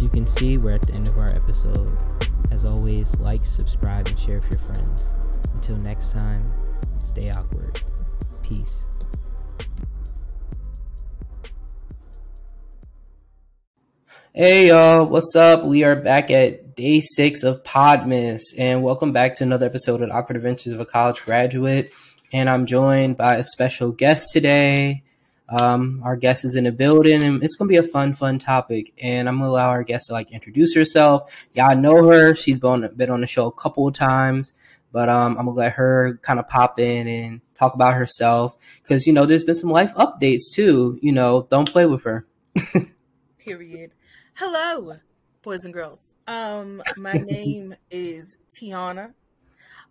as you can see, we're at the end of our episode. As always, like, subscribe, and share with your friends. Until next time, stay awkward. Peace. Hey y'all, what's up? We are back at day six of Podmas, and welcome back to another episode of Awkward Adventures of a College Graduate. And I'm joined by a special guest today. Um, our guest is in the building, and it's gonna be a fun, fun topic. And I'm gonna allow our guest to like introduce herself. Y'all know her; she's been been on the show a couple of times, but um, I'm gonna let her kind of pop in and talk about herself because you know there's been some life updates too. You know, don't play with her. Period. Hello, boys and girls. Um, my name is Tiana.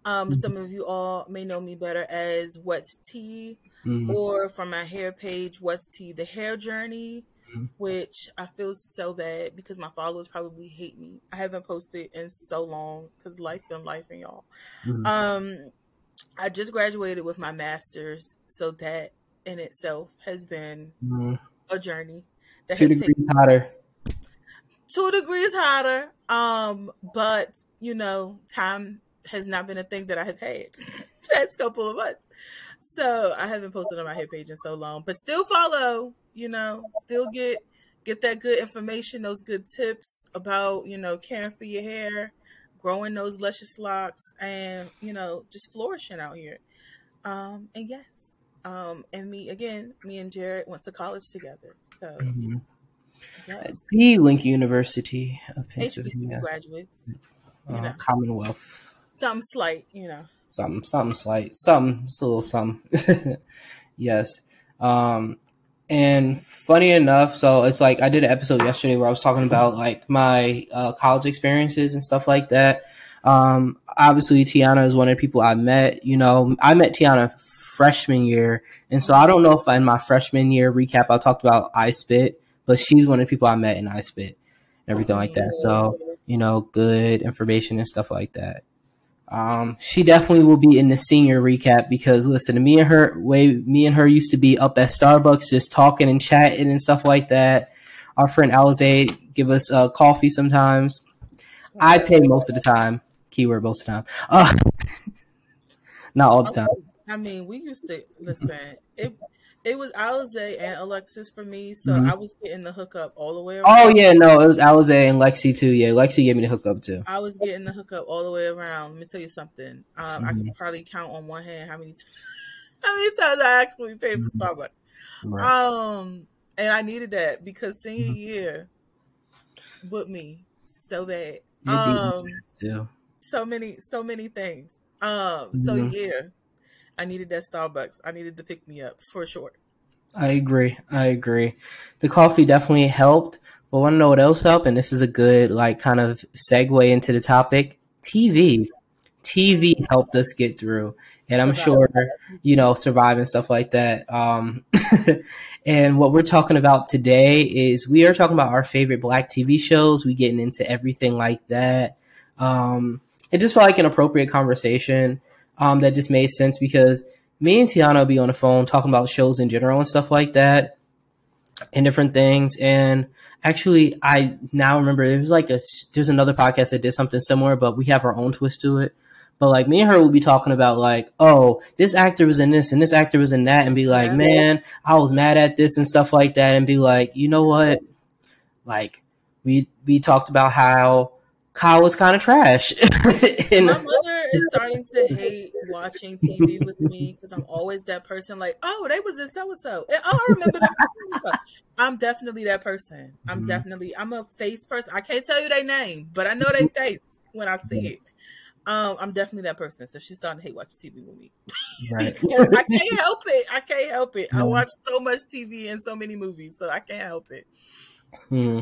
Um, some of you all may know me better as What's Tea, Mhm. or from my hair page, What's Tea, the hair journey, Mhm. which I feel so bad because my followers probably hate me. I haven't posted in so long because life been life and y'all. Mhm. Um, I just graduated with my master's, so that in itself has been Mhm. a journey. That Two has taken degrees hotter. two degrees hotter. Um, but you know, time has not been a thing that I have had past couple of months. So I haven't posted on my head page in so long, but still follow, you know, still get get that good information, those good tips about, you know, caring for your hair, growing those luscious locks and, you know, just flourishing out here. Um, and yes. Um, and me again, me and Jared went to college together. So Mhm. yes. The Link University of HBCU Pennsylvania, graduates. uh, you know. Commonwealth. Something slight, you know. Something, something slight, a little something. yes. Um, and funny enough, so it's like I did an episode yesterday where I was talking about like my uh, college experiences and stuff like that. Um, obviously, Tiana is one of the people I met. You know, I met Tiana freshman year, and so I don't know if in my freshman year recap I talked about I Spit, but she's one of the people I met in I Spit, and everything like that. So you know, good information and stuff like that. Um, she definitely will be in the senior recap because listen, to me and her, way me and her used to be up at Starbucks just talking and chatting and stuff like that. Our friend Alize give us uh, coffee sometimes. I pay most of the time. Keyword most of the time. Uh, not all the time. I mean, we used to listen. It it was Alize and Alexis for me, so Mhm. I was getting the hookup all the way around. Oh yeah, no, it was Alize and Lexi too. Yeah, Lexi gave me the hookup too. I was getting the hookup all the way around. Let me tell you something. Um, I Mhm. could probably count on one hand how many t- how many times I actually paid for Mhm. Starbucks. Right. Um, and I needed that because senior Mhm. year with me so bad. Um, so many so many things um so Mhm. yeah i needed that starbucks i needed to pick me up for sure I agree. I agree. The coffee definitely helped. But want to know what else helped? And this is a good like kind of segue into the topic. TV. TV helped us get through, and I'm sure you know survive and stuff like that. Um, and what we're talking about today is we are talking about our favorite Black TV shows. We getting into everything like that. Um, it just felt like an appropriate conversation um, that just made sense because me and Tiana will be on the phone talking about shows in general and stuff like that and different things. And actually, I now remember there was like a there's another podcast that did something similar, but we have our own twist to it. But like me and her will be talking about like, oh, this actor was in this and this actor was in that, and be like, Yeah. man, I was mad at this and stuff like that, and be like, you know what? Like we we talked about how Kyle was kind of trash. and, is starting to hate watching tv with me because i'm always that person like oh they was in so and so oh i remember that i'm definitely that person i'm Mhm. definitely i'm a face person i can't tell you their name but i know their face when i see it um, I'm definitely that person. So she's starting to hate watching TV with me. right. I can't help it. I can't help it. I watch so much TV and so many movies, so I can't help it. Hmm.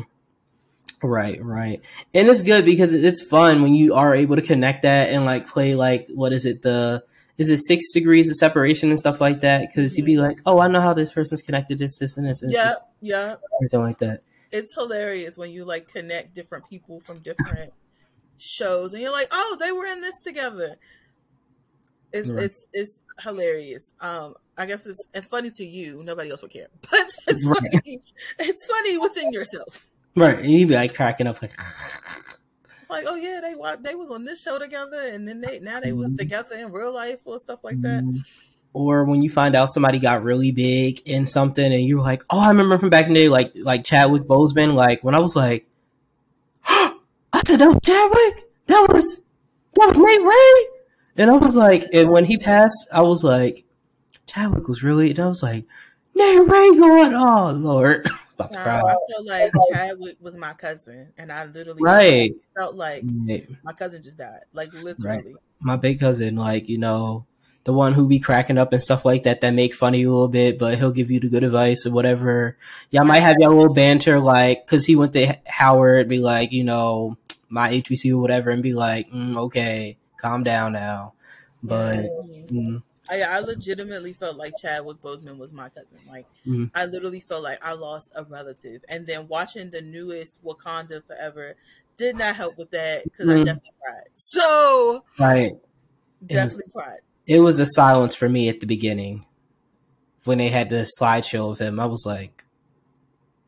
Right, right. And it's good because it's fun when you are able to connect that and like play like what is it the is it six degrees of separation and stuff like that? Because you'd be like, oh, I know how this person's connected this, this, and this, and this, Yeah, yeah. everything like that. It's hilarious when you like connect different people from different shows, and you're like, oh, they were in this together. It's Right. it's it's hilarious. Um, I guess it's and funny to you. Nobody else would care, but it's Right. funny. It's funny within yourself. Right, and he'd be like cracking up like. Like, oh yeah, they they was on this show together, and then they now they was Mhm. together in real life or stuff like that. Mm. Or when you find out somebody got really big in something, and you're like, "Oh, I remember from back in the day, like like Chadwick Boseman." Like when I was like, "I said that was Chadwick. That was that was Nate Ray," and I was like, and when he passed, I was like, Chadwick was really, and I was like, Nate Ray going, oh Lord, about to cry. I feel like Chadwick was my cousin, and I literally Right. felt like Right. my cousin just died, like literally. my big cousin, like, you know, the one who be cracking up and stuff like that, that make fun of you a little bit, but he'll give you the good advice or whatever. Y'all might have your little banter, like, cause he went to Howard, be like, you know, my HBC or whatever, and be like, mm, okay, calm down now. But, mm, I, I legitimately felt like Chadwick Boseman was my cousin. Like Mhm. I literally felt like I lost a relative, and then watching the newest Wakanda Forever did not help with that because I Mhm. definitely cried. So right. definitely cried. It was a silence for me at the beginning when they had the slideshow of him. I was like,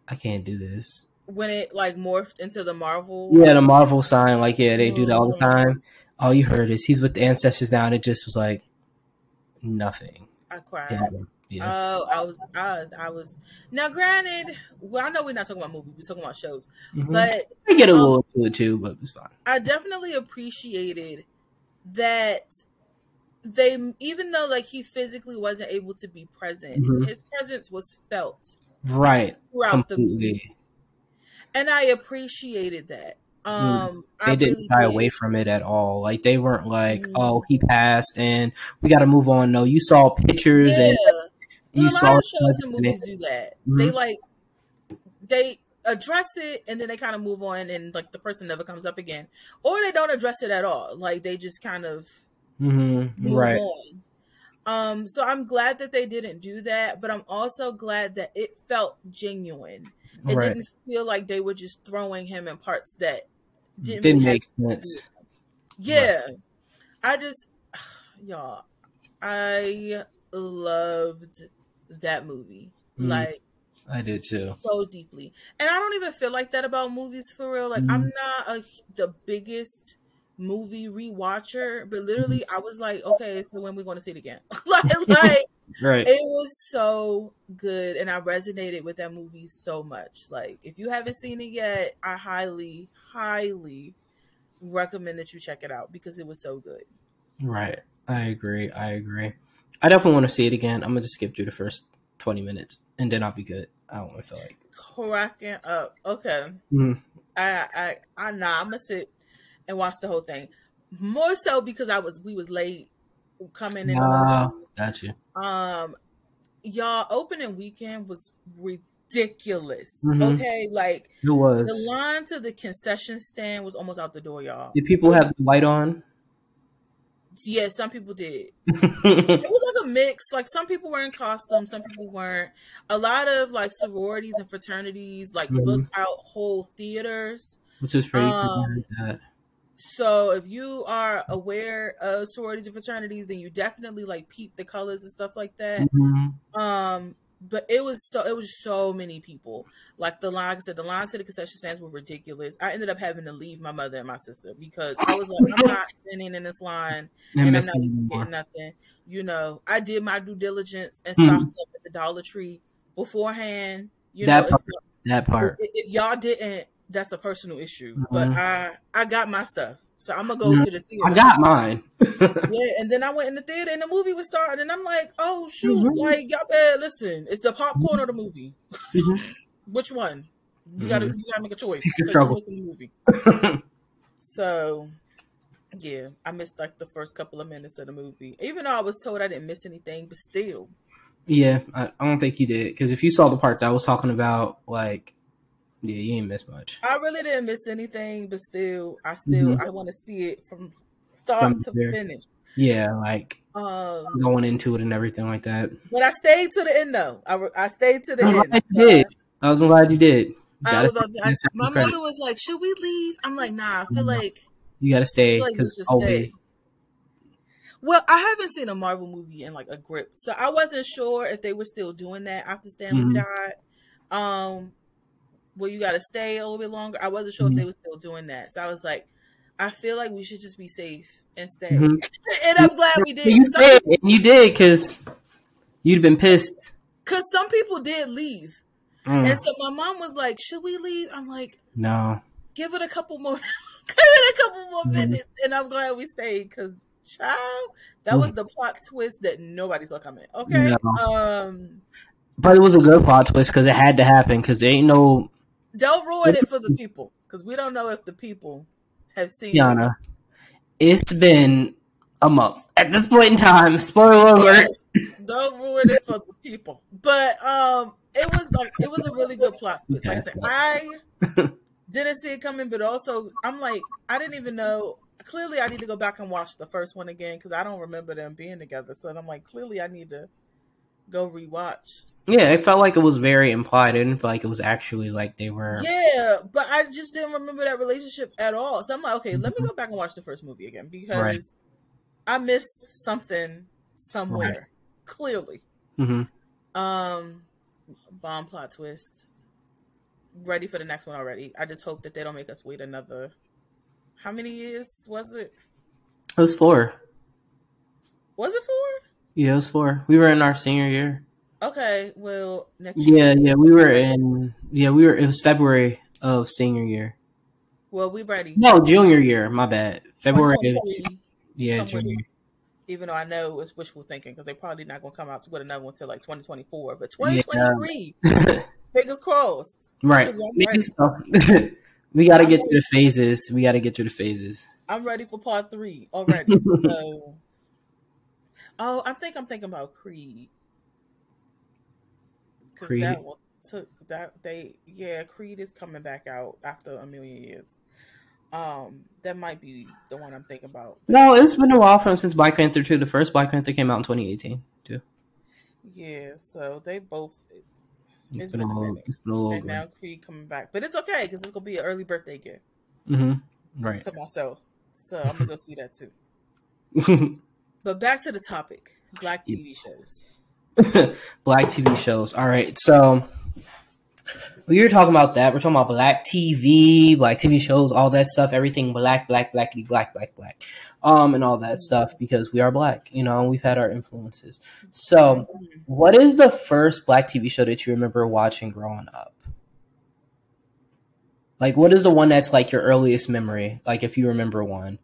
I can't do this. when it like morphed into the Marvel. Yeah, the Marvel sign, like yeah, they do that all the Mm. time. All you heard is he's with the ancestors now, and it just was like nothing. I cried. Yeah, yeah. Oh, I was, I, I was. Now, granted, well, I know we're not talking about movies; we're talking about shows. Mhm. But I get a um, little to it too, but it's fine. I definitely appreciated that they, even though like he physically wasn't able to be present, Mhm. his presence was felt Right, throughout the movie, and I appreciated that. Um, Mm. They I didn't really shy did. away from it at all. Like they weren't like, Mm. "Oh, he passed, and we got to move on." No, you saw pictures Yeah, and you a saw shows and movies do that. Mhm. They like they address it and then they kind of move on and like the person never comes up again, or they don't address it at all. Like they just kind of Mhm, move Right, on. Um, so I'm glad that they didn't do that, but I'm also glad that it felt genuine. It right. didn't feel like they were just throwing him in parts that didn't, Didn't, really have make sense. yeah. I just y'all I loved that movie. Mhm. Like I did too. so deeply. And I don't even feel like that about movies for real. Like I'm not a, the biggest movie rewatcher, but literally I was like, okay, so when we going to see it again? like like Right. it was so good and I resonated with that movie so much. Like if you haven't seen it yet, I highly highly recommend that you check it out because it was so good. Right. I agree. I agree. I definitely want to see it again. I'm gonna just skip through the first 20 minutes and then I'll be good. I don't want to feel like. Cracking up. Okay. Mhm. I I I nah, I'm gonna sit and watch the whole thing. More so because I was we was late coming in. movie. got you. Um, y'all opening weekend was ridiculous. Mhm. Okay, like It was the line to the concession stand was almost out the door, y'all. Did people have the light on? Yeah, some people did. It was like a mix. Like some people were in costumes, some people weren't. A lot of like sororities and fraternities like Mhm. booked out whole theaters. Which is pretty Um, cool. I heard that. So if you are aware of sororities and fraternities, then you definitely like peep the colors and stuff like that. Mhm. Um, but it was so it was so many people. Like the line, I said, the lines to the concession stands were ridiculous. I ended up having to leave my mother and my sister because I was like, I'm not standing in this line And and I'm not even getting nothing. You know, I did my due diligence and Mhm. stocked up at the Dollar Tree beforehand. You That know, part. That part. if, if y'all didn't, that's a personal issue. But Mhm. I I got my stuff, so I'm gonna go Mhm. to the theater. I got mine. Yeah, and then I went in the theater and the movie was starting, and I'm like, oh shoot, Mhm. like y'all better listen. It's the popcorn or the movie. Mhm. Which one? You gotta Mhm. you gotta make a choice. Pick your because trouble. you listen the movie. So yeah, I missed like the first couple of minutes of the movie. Even though I was told I didn't miss anything, but still. yeah, I, I don't think you did. Because if you saw the part that I was talking about, like, yeah, you ain't miss much. I really didn't miss anything, but still I still Mhm. I wanna see it from start From to there. finish. Yeah, like Um going into it and everything like that. but I stayed to the end though. I, I stayed to the I'm end. So did. I was glad you did. You I was about to, I, my credit. mother was like, "Should we leave?" I'm like, "Nah, I feel Mhm. like, you gotta stay like because stay." Well, I haven't seen a Marvel movie in like a grip, so I wasn't sure if they were still doing that after Stanley Mhm. died. Um, where you got to stay a little bit longer. I wasn't sure mm-hmm. if they were still doing that, so I was like, I feel like we should just be safe and stay. Mm-hmm. and I'm glad we did. You did, you did, because you'd been pissed. Because some people did leave, mm. and so my mom was like, "Should we leave?" I'm like, "No, give it a couple more, give it a couple more mm-hmm. minutes." And I'm glad we stayed because, child, that mm. was the plot twist that nobody saw coming. Okay, no. um, but it was a good plot twist because it had to happen because ain't no. Don't ruin it for the people because we don't know if the people have seen. Yana, it. it's been a month at this point in time. Spoiler alert. Don't ruin it for the people. But um, it was like it was a really good plot twist. Like I said, I didn't see it coming, but also I'm like I didn't even know. Clearly, I need to go back and watch the first one again because I don't remember them being together. So I'm like, clearly, I need to go rewatch. Yeah, it felt like it was very implied. I didn't feel like it was actually like they were. Yeah, but I just didn't remember that relationship at all. So I'm like, okay, let me go back and watch the first movie again because right. I missed something somewhere. Right. Clearly. Mm-hmm. Um, bomb plot twist. Ready for the next one already. I just hope that they don't make us wait another. How many years was it? It was four. Was it four? Yeah, it was four. We were in our senior year. Okay, well, next yeah, year. yeah, we were in. Yeah, we were. It was February of senior year. Well, we ready. No, junior year. My bad. February. yeah, junior. Even though I know it's wishful thinking because they're probably not going to come out with another one until like 2024, but 2023, yeah. fingers crossed. Right. we got to get through the phases. We got to get through the phases. I'm ready for part three already. so, oh, I think I'm thinking about Creed because that one took that they yeah Creed is coming back out after a million years. Um, that might be the one I'm thinking about. No, it's been a while from since Black Panther two. The first Black Panther came out in 2018 too. Yeah, so they both. it's, it's been, been, a minute. It's been a little and now Creed coming back, but it's okay because it's gonna be an early birthday gift. Mm-hmm. Right. To myself, so I'm gonna go see that too. but back to the topic: Black TV shows. black TV shows. All right, so we were talking about that. We're talking about black TV, black TV shows, all that stuff, everything black, black, blackity, black, black, black, um, and all that stuff because we are black, you know, we've had our influences. So, what is the first black TV show that you remember watching growing up? Like, what is the one that's like your earliest memory? Like, if you remember one,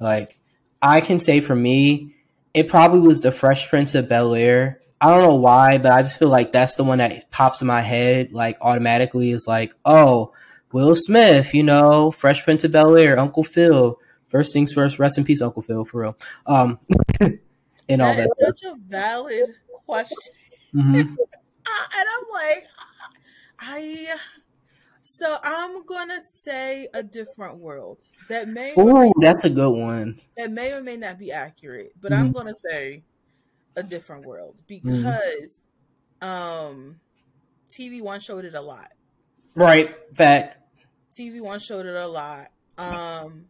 like, I can say for me, it probably was the Fresh Prince of Bel Air I don't know why, but I just feel like that's the one that pops in my head, like automatically is like, oh, Will Smith, you know, Fresh Prince of Bel Air, Uncle Phil. First things first, rest in peace, Uncle Phil, for real. Um, and all that. Such a valid question, mm-hmm. and I'm like, I. So I'm gonna say a different world that may. Oh, that's a good one. That may or may not be accurate, but mm-hmm. I'm gonna say a different world mm-hmm. because mm. um TV One showed it a lot. Right. Fact. TV One showed it a lot. Um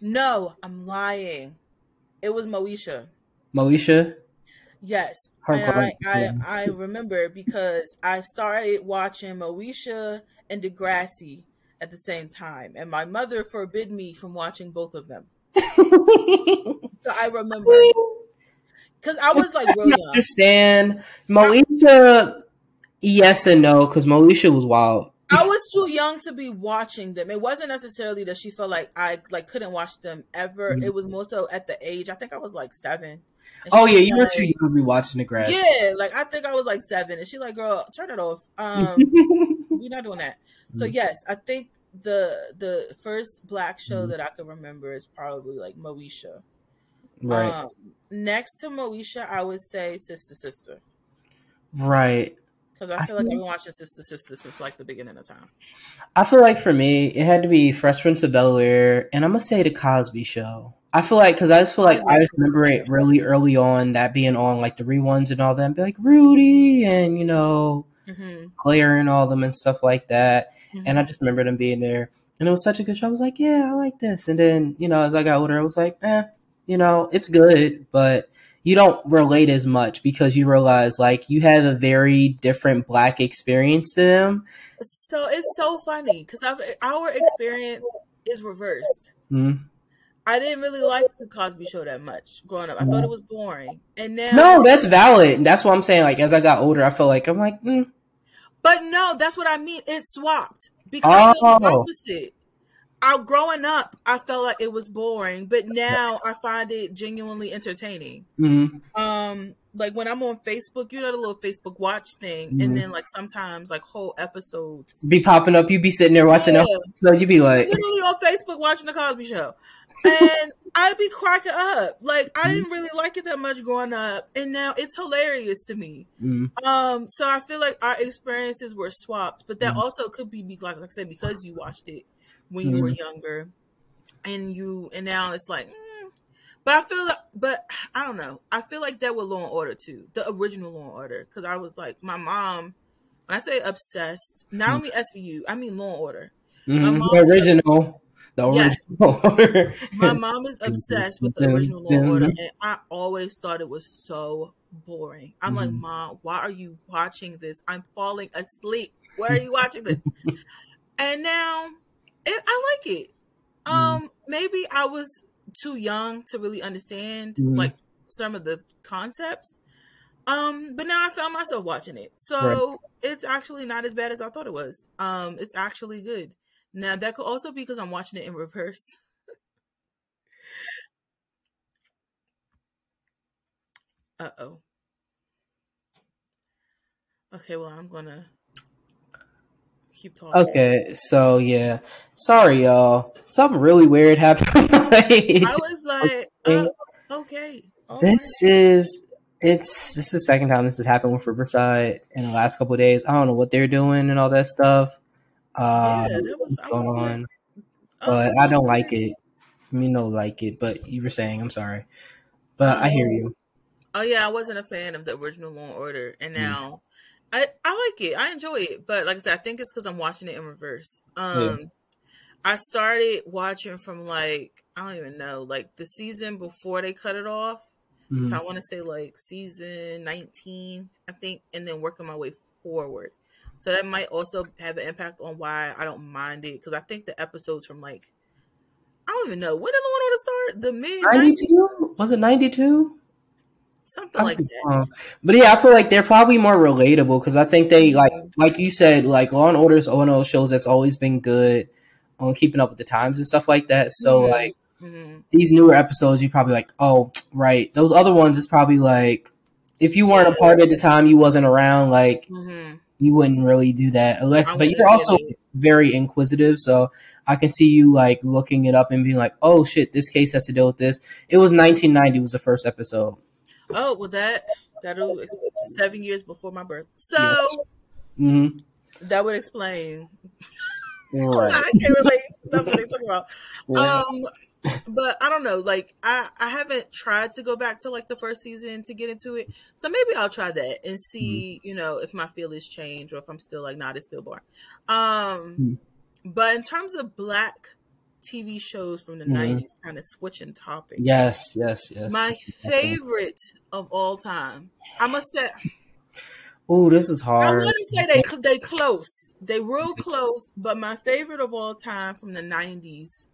no, I'm lying. It was Moesha. Moesha? Yes. I, I, I remember because I started watching Moesha and Degrassi at the same time. And my mother forbid me from watching both of them. so I remember because I was like, really understand Moesha. Yes and no, because Moesha was wild. I was too young to be watching them. It wasn't necessarily that she felt like I like couldn't watch them ever. Mm-hmm. It was more so at the age. I think I was like seven. Oh yeah, you like, were too young to be watching the grass. Yeah, like I think I was like seven, and she like, "Girl, turn it off. Um, we're not doing that." So mm-hmm. yes, I think the the first black show mm-hmm. that I can remember is probably like Moesha. Right. Um, next to Moesha, I would say Sister Sister. Right. Because I feel I like I've been watching Sister Sister since like the beginning of time. I feel like for me, it had to be Fresh Prince of Bel Air, and I'm gonna say the Cosby Show. I feel like because I just feel like I just remember it really early on that being on like the reruns and all that, and be like Rudy and you know mm-hmm. Claire and all them and stuff like that. Mm-hmm. And I just remember them being there, and it was such a good show. I was like, yeah, I like this. And then you know, as I got older, I was like, eh, you know, it's good, but you don't relate as much because you realize like you have a very different black experience to them. So it's so funny because our experience is reversed. Mm-hmm. I didn't really like the Cosby Show that much growing up. I thought it was boring, and now no, that's valid. That's what I'm saying. Like as I got older, I feel like I'm like, mm. but no, that's what I mean. It swapped because oh. the opposite. I growing up, I felt like it was boring, but now I find it genuinely entertaining. Mm-hmm. Um, like when I'm on Facebook, you know the little Facebook watch thing, mm-hmm. and then like sometimes like whole episodes be popping up. You be sitting there watching yeah. so you be like literally on Facebook watching the Cosby Show, and I'd be cracking up. Like I didn't really like it that much growing up, and now it's hilarious to me. Mm-hmm. Um, so I feel like our experiences were swapped, but that mm-hmm. also could be like, like I said because you watched it when you mm-hmm. were younger, and you and now it's like. Mm. But I feel like, but I don't know. I feel like that with Law and Order too, the original Law and Order, because I was like, my mom. When I say obsessed, not mm. only SVU, I mean Law and Order. Mm-hmm. The original. The original. Yes. my mom is obsessed with the original Law and Order, and I always thought it was so boring. I'm mm-hmm. like, Mom, why are you watching this? I'm falling asleep. Why are you watching this? and now it, I like it. Mm. Um, maybe I was too young to really understand mm. like some of the concepts. Um, but now I found myself watching it, so right. it's actually not as bad as I thought it was. Um, it's actually good. Now that could also be because I'm watching it in reverse. uh oh. Okay, well I'm gonna keep talking. Okay, so yeah, sorry y'all. Something really weird happened. I was like, okay. Uh, okay. this right. is it's this is the second time this has happened with Riverside in the last couple days. I don't know what they're doing and all that stuff. Uh, yeah, was, what's going on? Like, oh, but I don't like it. Me no like it, but you were saying I'm sorry, but I hear you. Oh yeah, I wasn't a fan of the original Law Order, and mm. now I I like it. I enjoy it, but like I said, I think it's because I'm watching it in reverse. Um, yeah. I started watching from like I don't even know, like the season before they cut it off. Mm-hmm. So I want to say like season 19, I think, and then working my way forward. So that might also have an impact on why I don't mind it because I think the episodes from like I don't even know when did Law and Order start. The mid 92 was it 92? Something like that. But yeah, I feel like they're probably more relatable because I think they like like you said, like Law and Order's one of those shows that's always been good on keeping up with the times and stuff like that. So mm-hmm. like mm-hmm. these newer episodes, you probably like, oh right, those other ones is probably like if you weren't a part at the time, you wasn't around, like mm-hmm. you wouldn't really do that unless. but you're also very inquisitive, so I can see you like looking it up and being like, oh shit, this case has to deal with this. It was 1990 was the first episode. Oh well, that that'll seven years before my birth. So yes. mm-hmm. that would explain. Right. I can't relate nothing they talk about. Yeah. Um, but I don't know. Like I, I haven't tried to go back to like the first season to get into it. So maybe I'll try that and see, mm-hmm. you know, if my feelings change or if I'm still like, not, nah, it's still boring. Um, mm-hmm. but in terms of black TV shows from the mm-hmm. 90s, kind of switching topics. Yes, yes, yes. My favorite of all time. I must say. Oh, this is hard. I want to say they they close. They real close, but my favorite of all time from the 90s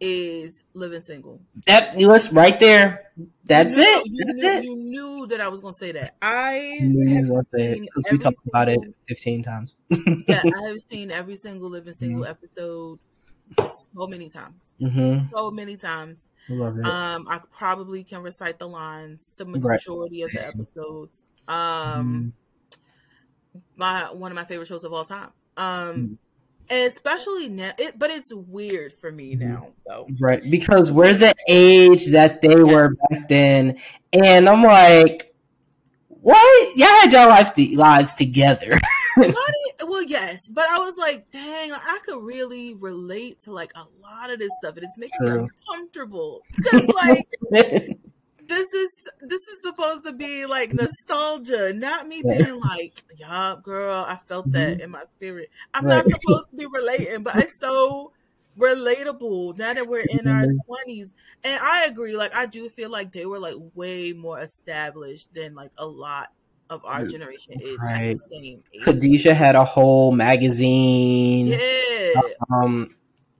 is Living Single. That list right there. That's you knew, it. You That's knew, it. You knew that I was going to say that. I have seen we talked about it 15 times. yeah, I have seen every single Living Single mm-hmm. episode so many times, mm-hmm. so many times. I love it. Um, I probably can recite the lines to majority right. of the episodes. Um, mm. my one of my favorite shows of all time. Um, mm. and especially now, it, but it's weird for me mm-hmm. now though, right? Because we're the age that they yeah. were back then, and I'm like, what? Y'all had your life lives together. well, yes, but I was like, dang, I could really relate to like a lot of this stuff, and it's making True. me uncomfortable because like this is this is supposed to be like nostalgia, not me being like, yeah, girl, I felt that mm-hmm. in my spirit. I'm right. not supposed to be relating, but it's so relatable now that we're in our Mhm. twenties. And I agree. Like I do feel like they were like way more established than like a lot of our generation is right. the same age. Khadijah had a whole magazine. Yeah. Um,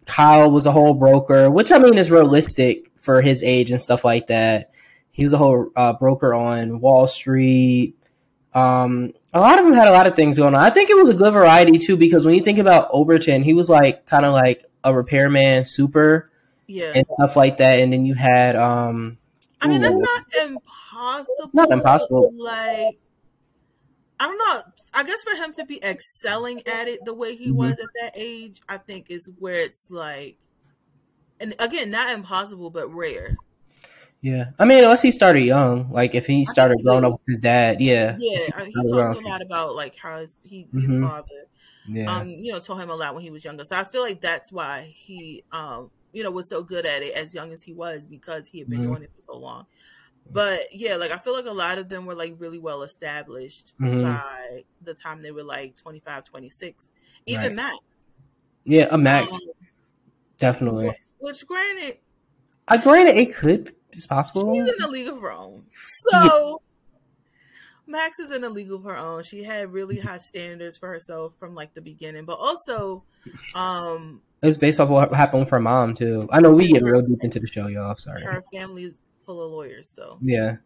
Kyle was a whole broker, which I mean is realistic for his age and stuff like that. He was a whole uh, broker on Wall Street. Um, a lot of them had a lot of things going on. I think it was a good variety too, because when you think about Overton, he was like kind of like a repairman, super, Yeah. and stuff like that. And then you had um, I mean, that's not impossible. Not impossible. Like, I don't know. I guess for him to be excelling at it the way he Mhm. was at that age, I think is where it's like, and again, not impossible, but rare. yeah. I mean, unless he started young, like if he started growing up with his dad, yeah, Yeah, I- he started talks a lot about like how his, he, his Mhm. father, yeah, um, you know, told him a lot when he was younger. So I feel like that's why he, um, you know, was so good at it as young as he was because he had been Mhm. doing it for so long. But yeah, like I feel like a lot of them were like really well established Mhm. by the time they were like 25, 26. Even Right. Max. yeah. A Max, Um, definitely. which granted, I granted it could it's possible. she's in a league of her own. So Max is in a league of her own. She had really high standards for herself from like the beginning, but also um It was based off what happened with her mom too. I know we get real deep into the show, y'all. Sorry. her family is full of lawyers. So Yeah.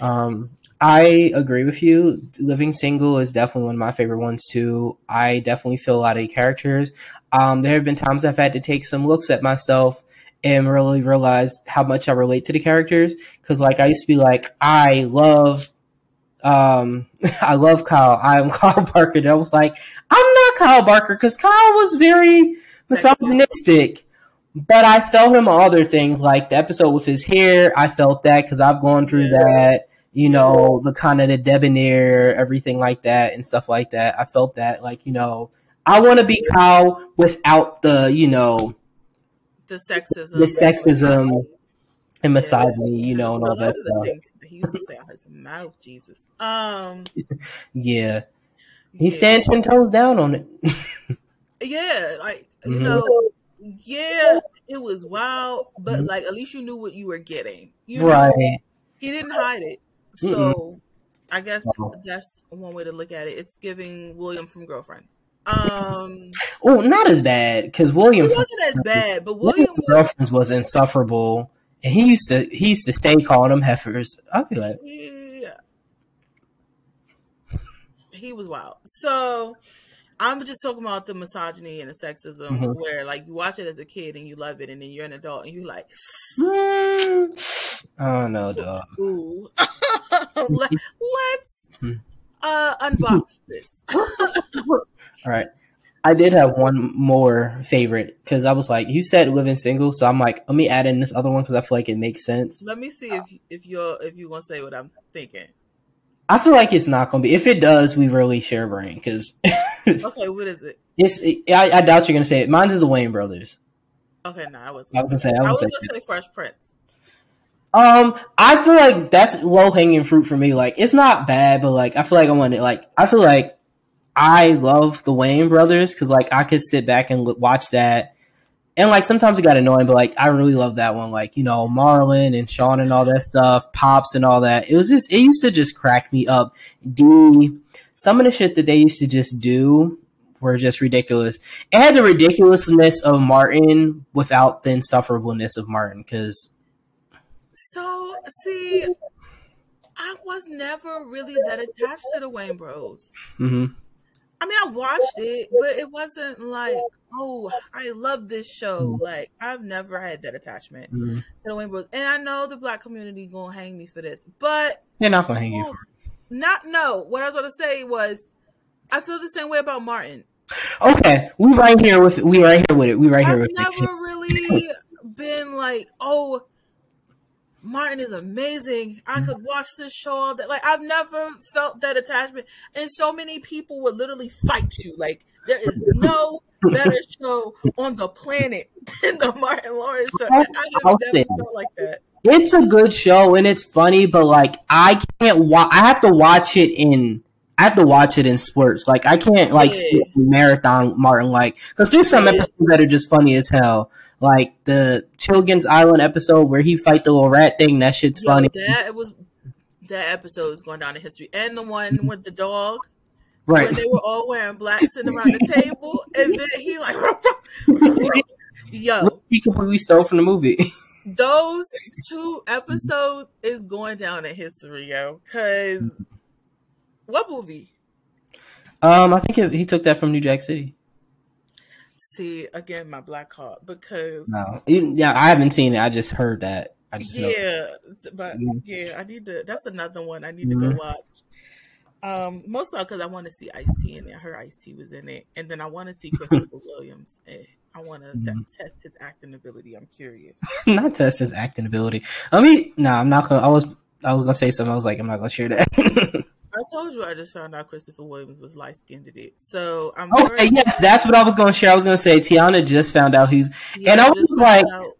Um, I agree with you. Living Single is definitely one of my favorite ones too. I definitely feel a lot of the characters. Um, there have been times I've had to take some looks at myself and really realize how much I relate to the characters. Cause like I used to be like, I love, um, I love Kyle. I'm Kyle Barker. And I was like, I'm not Kyle Barker because Kyle was very misogynistic. But I felt him on other things, like the episode with his hair. I felt that because I've gone through Yeah. that. You know, the kind of the debonair, everything like that, and stuff like that. I felt that, like you know, I want to be Kyle without the, you know, the sexism, the sexism and misogyny, you know, and all that those are the stuff. things he used to say out his mouth. Jesus. Um. Yeah, he yeah. stands ten toes down on it. Yeah, like you Mhm. know, yeah, it was wild, but Mhm. like at least you knew what you were getting. You know? right. He didn't hide it. So Mm-mm. I guess No. that's one way to look at it. It's giving William from Girlfriends. Um, Oh, not as bad because William it wasn't as bad, but William William was. girlfriends was insufferable, and he used to he used to stay calling them heifers. I'd be like, Yeah. He was wild. So I'm just talking about the misogyny and the sexism Mhm. where like you watch it as a kid and you love it and then you're an adult and you're like, mm, oh no, dog. ooh. Let, us uh unbox this. All right. I did have one more favorite because I was like, you said living single, so I'm like, let me add in this other one because I feel like it makes sense. Let me see if if you're if you want to say what I'm thinking. I feel like it's not gonna be. If it does, we really share a brain because Okay, what is it? it's. I, I doubt you're gonna say it. Mine's is the Wayne brothers. Okay, no, I wasn't. I was gonna say. I I was was gonna gonna say. Fresh Prince. Um, I feel like that's low hanging fruit for me. Like, it's not bad, but like, I feel like I want to, like, I feel like I love the Wayne brothers because, like, I could sit back and l- watch that. And, like, sometimes it got annoying, but, like, I really love that one. Like, you know, Marlon and Sean and all that stuff, Pops and all that. It was just, it used to just crack me up. D, some of the shit that they used to just do were just ridiculous. It had the ridiculousness of Martin without the insufferableness of Martin because, So see, I was never really that attached to the Wayne Bros. hmm I mean, I watched it, but it wasn't like, oh, I love this show. Like, I've never had that attachment hmm to the Wayne Bros. And I know the black community gonna hang me for this, but They're not gonna hang you. well, not no. What I was gonna say was, I feel the same way about Martin. Okay, we right here with we right here with it. We right here I've with never it. really been like, oh, Martin is amazing. I Mm-hmm. could watch this show all day. Like I've never felt that attachment, and so many people would literally fight you. Like there is no better show on the planet than the Martin Lawrence show. I have never felt like that. It's a good show and it's funny, but like I can't watch. I have to watch it in I have to watch it in spurts. Like I can't like Yeah. marathon Martin like because there's some Yeah. episodes that are just funny as hell. Like the Chilligan's Island episode where he fight the little rat thing. That shit's Yo, funny, that it was that episode is going down in history, and the one with the dog right? when they were all wearing black sitting around the table, and then he like, yo, he completely stole from the movie. those two episodes is going down in history, yo. Cause what movie? um, I think it, he took that from New Jack City. See again, my black heart because No, yeah, I haven't seen it. I just heard that. I just yeah, but yeah, I need to. That's another one I need to Mhm. go watch. Um, mostly because I want to see Ice T in it. Her Ice T was in it, and then I want to see Christopher Williams. And I want to Mhm. test his acting ability. I'm curious. not test his acting ability. I mean, no, I'm not gonna. I was, I was gonna say something. I was like, I'm not gonna share that. I told you I just found out Christopher Williams was light skinned in it, so I'm okay, very- yes, that's what I was gonna share. I was gonna say Tiana just found out he's. yeah, and I was like, out.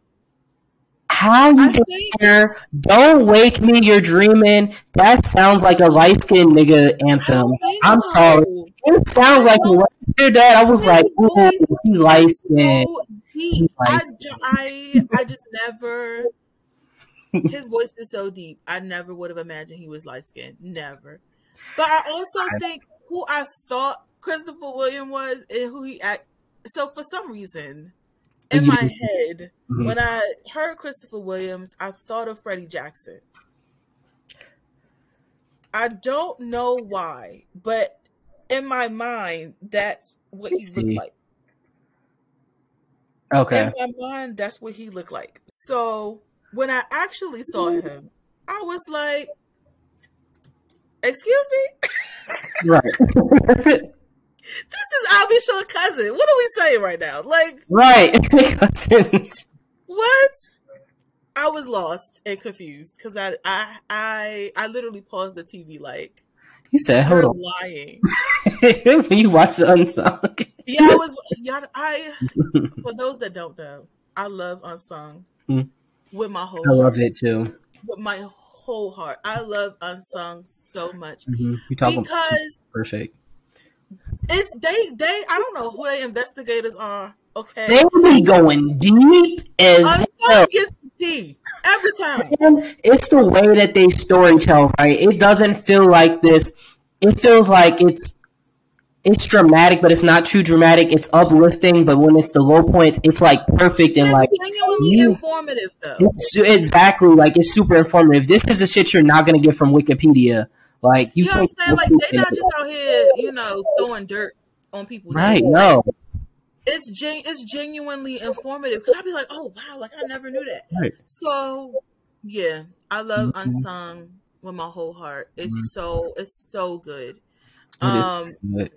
How you get think there? Don't wake me. You're dreaming. That sounds like a light skinned nigga anthem. I'm so. sorry. It sounds like when I heard that. I was like, ooh, he light skinned. deep. I. I I just never. His voice is so deep. I never would have imagined he was light skinned. Never. But I also I- think who I thought Christopher William was and who he act. So for some reason, in my head, Mhm. when I heard Christopher Williams, I thought of Freddie Jackson. I don't know why, but in my mind, that's what he looked like. Okay. In my mind, that's what he looked like. So when I actually saw Mm-hmm. him, I was like, "Excuse me, Right. this is Al B. Sure cousin. What are we saying right now? Like right. Cousins. what?" I was lost and confused because I, I I I literally paused the TV like He said, hold on. lying. you watch the unsung. Yeah, I was. Yeah, I. For those that don't know, I love unsung Mm. with my whole I love it too. With my whole heart, I love unsung so much hmm You talking because perfect. it's they. They. I don't know who the investigators are. Okay, They be going deep as hell. unsung gets the tea every time. And it's the way that they story tell, right? It doesn't feel like this. It feels like it's it's dramatic, but it's not too dramatic. It's uplifting, but when it's the low points, it's like perfect and It's like genuinely you- informative though. it's exactly like it's super informative. This is the shit you're not gonna get from Wikipedia. Like you, You know what I'm saying? Like they're not just out here, you know, throwing dirt on people. right? No, it's gen- it's genuinely informative because I'd be like, oh wow, like I never knew that. Right. So yeah, I love Mhm. Unsung with my whole heart. It's Mhm. so it's so good. It Um, but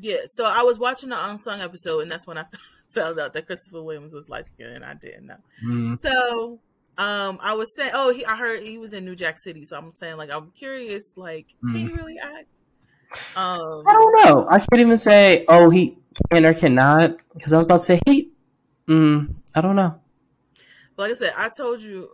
yeah. So I was watching the Unsung episode, and that's when I found out that Christopher Williams was light skinned, and I didn't know. mm, So um, I was saying, oh, he, I heard he was in New Jack City, so I'm saying like I'm curious, like Mm. can you really act? Um, I don't know. I can't even say oh he can or cannot because I was about to say he. Mm, I don't know. like I said, I told you.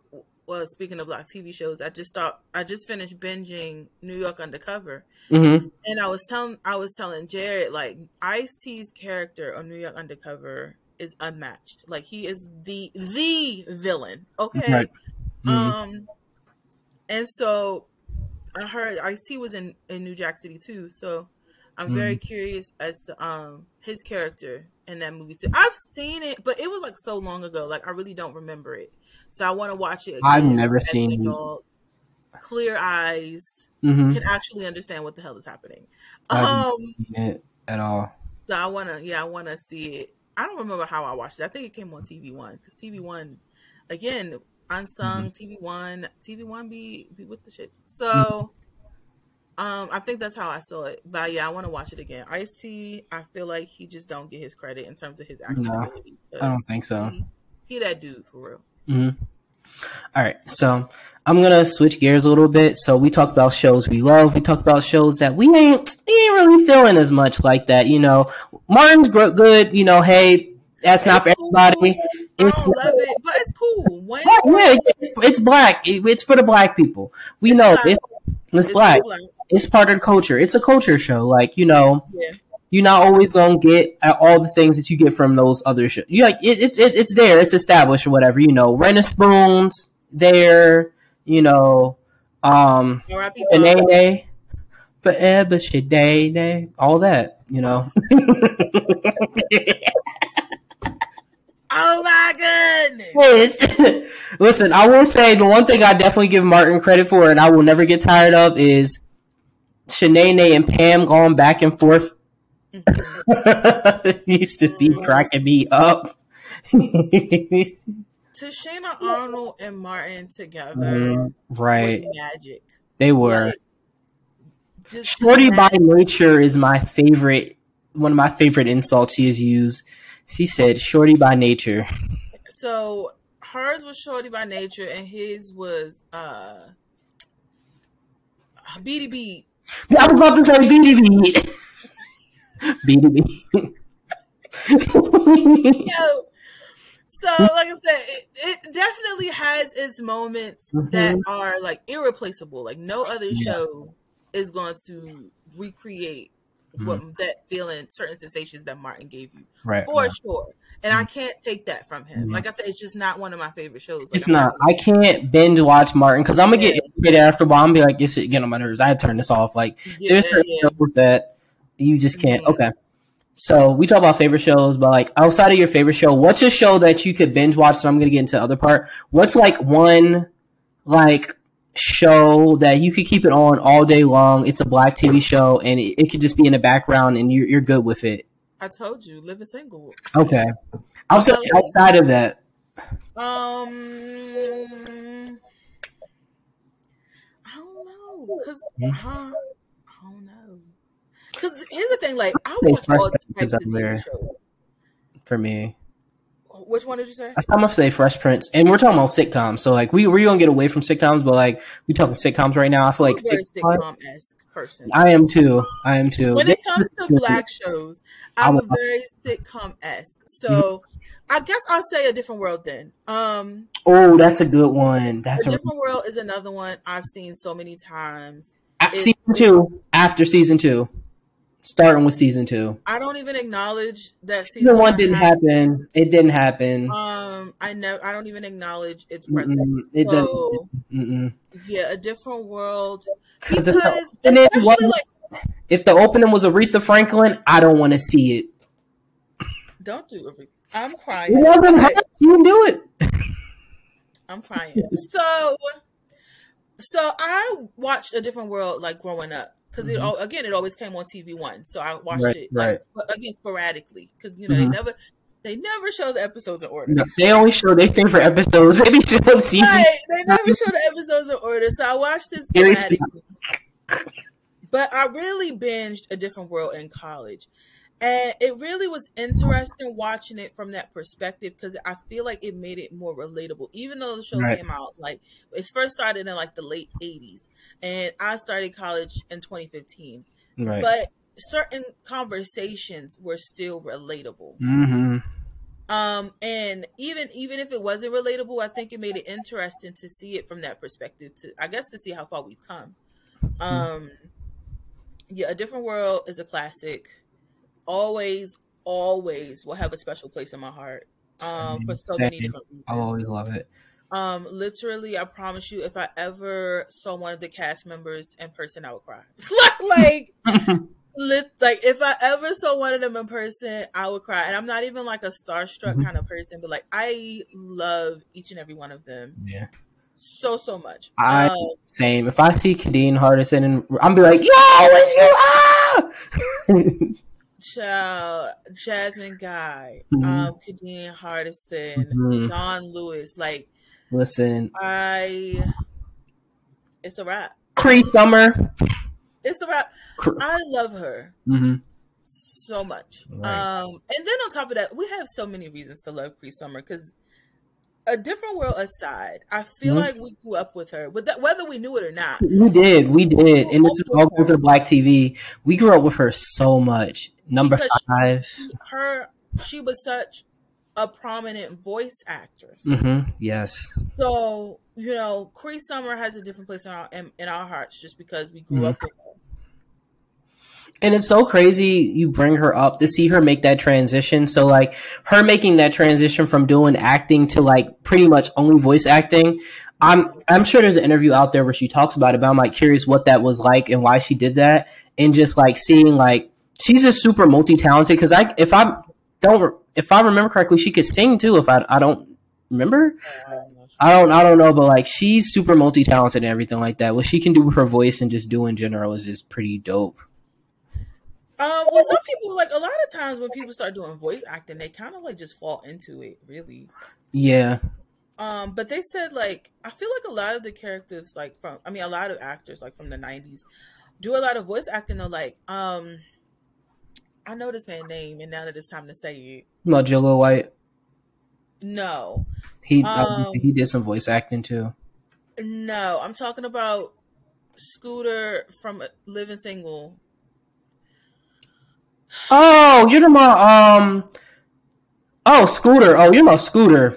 Well, speaking of black TV shows, I just thought I just finished binging New York Undercover, hmm and I was telling I was telling Jared like Ice T's character on New York Undercover is unmatched. Like he is the the villain. Okay. Right. Mhm. Um, and so I heard Ice T was in in New Jack City too. So I'm very curious as to um his character in that movie too. I've seen it, but it was like so long ago. Like I really don't remember it. So I want to watch it. Again I've never seen- adult. Clear eyes Mhm. can actually understand what the hell is happening. Um, it at all. so I wanna, yeah, I wanna see it. I don't remember how I watched it. I think it came on TV One because TV One, again, unsung Mm-hmm. TV One, TV One be be with the shits. So, um, I think that's how I saw it. But yeah, I want to watch it again. Ice T, I feel like he just don't get his credit in terms of his acting No. I don't think so. He, he that dude for real. Hmm All right, so I'm gonna switch gears a little bit. So we talk about shows we love. We talk about shows that we ain't we ain't really feeling as much like that. You know, Martin's good. You know, hey, that's not for cool. everybody. I It's don't love it, but it's cool. When yeah, it's, it's black. It- it's for the black people. We It's know black. it's, it's it's black. black. it's part of the culture. It's a culture show. Like you know, Yeah. You're not always gonna get all the things that you get from those other shows. You like it, it's it, it's there. It's established or whatever. You know, Ren Spoons there. You know, um. Shanae, forever Shanae, all that. You know. Oh my goodness. Yes. Listen, I will say the one thing I definitely give Martin credit for, and I will never get tired of, is Shanae and Pam going back and forth. it used to be cracking me up. Tichina Arnold and Martin together Mm, right, magic. they were. Like, Shorty by nature is my favorite. One of my favorite insults he has used. She said, "Shorty by nature." So hers was Shorty by nature, and his was uh BDB. I was about to say BDB. BDB. Yo, so like I said, it, it definitely has its moments that are like irreplaceable. Like no other Mm-hmm. Yeah. show is going to recreate what that feeling, certain sensations that Martin gave you right. for right. sure. And I can't take that from him. Mhm. Like I said, it's just not one of my favorite shows. Like, It's I'm not. I can't binge watch Martin because I'm gonna get Yeah. irritated after a while. I'm gonna be like, this shit getting on my nerves. I had to turn this off. Like, Yeah, there's shows that you just can't. Okay. So we talk about favorite shows, but like outside of your favorite show, what's a show that you could binge watch? So I'm gonna get into the other part. What's like one like show that you could keep it on all day long? It's a black TV show, and it, it could just be in the background, and you're you're good with it. I told you, living single. Okay. Outside Okay. outside of that, Um, I don't know, cause Hmm. huh, I don't know. Cause here's the thing, like I watch all types of is up there. TV shows. for me. Which one did you say? I'm gonna say Fresh Prince, and we're talking about sitcoms. So like we we're gonna get away from sitcoms, but like we talking sitcoms right now. I feel like sitcom, esque person. I am too. I am too. when it comes to black shows, I'm a very sitcom esque. So I guess I'll say a different world then. Um, oh, that's a good one. That's a a, different world is another one I've seen so many times. season two. After season two, starting with season two. I don't even acknowledge that Season one didn't happened. happen. It didn't happen. Um, I know I don't even acknowledge its Mm-mm, presence. it so Mm-mm. yeah, a different world. Because if, the opening wasn't- like, if the opening was Aretha Franklin, I don't want to see it. don't do it. I'm It crying. wasn't her. She didn't do it. I'm crying. So, so I watched a different world like growing up because it Mhm. all again it always came on TV one, so I watched Right, it like, but again sporadically because you know Mhm. they never they never show the episodes in order. No, they only show their favorite episodes. They be showing season. Right, they never show the episodes in order, so I watched this sporadically. But I really binged a different world in college. And it really was interesting watching it from that perspective because I feel like it made it more relatable. Even though the show Right. came out like it first started in like the late '80s, and I started college in 2015. Right. But certain conversations were still relatable. mm-hmm. Um, and even even if it wasn't relatable, I think it made it interesting to see it from that perspective. To I guess to see how far we've come. Um, yeah, a different world is a classic. Always, always will have a special place in my heart. Um, for so many Same. different reasons. I always love it. Um, literally, I promise you, if I ever saw one of the cast members in person, I would cry. like, lit, like if I ever saw one of them in person, I would cry. And I'm not even like a starstruck Mhm. kind of person, but like I love each and every one of them yeah. so so much. I- Um, Same. If I see Kadeem Hardison, and I'm be like, "Yo, it's you!" Ah! Child, Jasmine Guy, Mhm. um, Kadeem Hardison, Mhm. Dawnn Lewis, like Listen, I, it's a wrap. Cree Summer. It's a wrap. I love her. hmm so much. Right. Um, and then on top of that, we have so many reasons to love Cree Summer because a different world aside, I feel Mhm. like we grew up with her, with that, whether we knew it or not. We did, we did, and this is all goes to Black TV. We grew up with her so much. Number Because five. Her, she was such a prominent voice actress. hmm Yes. So you know, Cree Summer has a different place in our in, in our hearts just because we grew Mhm. up with her. And it's so crazy you bring her up to see her make that transition. So like her making that transition from doing acting to like pretty much only voice acting. I'm I'm sure there's an interview out there where she talks about it, but I'm like curious what that was like and why she did that. And just like seeing like she's just super multi talented because I if I don't if I remember correctly, she could sing too. If I I don't remember, I don't I don't know, but like she's super multi talented and everything like that. What she can do with her voice and just do in general is just pretty dope. Um, well, some people like a lot of times when people start doing voice acting, they kind of like just fall into it, really. Yeah. Um, but they said like I feel like a lot of the characters like from I mean a lot of actors like from the '90s do a lot of voice acting. Though, like um, I know this man's name, and now that it's time to say it, About Jaleel White, no, he Um, he did some voice acting too. no, I'm talking about Scooter from Living Single. Oh, you're about um. Oh, Scooter. Oh, you're about Scooter.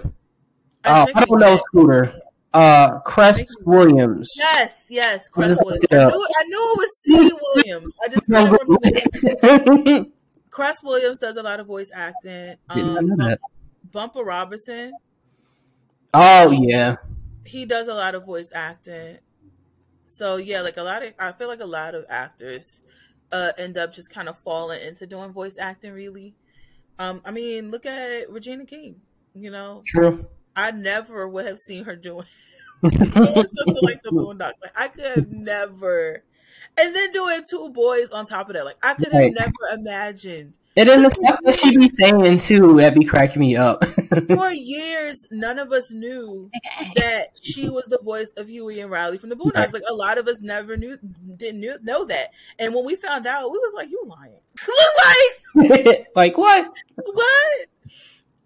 Oh, I don't know Scooter. Uh, Cress Williams. Yes, yes, Cress Williams. I knew, I knew it was C. Williams. I just couldn't remember. Cress Williams does a lot of voice acting. Um. Bumper Robinson, Oh yeah, he does a lot of voice acting. So yeah, like a lot of, I feel like a lot of actors uh, end up just kind of falling into doing voice acting. Really, um, I mean, look at Regina King. You know, true. I never would have seen her doing doing something like the Boondock. Like I could have never, and then doing two boys on top of that. Like I could have Right. never imagined. And then the stuff that she be saying too, that be cracking me up. For years, none of us knew that she was the voice of Huey and Riley from the Boondocks. Right. Like a lot of us never knew, didn't knew, know that. And when we found out, we was like, "You lying?" like like what? what?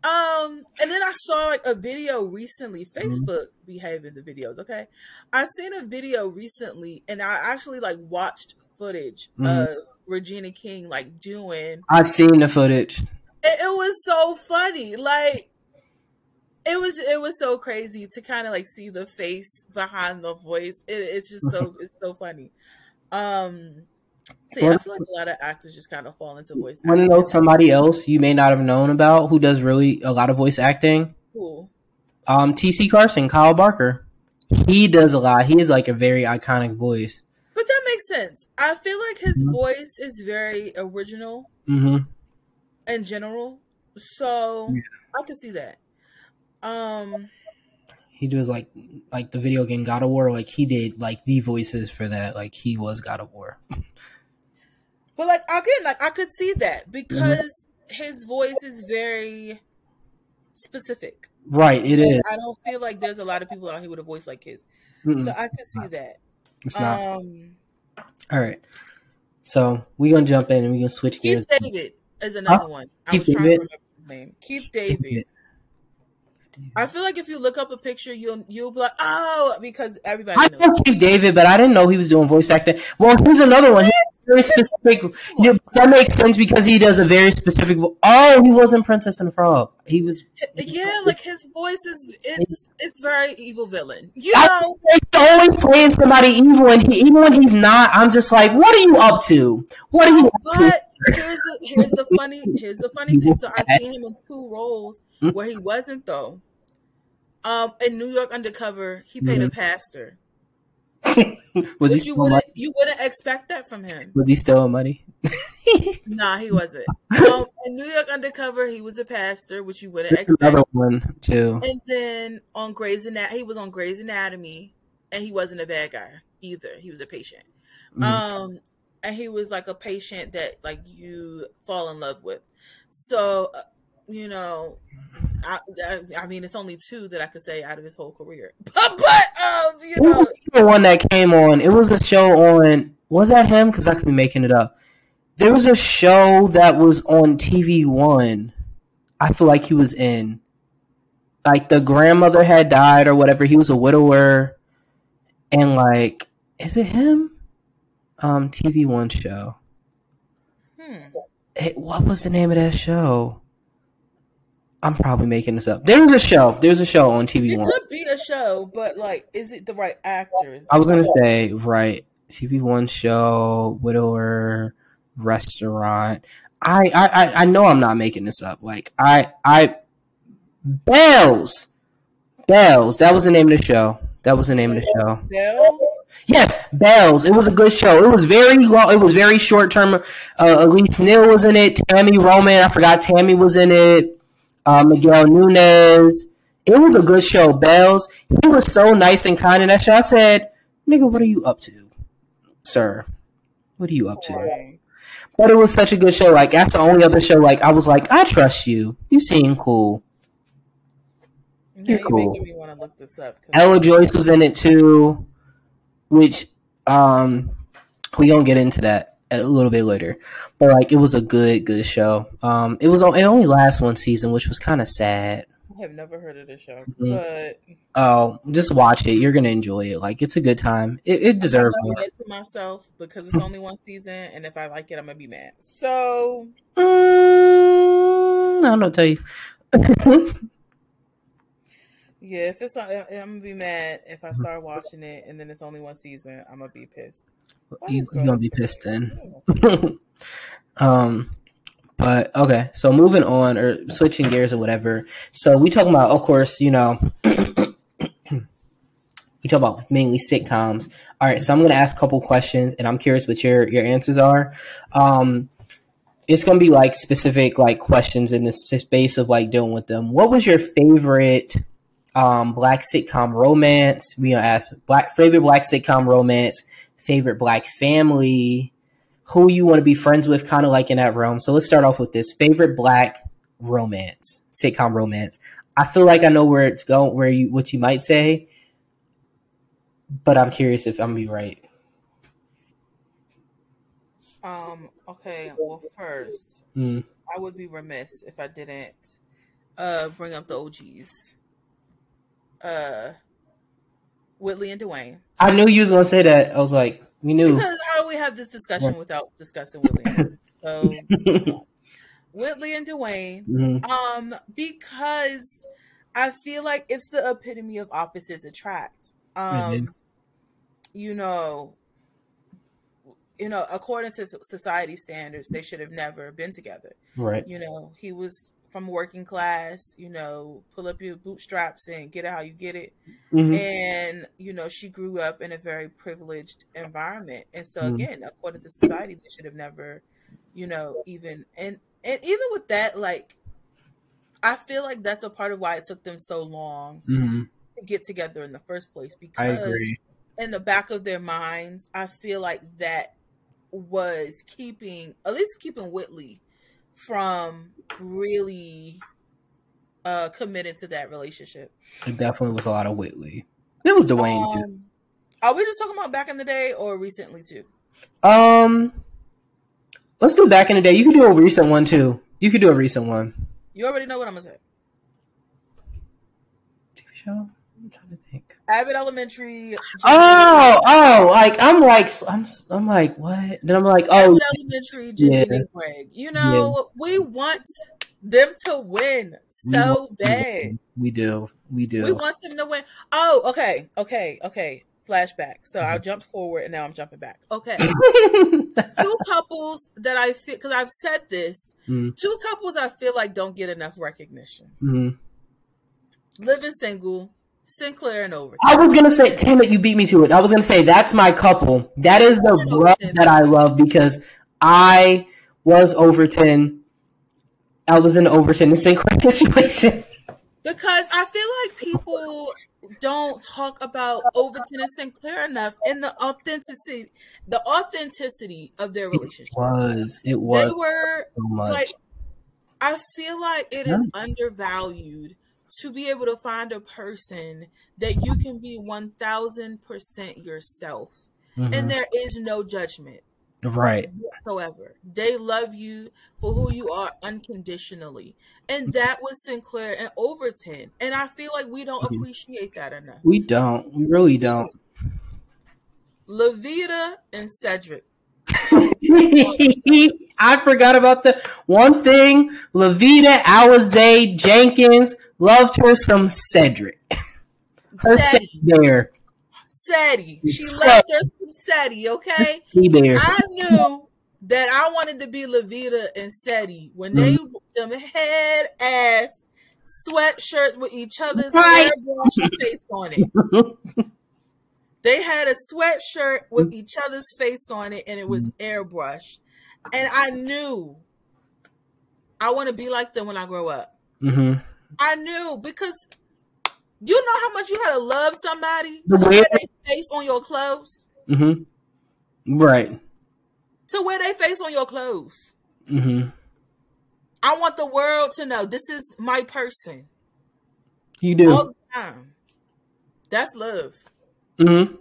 Um, and then I saw like a video recently. Mm-hmm. Facebook behaving the videos, okay? I seen a video recently, and I actually like watched footage Mhm. of Regina King like doing. I've seen the footage. It, it was so funny, like it was. It was so crazy to kind of like see the face behind the voice. It, it's just so it's so funny. Um. So yeah, I feel like a lot of actors just kind of fall into voice. Want to know somebody else you may not have known about who does really a lot of voice acting? Cool. Um, T.C. Carson, Kyle Barker. He does a lot. He is like a very iconic voice. But that makes sense. I feel like his Mhm. voice is very original mm-hmm. in general. So Yeah. I can see that. Um He does like like the video game God of War. Like he did like the voices for that. Like he was God of War. but like again, like I could see that because Mm-hmm. his voice is very specific. Right. It is. I don't feel like there's a lot of people out here with a voice like his. Mm-mm, So I could see that. it's not. Um All right. So we're gonna jump in and we're gonna switch gears. Keith David is another one. I Keith was trying to David? remember his name. Keith David. I feel like if you look up a picture, you'll you'll be like, oh, because everybody I know Keith David, but I didn't know he was doing voice acting. Well, here's another one. He's very specific. Yeah, that makes sense because he does a very specific. Vo- oh, he wasn't Princess and the Frog. He was. Yeah, like his voice is it's it's very evil villain. You know, He's always playing somebody evil, and he, even when he's not, I'm just like, what are you up to? What are you up to? Here's the here's the funny here's the funny thing. So I've seen him in two roles where he wasn't though. Um, in New York Undercover, he played a Mhm. pastor. was he you wouldn't you wouldn't expect that from him. Was he still money? Nah, he wasn't. Um, in New York Undercover, he was a pastor, which you wouldn't There's expect. another one too. And then on Grey's Anatomy, he was on Grey's Anatomy, and he wasn't a bad guy either. He was a patient. Mhm. Um, and he was like a patient that like you fall in love with. So, uh, you know, I, I, I mean, it's only two that I could say out of his whole career. But, but um, you know, the one that came on? It was a show on. Was that him? Because I could be making it up. There was a show that was on TV One. I feel like he was in. Like the grandmother had died or whatever. He was a widower, and like, is it him? Um, TV One show. hmm. It, what was the name of that show? I'm probably making this up. There was a show. There was a show on TV it One. could be a show, but like, is it the right actors? I was gonna say right TV One show, widower, restaurant. I, I, I know I'm not making this up. Like I, I, Belles, Belles. That was the name of the show. That was the name of the show. Belles? Yes, Belles. It was a good show. It was very long. It was very short term. Uh, Elise Neal was in it. Tammy Roman. I forgot Tammy was in it. Uh, Miguel Nunez. It was a good show. Belles. He was so nice and kind in that show. I said, "Nigga, what are you up to, sir? What are you up to?" But it was such a good show. Like that's the only other show. Like I was like, I trust you. You seem cool. You're you're cool. making me want to look this up. 'cause- Ella Joyce was in it too, which um we gonna get into that a little bit later. But like it was a good good show. Um it was it only last one season, which was kind of sad. I have never heard of this show, Mhm. but Oh, just watch it. You're gonna enjoy it. Like it's a good time. It, it deserves not more. gonna it to myself because it's only one season, and if I like it, I'm gonna be mad. So Mm, I don't know. Tell you. yeah, if it's I'm gonna be mad if I start watching it and then it's only one season. I'm gonna be pissed. Why you, you're gonna be pissed then. um, but okay, so moving on or switching gears or whatever. So we talking about, of course, you know, we talk about mainly sitcoms. All right, so I'm gonna ask a couple questions, and I'm curious what your your answers are. Um, it's gonna be like specific like questions in the space of like dealing with them. What was your favorite um black sitcom romance? We gonna ask black favorite black sitcom romance, favorite black family, who you want to be friends with, kind of like in that realm. So let's start off with this favorite black romance, sitcom romance. I feel like I know where it's going, where you what you might say, but I'm curious if I'm gonna be right. Um. Okay. Well, first, Mm. I would be remiss if I didn't uh bring up the OGs. Uh, Whitley and Dwayne. I knew you was gonna say that. I was like, we knew. Because how do we have this discussion without discussing Whitley? so Whitley and Dwayne. Mhm. Um, because I feel like it's the epitome of opposites attract. Um, you know, you know, according to society standards, they should have never been together. Right. You know, he was from working class. You know, pull up your bootstraps and get it how you get it. Mhm. And you know, she grew up in a very privileged environment, and so Mhm. again, according to society, they should have never, you know, even and and even with that, like, I feel like that's a part of why it took them so long Mhm. to get together in the first place I because agree. in the back of their minds, I feel like that was keeping at least keeping Whitley from really uh committing to that relationship. It definitely was a lot of Whitley. It was Dwayne. Um, are we just talking about back in the day or recently too? Um, let's do back in the day. You could do a recent one too. You could do a recent one. You already know what I'm gonna say. TV show. I'm trying to think. Abbott Elementary. Oh, oh, like I'm like I'm I'm like what? Then I'm like oh Abbott Elementary, Ginny yeah. and Greg. You know, we want them to win so bad. we do we do. We want them to win. Oh, okay, okay, okay. Flashback. So Mm-hmm. I jumped forward and now I'm jumping back. Okay. two couples that I feel because I've said this. Mm. Two couples I feel like don't get enough recognition. Mhm. Living single, Sinclair and Overton. I was gonna say, damn it, you beat me to it. I was gonna say that's my couple. That is the love that I love because I was Overton. I was in Overton and Sinclair situation. Because I feel like people don't talk about Overton and Sinclair enough and the authenticity, the authenticity of their relationship. It was it was They were so much. like I feel like it is undervalued to be able to find a person that you can be 1000% yourself Mhm. and there is no judgment right. whatsoever. They love you for who you are unconditionally. And that was Sinclair and Overton. And I feel like we don't Mhm. appreciate that enough. We don't. We really don't. Levita and Cedric. I forgot about the one thing. Levita Alize Jenkins loved her some Cedric. Her Sadie. Bear. Sadie. She Sadie. left her some Sadie, okay? Bear. I knew that I wanted to be Levita and Seti when they mm. them head ass sweatshirts with each other's Right. face on it. They had a sweatshirt with each other's face on it, and it was airbrushed. And I knew I want to be like them when I grow up. hmm I knew because you know how much you had to love somebody to wear their face on your clothes, hmm Right. to wear their face on your clothes. hmm I want the world to know this is my person You do. all the time. That's love. Hmm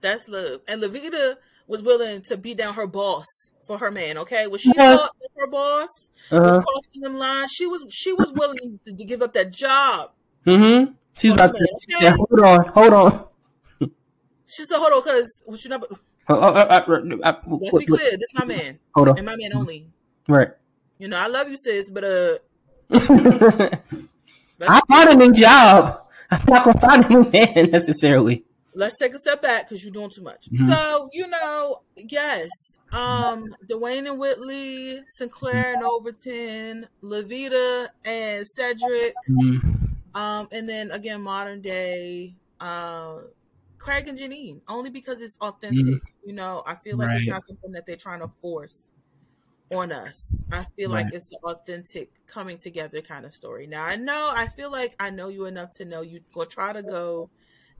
That's love. And Levita was willing to beat down her boss for her man. Okay, was she Yes. her boss Uh-huh. was crossing them lines, she was she was willing to, to give up that job. hmm She's about man, to. okay. said, hold on, hold on. She said, "Hold on, because what you know." Oh, oh, oh, oh, Let's be clear. This my man, Hold on. and my man only. Right. You know, I love you, sis, but uh, I found a new job. I'm not gonna find a new man necessarily. Let's take a step back because you're doing too much. Mhm. So, you know, yes, um, Dwayne and Whitley, Sinclair and Overton, Levita and Cedric, Mm. um, and then again, modern day, uh, Craig and Janine, only because it's authentic. Mhm. You know, I feel like it's not something that they're trying to force on us. I feel like it's an authentic coming together kind of story. Now I know I feel like I know you enough to know you gonna try to go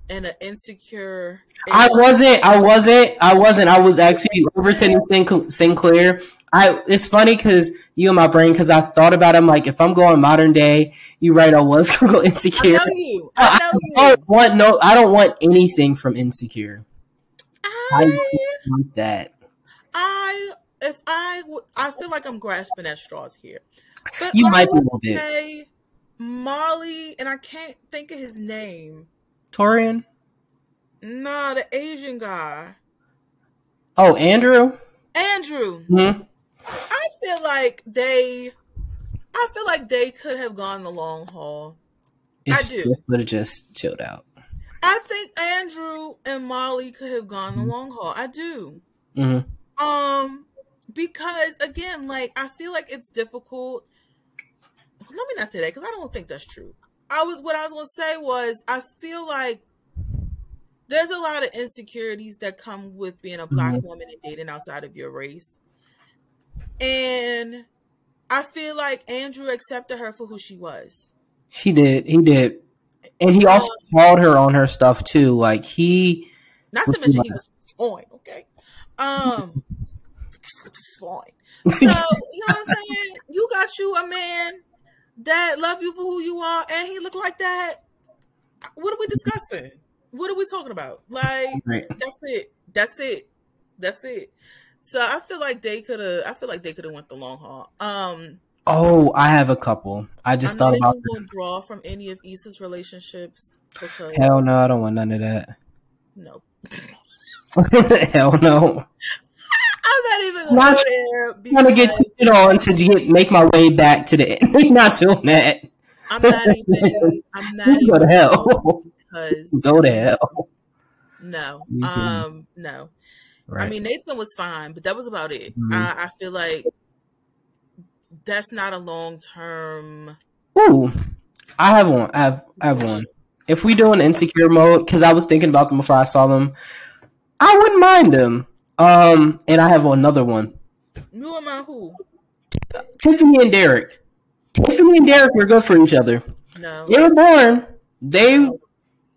in an insecure I wasn't. I wasn't. I wasn't. I was actually Overton and Sin- Sinclair. I. It's funny because you and my brain because I thought about him. Like if I'm going modern day, you right. I was gonna go I insecure. know you. I know you. I don't want no. I don't want anything from insecure. I I, want that. I, if I, would, I feel like I'm grasping at straws here. But You I might be a little bit. say Molly, and I can't think of his name. Taurean. Nah, the Asian guy, Oh, Andrew. Andrew. hmm I feel like they, I feel like they could have gone the long haul. I do. Would have just chilled out. I think Andrew and Molly could have gone the long haul. I do. hmm Um, because again, like I feel like it's difficult. Let me not say that because I don't think that's true. I was what I was gonna say was I feel like there's a lot of insecurities that come with being a black Mhm. woman and dating outside of your race, and I feel like Andrew accepted her for who she was. She did. He did, and he also called her on her stuff too. Like he. Not to mention he was fine, okay? Um fine. So, you know what I'm saying? You got you a man that love you for who you are and he look like that. What are we discussing? What are we talking about? Like Right. that's it. That's it. That's it. So I feel like they could have I feel like they could have went the long haul. Um Oh, I have a couple. I just I'm thought about. draw from any of Issa's relationships because Hell no, I don't want none of that. no. Hell no. I'm not even Not I'm gonna get because- it on to get make my way back to the end. not doing that. I'm not even. I'm not go to hell. because Go to hell. no. Can. Um, no. Right. I mean, Nathan was fine, but that was about it. Mhm. I, I feel like that's not a long term. Ooh, I have one. I have. I have one. If we do an insecure mode, because I was thinking about them before I saw them, I wouldn't mind them. Um, and I have another one. You and my who? Tiffany and Derek. Tiffany and Derek were good for each other. No, They were born. They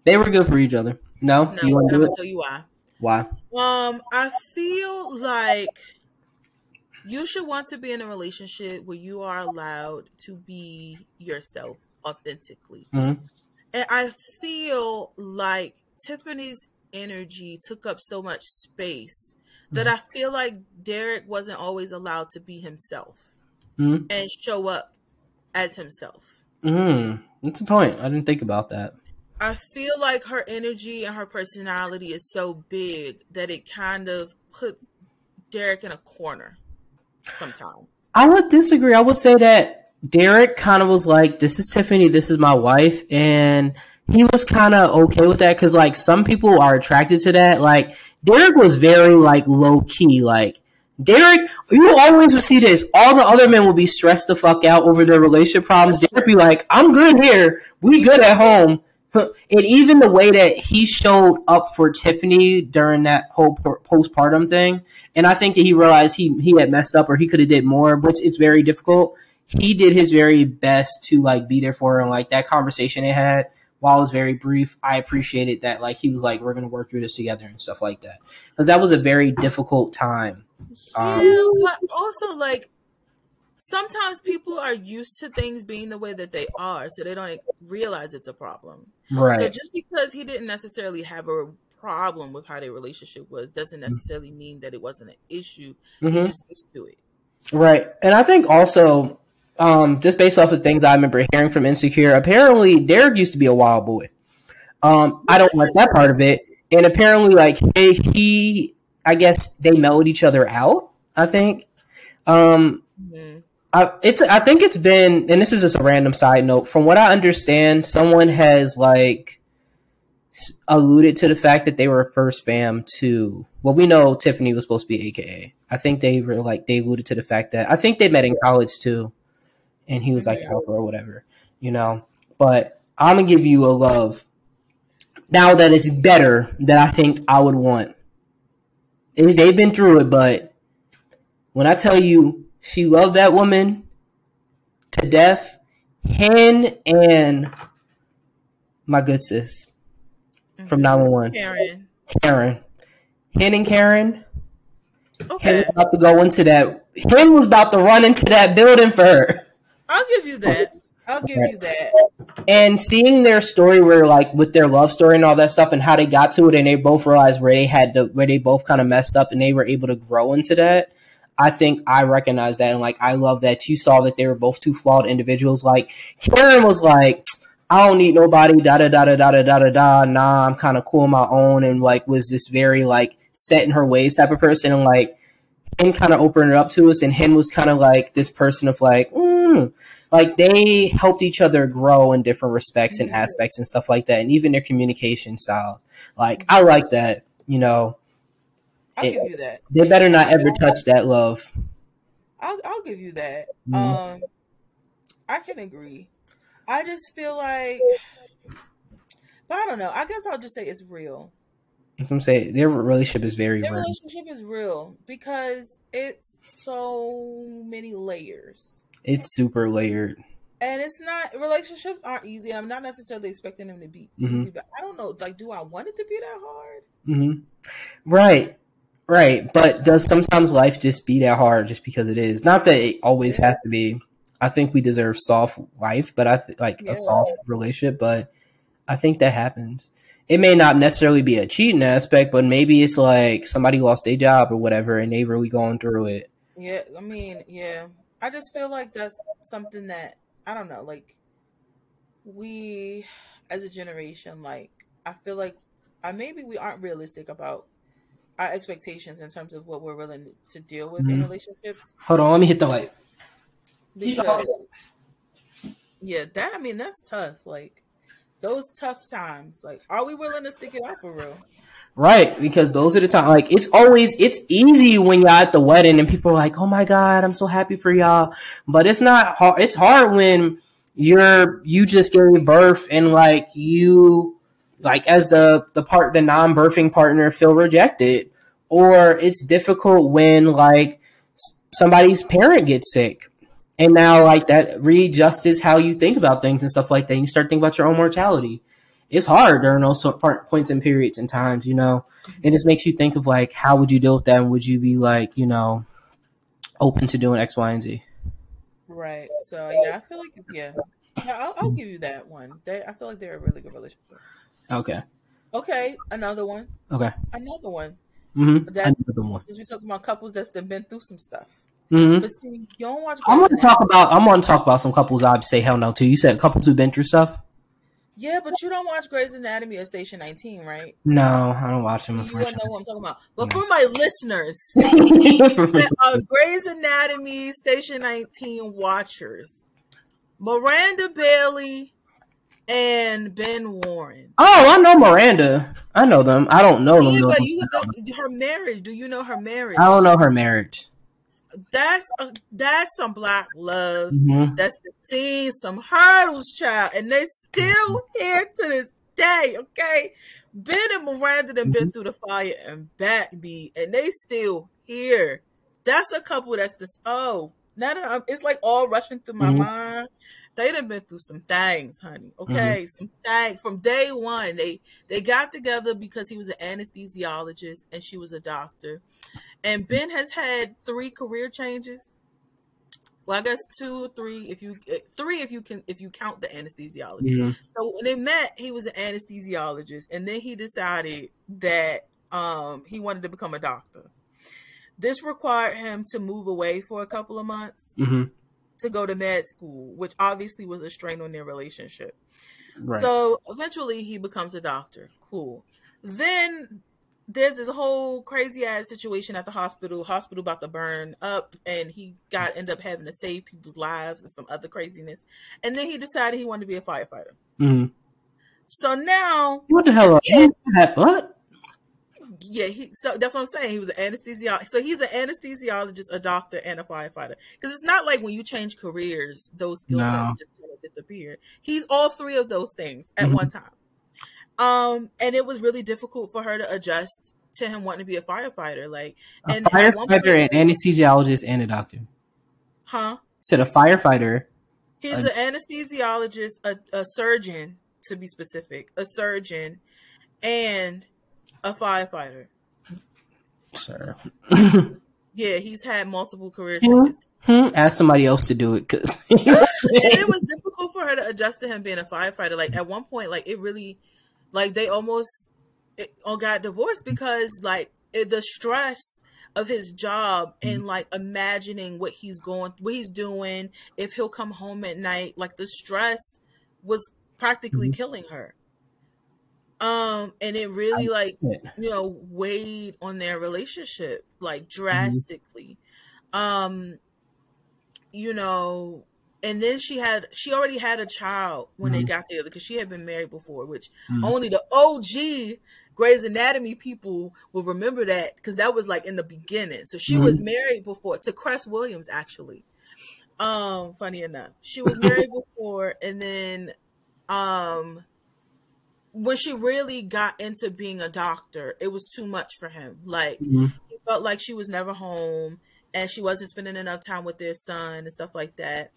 they were good for each other. No, no. you want to do it? tell you why. Why? Um, I feel like you should want to be in a relationship where you are allowed to be yourself authentically. Mhm. And I feel like Tiffany's energy took up so much space that I feel like Derek wasn't always allowed to be himself Mhm. and show up as himself. Mm, that's a point. I didn't think about that. I feel like her energy and her personality is so big that it kind of puts Derek in a corner sometimes. I would disagree. I would say that Derek kind of was like, "This is Tiffany. This is my wife," and he was kind of okay with that because, like, some people are attracted to that. Like, Derek was very like low key. Like, Derek, you always would see this. All the other men will be stressed the fuck out over their relationship problems. Derek be like, I'm good here. We good at home. And even the way that he showed up for Tiffany during that whole postpartum thing, and I think that he realized he he had messed up or he could have did more, but it's very difficult. He did his very best to like be there for her, and like that conversation they had while it was very brief, I appreciated that like he was like, we're gonna work through this together and stuff like that because that was a very difficult time. Um, yeah, but also like sometimes people are used to things being the way that they are, so they don't realize it's a problem. Right. So just because he didn't necessarily have a problem with how their relationship was doesn't mm-hmm. necessarily mean that it wasn't an issue. Mm-hmm. Just used to it. Right. And I think also um, just based off of things I remember hearing from Insecure, apparently Derek used to be a wild boy. Um, I don't like that part of it. And apparently, like he, he I guess they mellowed each other out. I think. Um, mm-hmm. I, it's. I think it's been, and this is just a random side note. From what I understand, someone has like alluded to the fact that they were first fam to. Well, we know Tiffany was supposed to be AKA. I think they were like they alluded to the fact that I think they met in college too and he was like alpha or whatever, you know. But I'm gonna give you a love now that it's better that I think I would want. they've been through it, but when I tell you she loved that woman to death, Hen and my good sis from mm-hmm. 911. Karen. Karen. Hen and Karen. Okay. Hen was about to go into that. Hen was about to run into that building for her. I'll give you that. I'll give you that. And seeing their story, where like with their love story and all that stuff, and how they got to it, and they both realized where they had to, where they both kind of messed up, and they were able to grow into that. I think I recognize that, and like I love that you saw that they were both two flawed individuals. Like Karen was like, I don't need nobody, da da da da da da da da da. Nah, I'm kind of cool on my own, and like was this very like set in her ways type of person, and like Hen kind of opened it up to us, and Hen was kind of like this person of like. Mm, hmm. like they helped each other grow in different respects and aspects and stuff like that, and even their communication styles. Like I like that, you know. I'll it, give you that. They better not ever touch that love. I'll I'll give you that. Mm-hmm. Um, I can agree. I just feel like, but I don't know. I guess I'll just say it's real. I'm saying their relationship is very their real. relationship is real because it's so many layers. It's super layered. And it's not relationships aren't easy. I'm not necessarily expecting them to be mm-hmm. easy, but I don't know. Like, do I want it to be that hard? Mm-hmm. Right, right. But does sometimes life just be that hard just because it is? Not that it always has to be. I think we deserve soft life, but I th- like yeah. a soft relationship. But I think that happens. It may not necessarily be a cheating aspect, but maybe it's like somebody lost their job or whatever, and they really going through it. Yeah, I mean, yeah, I just feel like that's something that I don't know, like we as a generation, like I feel like I maybe we aren't realistic about our expectations in terms of what we're willing to deal with mm-hmm. in relationships. Hold on, let me hit the light. Because, yeah, that I mean that's tough. Like those tough times. Like, are we willing to stick it out for real? Right, because those are the times. Like it's always it's easy when you're at the wedding and people are like, "Oh my god, I'm so happy for y'all," but it's not hard. It's hard when you're you just gave birth and like you like as the the part the non-birthing partner feel rejected, or it's difficult when like somebody's parent gets sick and now like that readjusts how you think about things and stuff like that. You start thinking about your own mortality it's hard during those points and periods and times, you know, and it makes you think of like, how would you deal with that? And would you be like, you know, open to doing X, Y, and Z? Right. So yeah, I feel like yeah, yeah I'll, I'll give you that one. They, I feel like they're a really good relationship. Okay. Okay, another one. Okay. Another one. Mm-hmm. That's another one. Because we're talking about couples that's been through some stuff. Mm-hmm. But see, you don't watch. I'm going to talk about. I'm to talk about some couples I'd say hell no to. You said couples who've been through stuff. Yeah, but you don't watch Grey's Anatomy or Station 19, right? No, I don't watch them. You don't know what I'm talking about. But no. for my listeners, uh, Grey's Anatomy, Station 19 watchers, Miranda Bailey and Ben Warren. Oh, I know Miranda. I know them. I don't know Yeah, them. but you know her marriage. Do you know her marriage? I don't know her marriage. That's a, that's some black love. Mhm. That's the scene, some hurdles, child, and they still here to this day. Okay, Ben and Miranda done been through the fire and back, and they still here. That's a couple. That's this. Oh, now that I'm, it's like all rushing through my Mhm. mind. They done been through some things, honey. Okay, some things from day one. They they got together because he was an anesthesiologist and she was a doctor. And Ben has had three career changes. Well, I guess two or three if you eh, three if you can if you count the anesthesiology. Mhm. So when they met, he was an anesthesiologist, and then he decided that um, he wanted to become a doctor. This required him to move away for a couple of months Mhm. To go to med school, which obviously was a strain on their relationship. Right. So eventually he becomes a doctor. Cool. Then there's this whole crazy ass situation at the hospital. Hospital about to burn up, and he got end up having to save people's lives and some other craziness. And then he decided he wanted to be a firefighter. Mhm. So now, What the hell? What? Yeah, he so that's what I'm saying. He was an anesthesiologist. So he's an anesthesiologist, a doctor, and a firefighter. Because it's not like when you change careers, those skill No. just kind of disappear. He's all three of those things at Mhm. one time. Um, and it was really difficult for her to adjust to him wanting to be a firefighter. Like, A and firefighter, point- an anesthesiologist, and a doctor. huh? Said a firefighter. He's Uh, an anesthesiologist, a, a surgeon, to be specific, a surgeon, and a firefighter. Sir. Yeah, he's had multiple career Mhm. changes. Ask somebody else to do it, because. and it was difficult for her to adjust to him being a firefighter. Like at one point, like it really, like they almost it, all got divorced because like it, the stress of his job and like imagining what he's going, what he's doing, if he'll come home at night, like the stress was practically Mhm. killing her. Um, and it really like you know weighed on their relationship like drastically um you know and then she had she already had a child when they Mhm. got together because she had been married before which Mhm. only the og Grey's Anatomy people will remember that because that was like in the beginning. So she was married before to Cress Williams, actually. Um, funny enough, she was married before, and then, um, when she really got into being a doctor, it was too much for him. Like Mhm. he felt like she was never home, and she wasn't spending enough time with their son and stuff like that.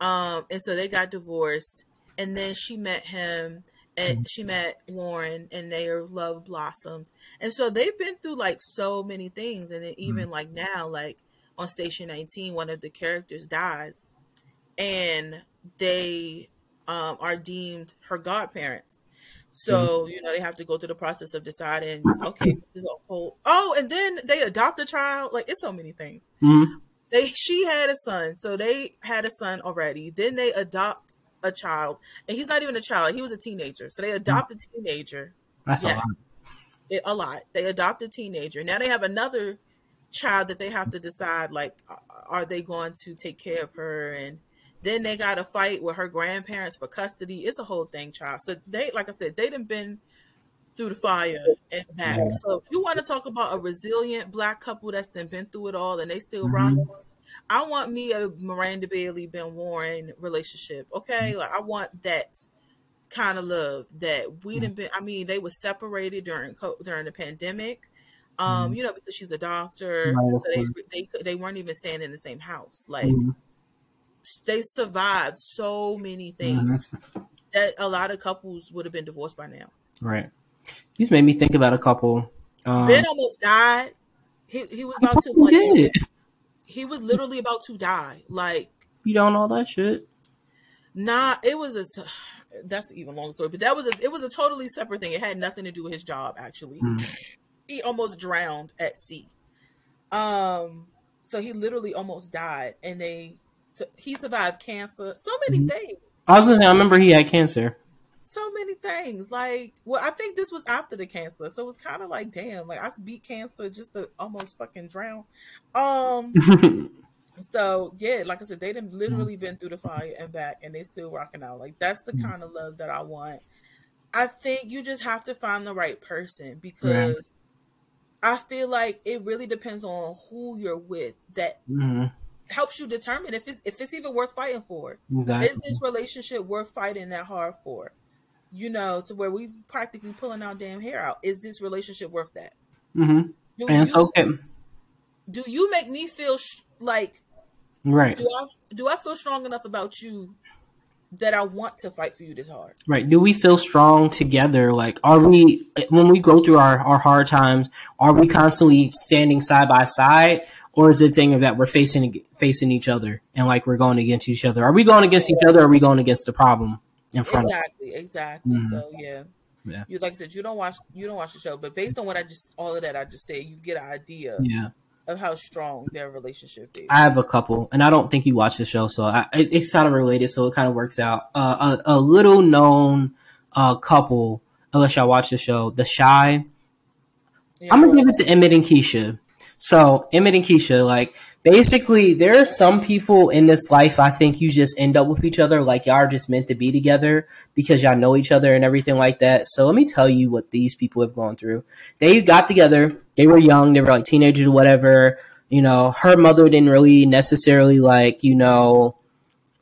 Um, and so they got divorced, and then she met him and she met Warren and their love blossomed. And so they've been through like so many things. And then even like now, like on Station 19, one of the characters dies and they um, are deemed her godparents. So, you know, they have to go through the process of deciding, okay, there's a whole oh, and then they adopt a child. Like it's so many things. Mhm. They she had a son, so they had a son already. Then they adopt a child, and he's not even a child; he was a teenager. So they adopt a teenager, That's Yes. a lot. it, a lot. They adopt a teenager. Now they have another child that they have to decide, like, are they going to take care of her? And then they got a fight with her grandparents for custody. It's a whole thing, child. So they, like I said, they done been through the fire and back. Yeah. So if you want to talk about a resilient black couple that's done been through it all and they still Mhm. rock. I want me a Miranda Bailey Ben Warren relationship. Okay, like I want that kind of love that we didn't been. I mean, they were separated during during the pandemic. Um, Mhm. you know, because she's a doctor, Right, so they, they they weren't even staying in the same house. Like Mhm. They survived so many things Mhm. that a lot of couples would have been divorced by now. Right. These made me think about a couple. Um, ben almost died. He he was about to like did? he was literally about to die. Like You don't know that shit. Nah, it was a. t- That's even long story, but that was a. It was a totally separate thing. It had nothing to do with his job. Actually, Mm. he almost drowned at sea. Um, so he literally almost died, and they. He survived cancer. So many Mhm. things. I was I remember he had cancer. So many things. Like, well, I think this was after the cancer, so it was kind of like, damn, like I beat cancer just to almost fucking drown. Um, So yeah, like I said, they have literally been through the fire and back, and they still rocking out. Like that's the kind of love that I want. I think you just have to find the right person because I feel like it really depends on who you're with that hmm helps you determine if it's if it's even worth fighting for. Exactly. Is this relationship worth fighting that hard for? You know, to where we practically pulling our damn hair out. Is this relationship worth that? hmm Do And you, so, okay. do you make me feel sh- like right, do I do I feel strong enough about you that I want to fight for you this hard? right. Do we feel strong together? Like, are we when we go through our, our hard times? Are we constantly standing side by side, or is it a thing of that we're facing facing each other and like we're going against each other? Are we going against each other? or Are we going against the problem in front of? Exactly, exactly. Mhm. So yeah. Yeah. You like I said, you don't watch you don't watch the show, but based on what I just all of that I just said, you get an idea Yeah, of how strong their relationship is. I have a couple, and I don't think you watch the show, so I, it, it's kind of related, so it kind of works out. Uh, a, a little known uh, couple, unless y'all watch the show, The Chi. Yeah, I'm gonna give it to Emmett and Keisha. So Emmett and Keisha, like basically, there are some people in this life. I think you just end up with each other, like y'all are just meant to be together because y'all know each other and everything like that. So let me tell you what these people have gone through. They got together. They were young. They were like teenagers or whatever. You know, her mother didn't really necessarily like you know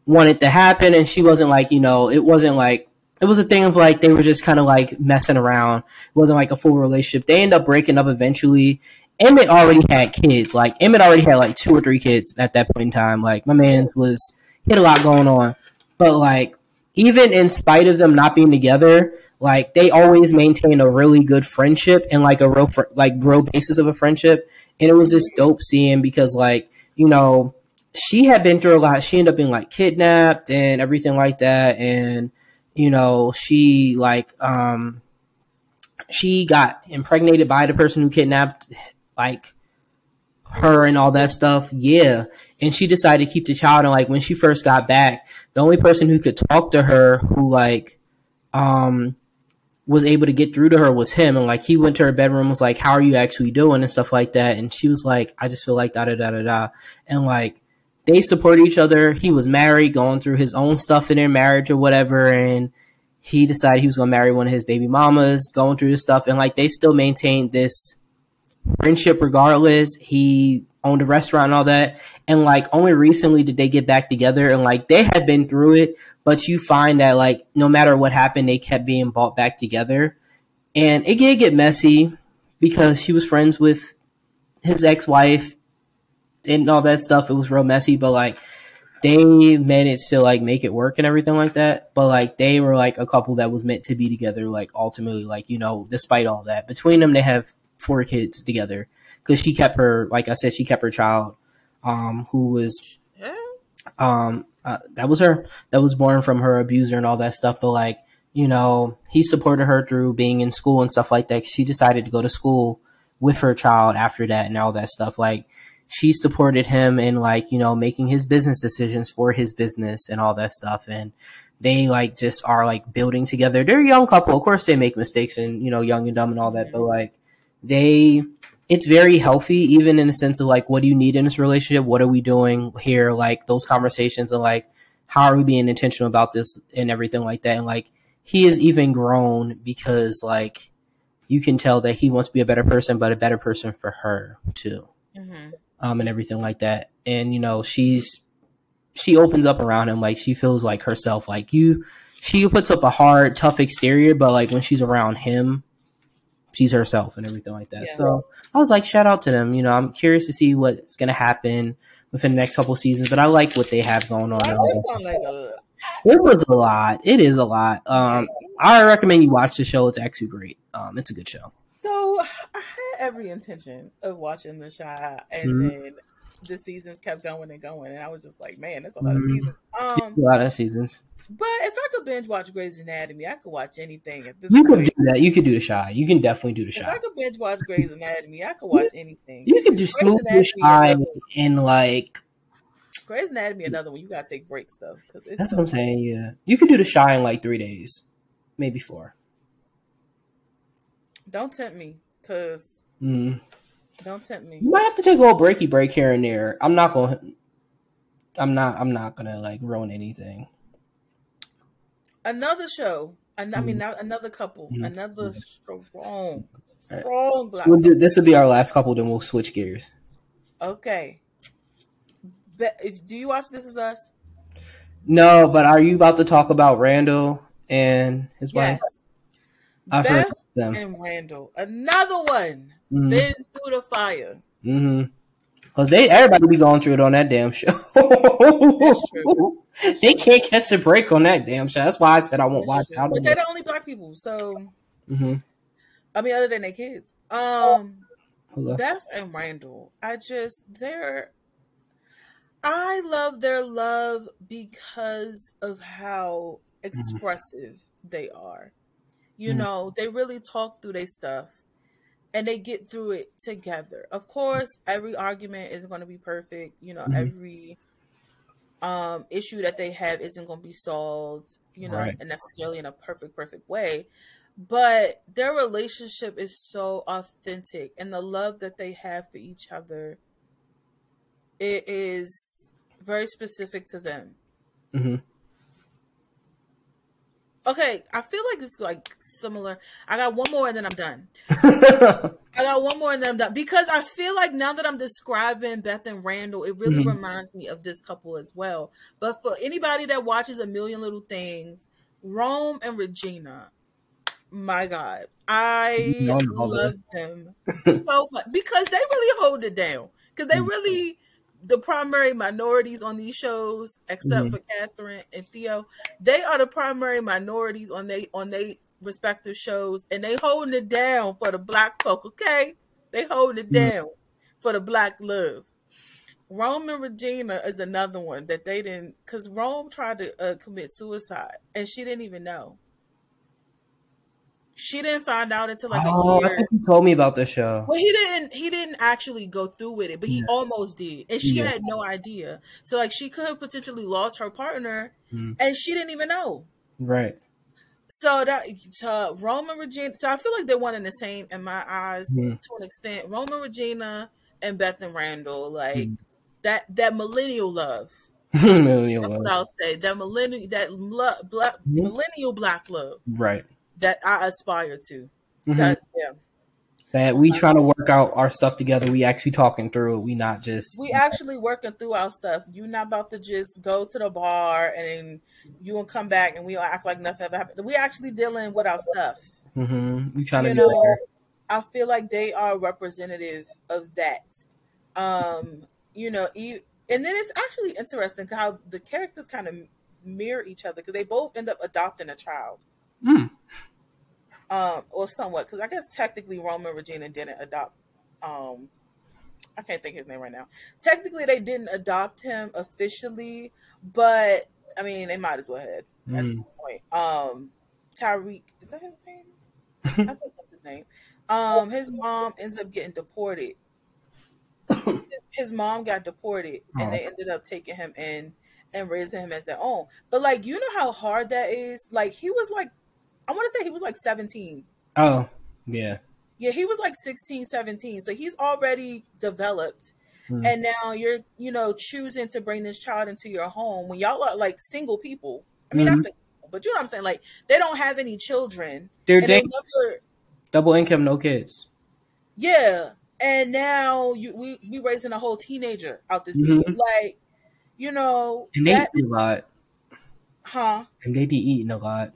want it to happen, and she wasn't like you know it wasn't like it was a thing of like they were just kind of like messing around. It wasn't like a full relationship. They end up breaking up eventually. Emmett already had kids. Like Emmett already had like two or three kids at that point in time. Like my man was he had a lot going on. But like even in spite of them not being together, like they always maintained a really good friendship and like a real fr- like real basis of a friendship. And it was just dope seeing because like you know she had been through a lot. She ended up being like kidnapped and everything like that, and you know she like um she got impregnated by the person who kidnapped like her and all that stuff. Yeah. And she decided to keep the child. And like when she first got back, the only person who could talk to her who like um was able to get through to her was him. And like he went to her bedroom, was like, How are you actually doing? and stuff like that. And she was like, I just feel like da da da da da. And like they support each other. He was married, going through his own stuff in their marriage or whatever, and he decided he was gonna marry one of his baby mamas, going through this stuff, and like they still maintained this friendship regardless. He owned a restaurant and all that. And like only recently did they get back together and like they had been through it, but you find that like no matter what happened, they kept being brought back together. And it did get messy because she was friends with his ex wife and all that stuff. It was real messy, but like they managed to like make it work and everything like that. But like they were like a couple that was meant to be together, like ultimately, like, you know, despite all that. Between them they have four kids together. Because she kept her like I said, she kept her child, um, who was um uh, that was her that was born from her abuser and all that stuff. But like you know he supported her through being in school and stuff like that. She decided to go to school with her child after that and all that stuff. Like she supported him in like you know making his business decisions for his business and all that stuff. And they like just are like building together. They're a young couple. Of course they make mistakes and you know young and dumb and all that. But like they it's very healthy even in a sense of like what do you need in this relationship? What are we doing here? Like those conversations and like how are we being intentional about this and everything like that? And like he is even grown because like you can tell that he wants to be a better person but a better person for her too. Mm-hmm. um and everything like that. And you know she's she opens up around him like she feels like herself. Like you she puts up a hard tough exterior but like when she's around him she's herself and everything like that. Yeah. so i was like shout out to them you know i'm curious to see what's gonna happen within the next couple seasons but i like what they have going on Why and does all sound like a it was a lot. It is a lot. Um i recommend you watch the show. It's actually great. Um it's a good show. So I had every intention of watching the show, and Mhm. then the seasons kept going and going, and I was just like, man, that's a lot of Mhm. seasons. Um, a lot of seasons but if I could binge watch Grey's Anatomy, I could watch anything at this you could do that you could do the Chi you can definitely do the Chi. If I could binge watch Grey's Anatomy, I could watch anything. you could do Grey's smooth the Chi and like Grey's Anatomy, another one. You gotta take breaks though, because That's so what I'm saying. Yeah, you could do the Chi in like three days, maybe four. Don't tempt me, cause Mm. don't tempt me. You might have to take a little breaky break here and there. I'm not going. to I'm not. I'm not gonna like ruin anything. Another show. an- I mean, not another couple. Mhm. Another strong, Alright. strong black. We'll do, this will be our last couple. Then we'll switch gears. Okay. Be- if, do you watch This Is Us? No, but are you about to talk about Randall and his wife? Yes. I've heard them. and Randall. Another one. Mm-hmm. Been through the fire. mm-hmm. Cause they everybody be going through it on that damn show. they can't catch a break on that damn show. That's why I said I won't watch out But they're the only black people. So, Mm-hmm. I mean, other than their kids. Um, up. Beth and Randall, I just they're I love their love because of how expressive they are. You Mhm. know, they really talk through their stuff and they get through it together. Of course, every argument isn't going to be perfect. You know, Mhm. every um issue that they have isn't going to be solved, you know, Right. necessarily in a perfect perfect way but their relationship is so authentic and the love that they have for each other it is very specific to them Mm-hmm. Okay i feel like it's like similar. I got one more and then i'm done. I got one more and then i'm done. Because i feel like now that i'm describing beth and randall it really Mhm. reminds me of this couple as well. But for anybody that watches a million little things rome and regina my god i You don't know love them so much. Because they really hold it down. Because they Mhm. really the primary minorities on these shows except Mhm. for catherine and theo they are the primary minorities on they on they respective shows and they holding it down for the black folk okay they holding it Mhm. down for the black love Rome and Regina is another one that they didn't, because Rome tried to uh, commit suicide and she didn't even know. She didn't find out until like oh, a I year. think you told me about the show. Well, he didn't. He didn't actually go through with it, but he Yeah. almost did, and she Yeah. had no idea. So, like, she could have potentially lost her partner, Mm. and she didn't even know. Right. So that to Rome and Regina. So I feel like they're one and the same in my eyes Mhm. to an extent. Rome and Regina and Beth and Randall, like Mhm. that that millennial love. Millennial That's love. I'll say. That millennial that black, millennial black love Right. That I aspire to. Mhm. That yeah. that we trying to work out our stuff together. We actually talking through it. We not just we actually working through our stuff. You're not about to just go to the bar and then you will come back and we act like nothing ever happened. We actually dealing with our stuff. hmm we trying to You be know, there. I feel like they are representative of that. Um, you know, e- and then it's actually interesting how the characters kind of mirror each other because they both end up adopting a child. Mm. Um, or somewhat, because I guess technically Rome and Regina didn't adopt. Um, I can't think his name right now. Technically, they didn't adopt him officially, but I mean, they might as well had at Mm. this point. Um, Tyreek is that his name? I think that's his name. Um, his mom ends up getting deported. His mom got deported, and Oh. they ended up taking him in and raising him as their own. But like, you know how hard that is. Like, he was like, I want to say he was like seventeen. Oh, yeah. Yeah, he was like 16, 17. So he's already developed. Mm. And now you're, you know, choosing to bring this child into your home when y'all are like single people. I mean, Mhm. not single, but you know what I'm saying? Like they don't have any children. They're they never, Double income, no kids. yeah. And now you we we raising a whole teenager out this Mhm. Like, you know, And they that, eat a lot. huh? And they be eating a lot.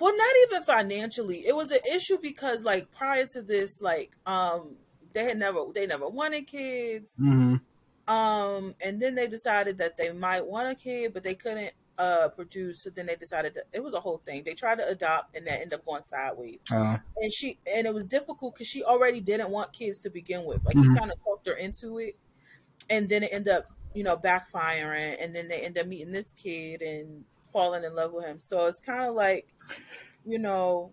Well, not even financially. It was an issue because like prior to this, like um they had never they never wanted kids. hmm Um, and then they decided that they might want a kid, but they couldn't uh produce. So then they decided that it was a whole thing. They tried to adopt, and that ended up going sideways. Uh, And she and it was difficult because she already didn't want kids to begin with. Like Mhm. he kind of talked her into it, and then it ended up, you know, backfiring. And then they end up meeting this kid and falling in love with him. So it's kind of like, you know,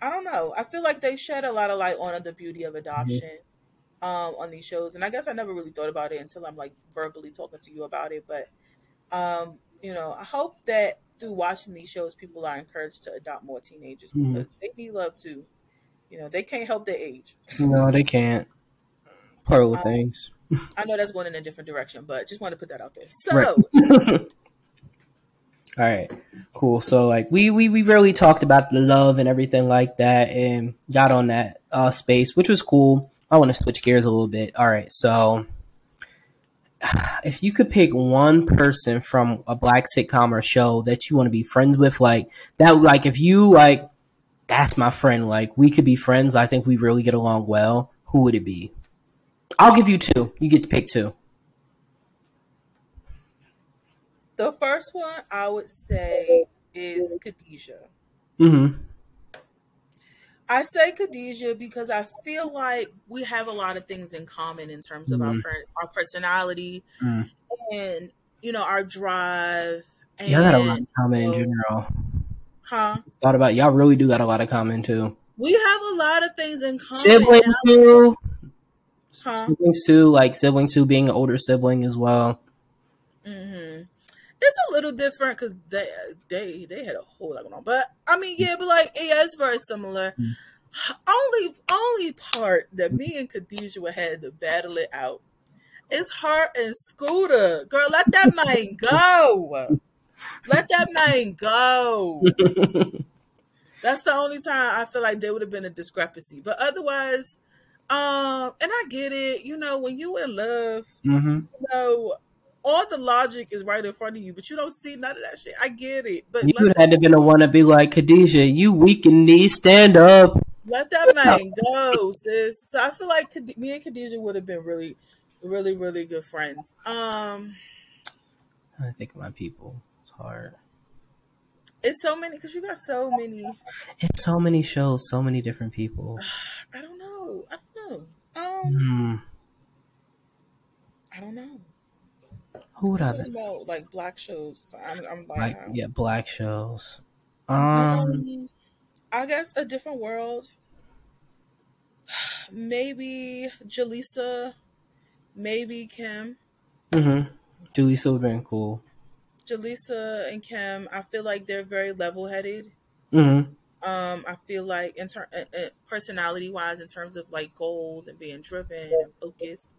I don't know. I feel like they shed a lot of light on the beauty of adoption um, on these shows, and I guess I never really thought about it until I'm like verbally talking to you about it. But um, you know, I hope that through watching these shows, people are encouraged to adopt more teenagers Mhm. because they need love too. You know, they can't help their age. no, they can't. Poor little Um, things. I know that's going in a different direction, but just want to put that out there. So, Right. All right, cool. So like we we we really talked about the love and everything like that, and got on that uh, space, which was cool. I want to switch gears a little bit. All right, so if you could pick one person from a black sitcom or show that you want to be friends with, like that, like if you like, that's my friend. Like we could be friends. I think we really get along well. Who would it be? I'll give you two. You get to pick two. The first one I would say is Khadijah. Mm-hmm. I say Khadijah because I feel like we have a lot of things in common in terms of our Mhm. per- our personality Mm. and you know our drive. And, Y'all got a lot in common in general. Huh? Thought about y'all really do got a lot of common too. We have a lot of things in common. Siblings too. Huh? Siblings too, like siblings too, being an older sibling as well. It's a little different because they they they had a whole lot going on, but I mean, yeah, but like yeah, it's very similar. Mm. Only only part that me and Khadijah had to battle it out is her and Scooter. Girl, let that man go. Let that man go. That's the only time I feel like there would have been a discrepancy. But otherwise, um, and I get it. You know, when you in love, hmm you know, all the logic is right in front of you, but you don't see none of that shit. I get it, but You let would that, have to been the one to be like, Khadijah, you weak in knees, stand up. let that man go, sis. So I feel like me and Khadijah would have been really, really, really good friends. Um, I think of my people. It's hard. it's so many because you got so many. It's so many shows, so many different people. I don't know. I don't know. Um, Hmm. I don't know. Who would I Talking about like black shows. So I'm, I'm like, Like, yeah, black shows. Um, Um, I guess a different world. Maybe Jaleesa. Maybe Kim. mm-hmm. Julie would have been cool. Jaleesa and Kim. I feel like they're very level-headed. Mm-hmm. Um, I feel like in ter- uh, uh, personality-wise, in terms of like goals and being driven and focused,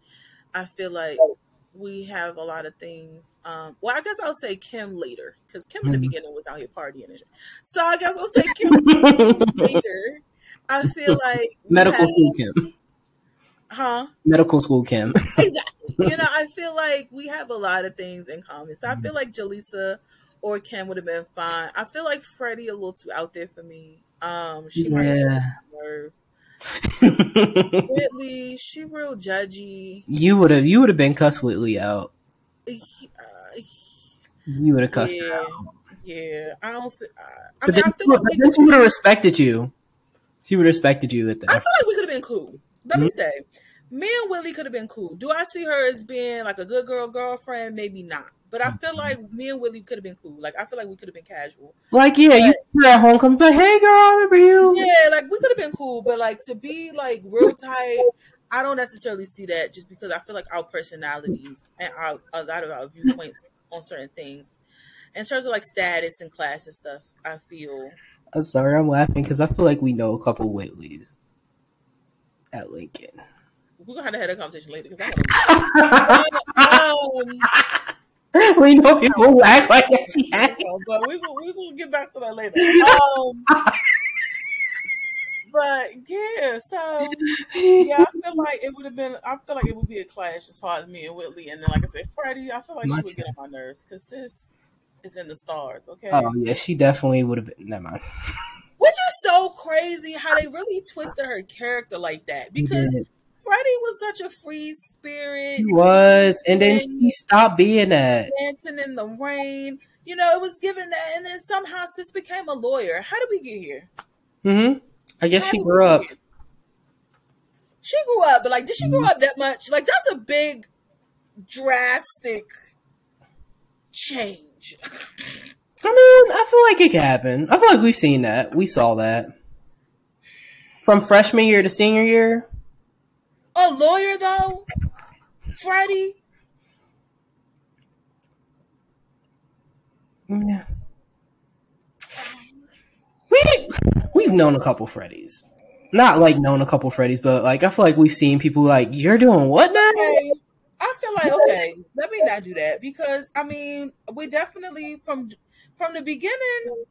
I feel like we have a lot of things. Um, well, I guess I'll say Kim later because Kim in the Mhm. beginning was out here partying and shit. So I guess I'll say Kim later. I feel like Medical have- school Kim. huh? Medical school Kim. Exactly. you know, I feel like we have a lot of things in common. So I feel like Jaleesa or Kim would have been fine. I feel like Freddie a little too out there for me. Um, she might have yeah. nerves. Whitley, she real judgy. you would have you would have been cussed Whitley out. Uh, You would have cussed her yeah, out. yeah. I don't. Th- I, I But mean, then, I feel like but we then she would have respected you. She would have respected you at the I feel like we could have been cool. Let Mm-hmm. me say, me and Whitley could have been cool. Do I see her as being like a good girl girlfriend? Maybe not. But I feel Mm-hmm. like me and Whitley could have been cool. Like I feel like we could have been casual. Like, yeah, you were at home, come like, hey girl, I remember you. Yeah, like we could have been cool. But like to be like real tight, I don't necessarily see that. Just because I feel like our personalities and our a lot of our viewpoints on certain things, in terms of like status and class and stuff, I feel I'm sorry, I'm laughing because I feel like we know a couple Whitleys at Lincoln. we're gonna have to have a conversation later. Because I um, we know people who act like that. she act. So, but we will we will get back to that later. Um, but yeah, so yeah, I feel like it would have been. I feel like it would be a clash as far as me and Whitley, and then like I said, Freddie. I feel like My she would get on my nerves because sis is in the stars. Okay, Oh yeah, she definitely would have been. Never mind. which is so crazy how they really twisted her character like that because Yeah, Freddie was such a free spirit. she was, and then she stopped being that. dancing in the rain. You know, it was given that, and then somehow sis became a lawyer. How did we get here? hmm I guess How she grew up. here? She grew up, but like, did she grow up that much? Like, that's a big, drastic change. I mean, I feel like it could happen. I feel like we've seen that. We saw that from freshman year to senior year. A lawyer, though, Freddie. Yeah. We we've known a couple Freddys. Not like known a couple Freddys, but like I feel like we've seen people like you're doing what now? Okay, feel like okay, let me not do that because I mean we definitely from from the beginning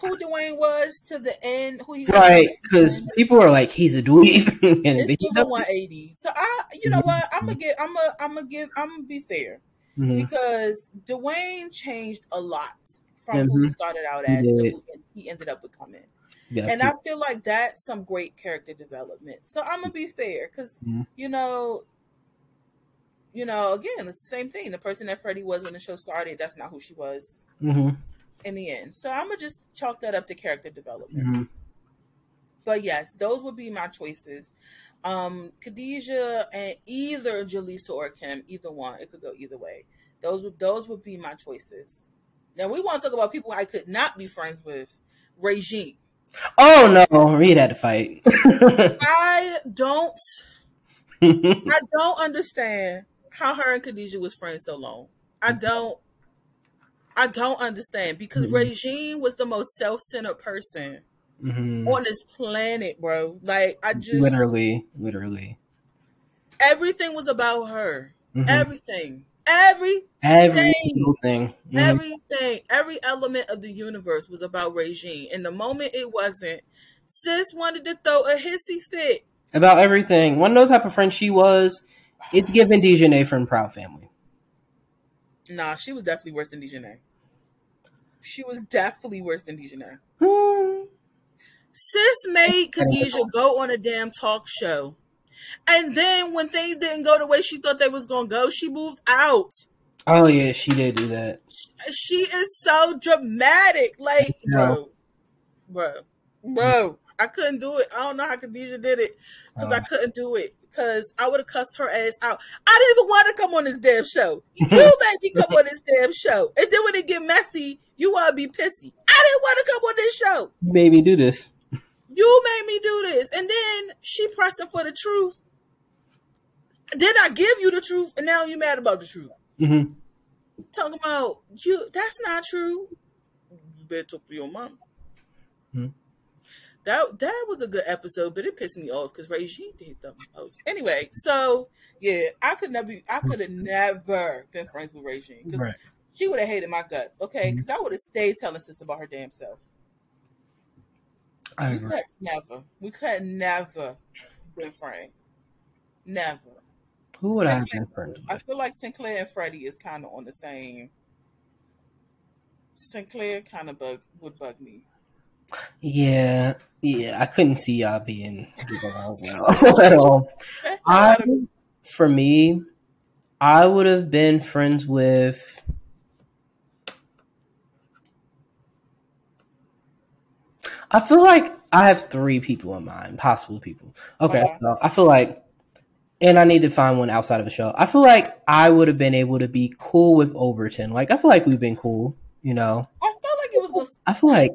who Dwayne was to the end who he right because people are like he's a dweeb it's even 180 so i you know what i'm gonna get i'm gonna i'm gonna give i'm gonna be fair mm-hmm. because Dwayne changed a lot from mm-hmm. who he started out as to who he ended up becoming yeah, and I feel like that's some great character development. So I'm gonna be fair because mm-hmm. you know, you know, again, it's the same thing. The person that Freddie was when the show started, that's not who she was. Mm-hmm in the end. So I'm gonna just chalk that up to character development. Mm-hmm. But yes, those would be my choices. Um, Khadijah and either Jaleesa or Kim, either one. It could go either way. Those would those would be my choices. Now we want to talk about people I could not be friends with. Regine. Oh no, Reed had to fight. I don't I don't understand how her and Khadijah was friends so long. I don't I don't understand because mm-hmm. Regine was the most self centered person mm-hmm. on this planet, bro. Like I just literally, literally, everything was about her. Mm-hmm. Everything, every every thing, mm-hmm. everything, every element of the universe was about Regine. And the moment it wasn't, sis wanted to throw a hissy fit about everything. One knows how of friend she was. It's given Dijonay from Proud Family. Nah, she was definitely worse than Dijonay. She was definitely worse than Dijonay. Hmm. Sis made Khadijah go on a damn talk show. And then when things didn't go the way she thought they was gonna go, she moved out. Oh yeah, she did do that. She is so dramatic. Like, bro, bro, bro. I couldn't do it. I don't know how Khadijah did it because. I couldn't do it because I would have cussed her ass out. I didn't even want to come on this damn show. You made me come on this damn show. And then when it get messy, you want to be pissy. I didn't want to come on this show. You made me do this. You made me do this. And then she pressing for the truth. Then I give you the truth, and now you mad about the truth. Mm-hmm. Talking about you, that's not true. You better talk to your mom. Mm-hmm that that was a good episode, but it pissed me off because Regine did the most. Anyway, so yeah, I could never, I could have never been friends with Regine because right. She would have hated my guts. Okay, because mm-hmm. I would have stayed telling sis about her damn self. I we agree. could never, we could never been friends. Never. Who would Synclaire, I have been friends with? I feel like Synclaire and Freddie is kind of on the same. Synclaire kind of bug would bug me. Yeah, yeah, I couldn't see y'all being at all. I, for me, I would have been friends with. I feel like I have three people in mind, possible people. Okay, so I feel like, and I need to find one outside of the show. I feel like I would have been able to be cool with Overton. Like I feel like we've been cool, you know. I felt like it was. I feel like,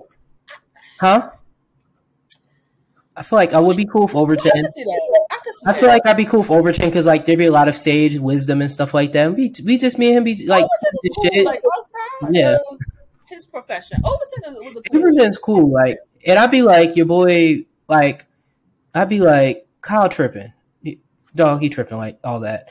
huh? I feel like I would be cool with Overton. I, I, I feel like I'd be cool with Overton because like there'd be a lot of sage wisdom and stuff like that. We we just me and him be like, cool, like yeah. His profession. Overton was a cool Overton's cool. Like, and I'd be like your boy. Like, I'd be like Kyle tripping, dog. He tripping like all that.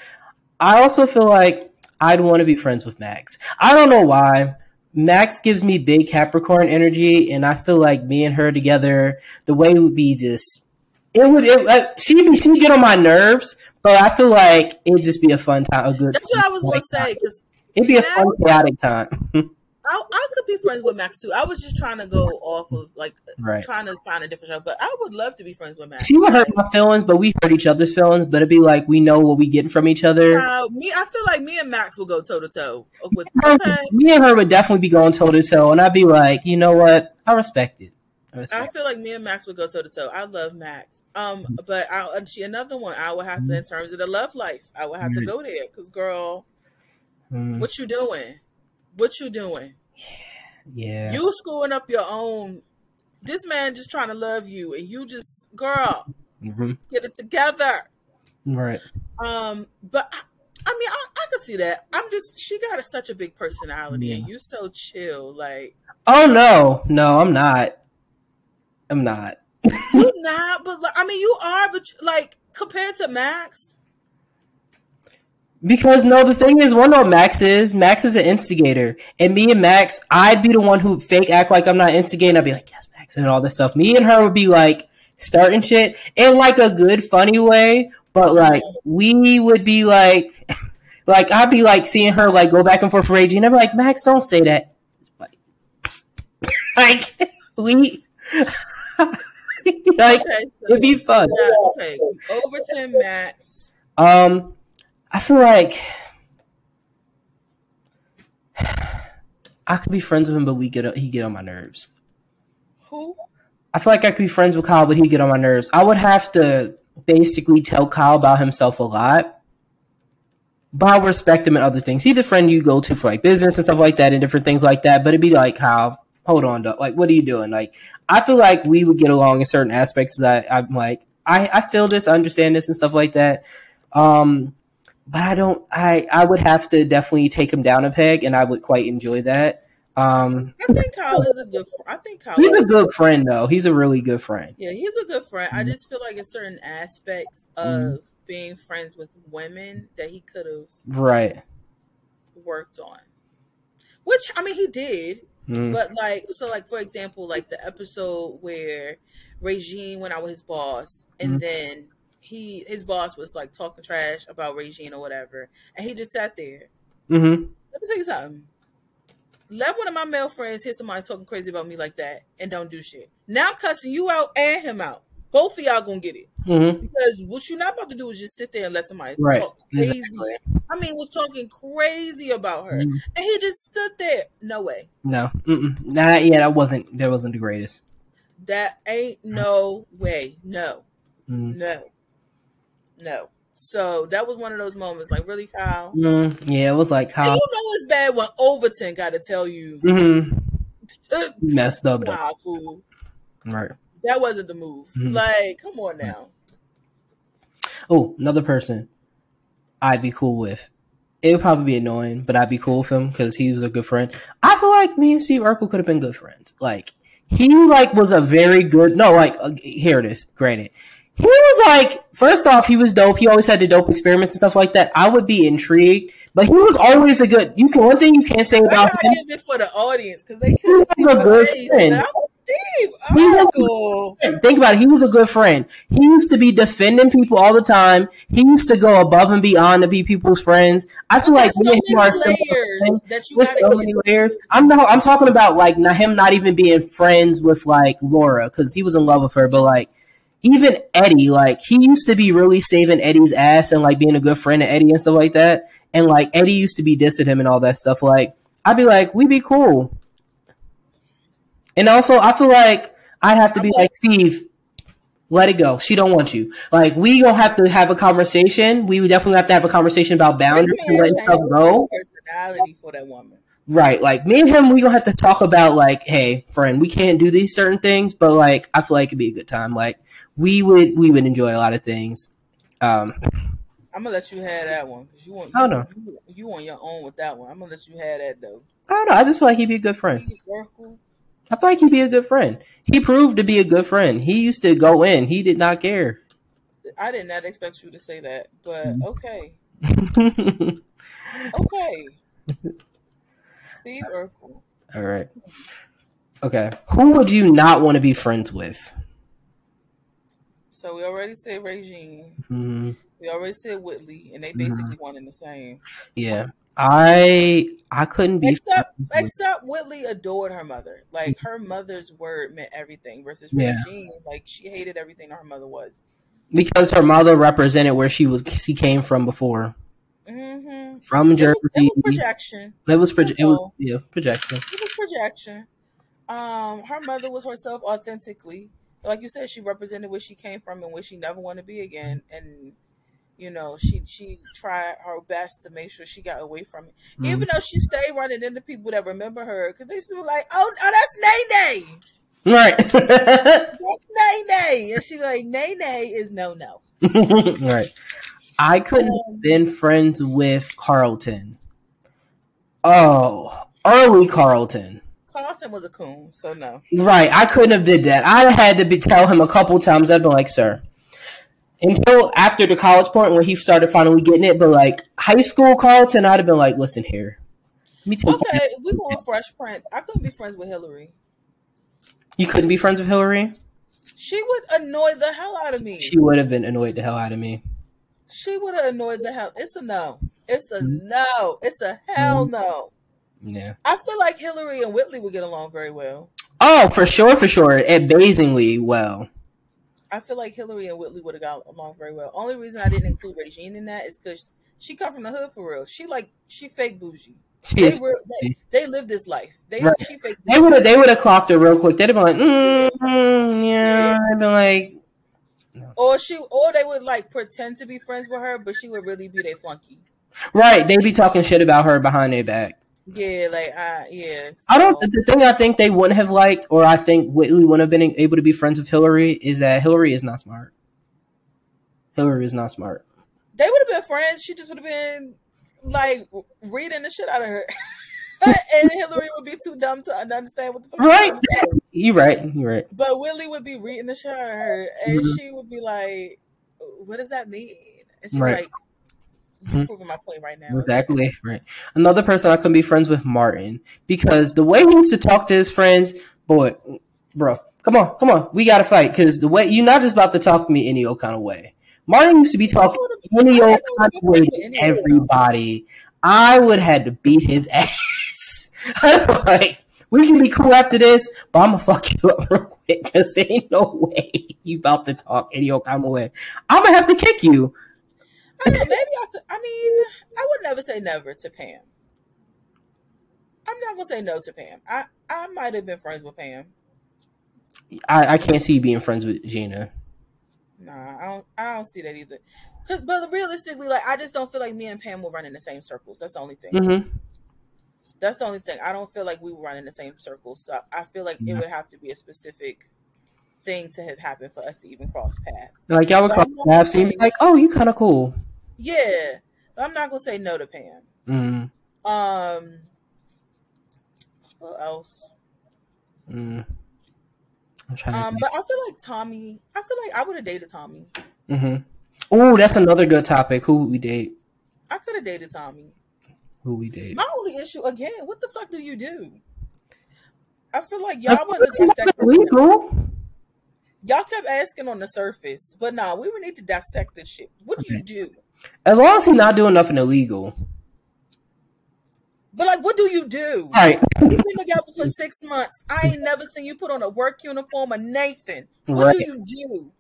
I also feel like I'd want to be friends with Max. I don't know why. Max gives me big Capricorn energy, and I feel like me and her together, the way would be just it would. It, uh, she she get on my nerves, but I feel like it'd just be a fun time. A good. That's what I was gonna say because it'd be a fun chaotic time. I, I could be friends with Max too. I was just trying to go off of like right. trying to find a different show, but I would love to be friends with Max. She would hurt my feelings, but we hurt each other's feelings. But it'd be like we know what we get from each other. Uh, me, I feel like me and Max will go toe to toe with. Okay. Me and her would definitely be going toe to toe, and I'd be like, you know what, I respect it. I, I feel like me and Max would go toe to toe. I love Max. Um, but I, and she another one. I would have to in terms of the love life. I would have to go there because, girl, mm. what you doing? What you doing? Yeah. You screwing up your own. This man just trying to love you, and you just, girl, mm-hmm. get it together. Right. Um, but I, I mean, I, I can see that. I'm just, she got a, such a big personality, yeah. and you so chill. Like, oh no, no, I'm not. I'm not. You're not, but like, I mean, you are, but like compared to Max. Because no, the thing is, one what Max is. Max is an instigator, and me and Max, I'd be the one who fake act like I'm not instigating. I'd be like, yes, Max, and all this stuff. Me and her would be like starting shit in like a good, funny way, but like we would be like, like I'd be like seeing her like go back and forth for raging. And I'd be like, Max, don't say that. Like, like we. like Okay, so, it'd be fun. yeah, okay, Overton Max. Um, I feel like I could be friends with him, but we get he get on my nerves. Who? I feel like I could be friends with Kyle, but he get on my nerves. I would have to basically tell Kyle about himself a lot, but I respect him and other things. He's a friend you go to for like business and stuff like that, and different things like that. But it'd be like, Kyle, hold on, dog. like, what are you doing? Like, I feel like we would get along in certain aspects. That I'm like, I I feel this, I understand this, and stuff like that. Um, but I don't. I I would have to definitely take him down a peg, and I would quite enjoy that. Um, I think Kyle is a good. I think Kyle. he's a good friend, though. He's a really good friend. Yeah, he's a good friend. I Mhm. just feel like in certain aspects of Mhm. being friends with women that he could have Right. worked on. Which I mean, he did. Mm. But like, so like for example, like the episode where Regine went out with his boss, and Mhm. then he his boss was like talking trash about Regine or whatever, and he just sat there. hmm Let me tell you something. Let one of my male friends hear somebody talking crazy about me like that and don't do shit. Now I'm cussing you out and him out. Both of y'all gonna get it hmm because what you're not about to do is just sit there and let somebody Right. talk crazy. Exactly. I mean, was talking crazy about her, Mhm. and he just stood there. No way. No. Mm-mm. Nah. Yeah, that wasn't. That wasn't the greatest. That ain't no way. No, Mm. no, no. So that was one of those moments. Like, really, Kyle? Mm, yeah, it was like And you know it's bad when Overton got to tell you, mm-hmm. messed up. Though. nah, fool, Right. that wasn't the move. Mhm. Like, come on now. Oh, another person I'd be cool with. It would probably be annoying, but I'd be cool with him because he was a good friend. I feel like me and Steve Urkel could have been good friends. Like he like was a very good. No, like uh, here it is. Granted, he was like first off he was dope. He always had the dope experiments and stuff like that. I would be intrigued, but he was always a good. You can one thing you can't say about him. it for the audience because they see He's a good face. friend. Steve He was-. Think about it. He was a good friend. He used to be defending people all the time. He used to go above and beyond to be people's friends. I feel like There's me and so him are layers that you There's so many layers. I'm not. I'm talking about like not him not even being friends with like Laura because he was in love with her, but like even Eddie, like he used to be really saving Eddie's ass and like being a good friend to Eddie and stuff like that. And like Eddie used to be dissing him and all that stuff. Like I'd be like, we'd be cool. And also, I feel like I'd have to be like Steve. Let it go. She don't want you. Like we gonna have to have a conversation. We would definitely have to have a conversation about boundaries and letting stuff go. personality for that woman. Right. Like me and him, we gonna have to talk about like, hey, friend, we can't do these certain things, but like, I feel like it'd be a good time. Like we would, we would enjoy a lot of things. Um, I'm gonna let you have that one because you want. Oh, no. You, you on your own with that one. I'm gonna let you have that though. I don't know. I just feel like he'd be a good friend. I feel like he'd be a good friend. He proved to be a good friend. He used to go in. He did not care. I did not expect you to say that, but Mhm. okay, okay. Steve Urkel. right. Okay. Who would you not want to be friends with? So we already said Regine. Mhm. We already said Whitley, and they Mhm. basically one and the same. Yeah. I I couldn't be Except, except Whitley adored her mother. Like her mother's word meant everything. Versus Yeah. Regine, like she hated everything her mother was. because her mother represented where she was she came from before. Mm-hmm. From It Jersey. was, it was projection. It was proje- it was yeah, projection. It was projection. Um, her mother was herself authentically. Like you said, she represented where she came from and where she never wanted to be again. And you know, she she tried her best to make sure she got away from it. Mm. Even though she stayed running into people that remember her, because they still like, "Oh, oh, that's Nene, Right. that's Nene," and she like, "Nene is no no." right. I couldn't Um, have been friends with Carlton. Oh, early Carlton. Carlton was a coon, so no. Right. I couldn't have did that. I had to be, tell him a couple times. I'd be like, sir, until after the college point where he started finally getting it. But like high school Carlton, I'd have been like, listen here. Let me take Okay, we going Fresh Prince. I couldn't be friends with Hillary. You couldn't be friends with Hillary. She would annoy the hell out of me. She would have been annoyed the hell out of me. She would have annoyed the hell. It's a no. It's a Mhm. no. It's a hell Mhm. no. Yeah. I feel like Hillary and Whitley would get along very well. Oh, for sure, for sure. Amazingly well. I feel like Hillary and Whitley would have got along very well. Only reason I didn't include Regine in that is because she come from the hood for real. She like she fake bougie. She They is. were they, they live this life. They Right. she fake. They would have. They would have clocked her real quick. They'd have been like, mm, mm, yeah. I'd been like, Or she or they would like pretend to be friends with her, but she would really be their flunky. right. They'd be talking shit about her behind their back. Yeah, like I, yeah. I don't. The thing I think they wouldn't have liked, or I think Whitley wouldn't have been able to be friends with Hillary, is that Hillary is not smart. Hillary is not smart. they would have been friends. She just would have been like reading the shit out of her. and Hillary would be too dumb to understand what the fuck. Right. You right. You right. But Whitley would be reading the shit out of her, and Mhm. she would be like, "What does that mean?" And she's Right. like, "You're Mhm. proving my point right now." Exactly. Right. Another person I couldn't be friends with, Martin, because the way he used to talk to his friends, boy, bro, come on, come on, we got to fight. Because the way you're not just about to talk to me any old kind of way. Martin used to be talking any old kind of way to everybody. I would have had to beat his ass. I'm like, we can be cool after this, but I'm gonna fuck you up real quick because ain't no way you about to talk any old kind of way. I'm gonna have to kick you. I know, maybe I could. I mean, I would never say never to Pam. I'm not gonna say no to Pam. I I might have been friends with Pam. I, I can't see you being friends with Gina. Nah, I don't. I don't see that either. Cause, but realistically, like I just don't feel like me and Pam will run in the same circles. That's the only thing. Mm-hmm. That's the only thing. I don't feel like we run in the same circles. So I feel like it would have to be a specific thing to have happened for us to even cross paths. Like y'all would cross paths and be like, "Oh, you kind of cool." Yeah, but I'm not gonna say no to Pam. Mm, Um, what else? mm. I'm trying Um, but I feel like Tommy. I feel like I would have dated Tommy. Mm-hmm. Oh, that's another good topic. Who would we date? I could have dated Tommy. Who we date? My only issue again, what the fuck do you do? I feel like y'all That's, wasn't that's not dissecting. illegal. Y'all kept asking on the surface, but nah, we would need to dissect this shit. What do you do? As long as he's not doing nothing illegal. But like, what do you do? All right. We've been together for six months. I ain't never seen you put on a work uniform or Nathan. What Right. do you do?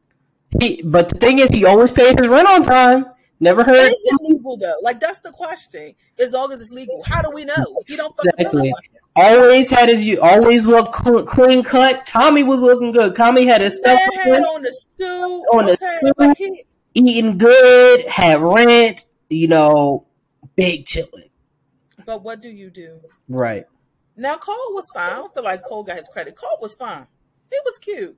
He, but the thing is, he always paid his rent on time. Never heard. Is it legal though? Like that's the question. As long as it's legal, how do we know? He don't fucking Exactly. Always had his. You always look clean cut. Tommy was looking good. Tommy had his stuff on the suit, On the suit. eating good. Had rent. You know, big chilling. but what do you do? Right. Now Cole was fine. I don't feel like Cole got his credit. Cole was fine. He was cute,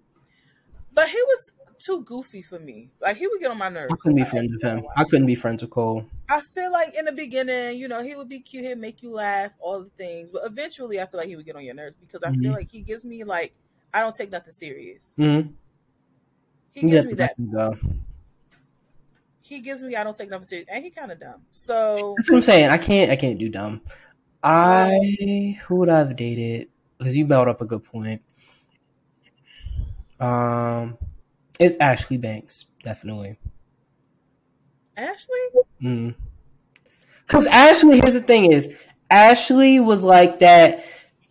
but he was too goofy for me. Like he would get on my nerves. I couldn't be friends with him. I couldn't be friends with Cole. I feel like in the beginning, you know, he would be cute, he'd make you laugh, all the things. But eventually, I feel like he would get on your nerves because I Mhm. feel like he gives me like I don't take nothing serious. Mm-hmm. He gives me that. Go. He gives me I don't take nothing serious, and he kind of dumb. So That's what I'm saying. I can't. I can't do dumb. I who would I have dated? Because you brought up a good point. Um, it's Ashley Banks, definitely. Ashley, Mm. Cause Ashley, here's the thing: is Ashley was like that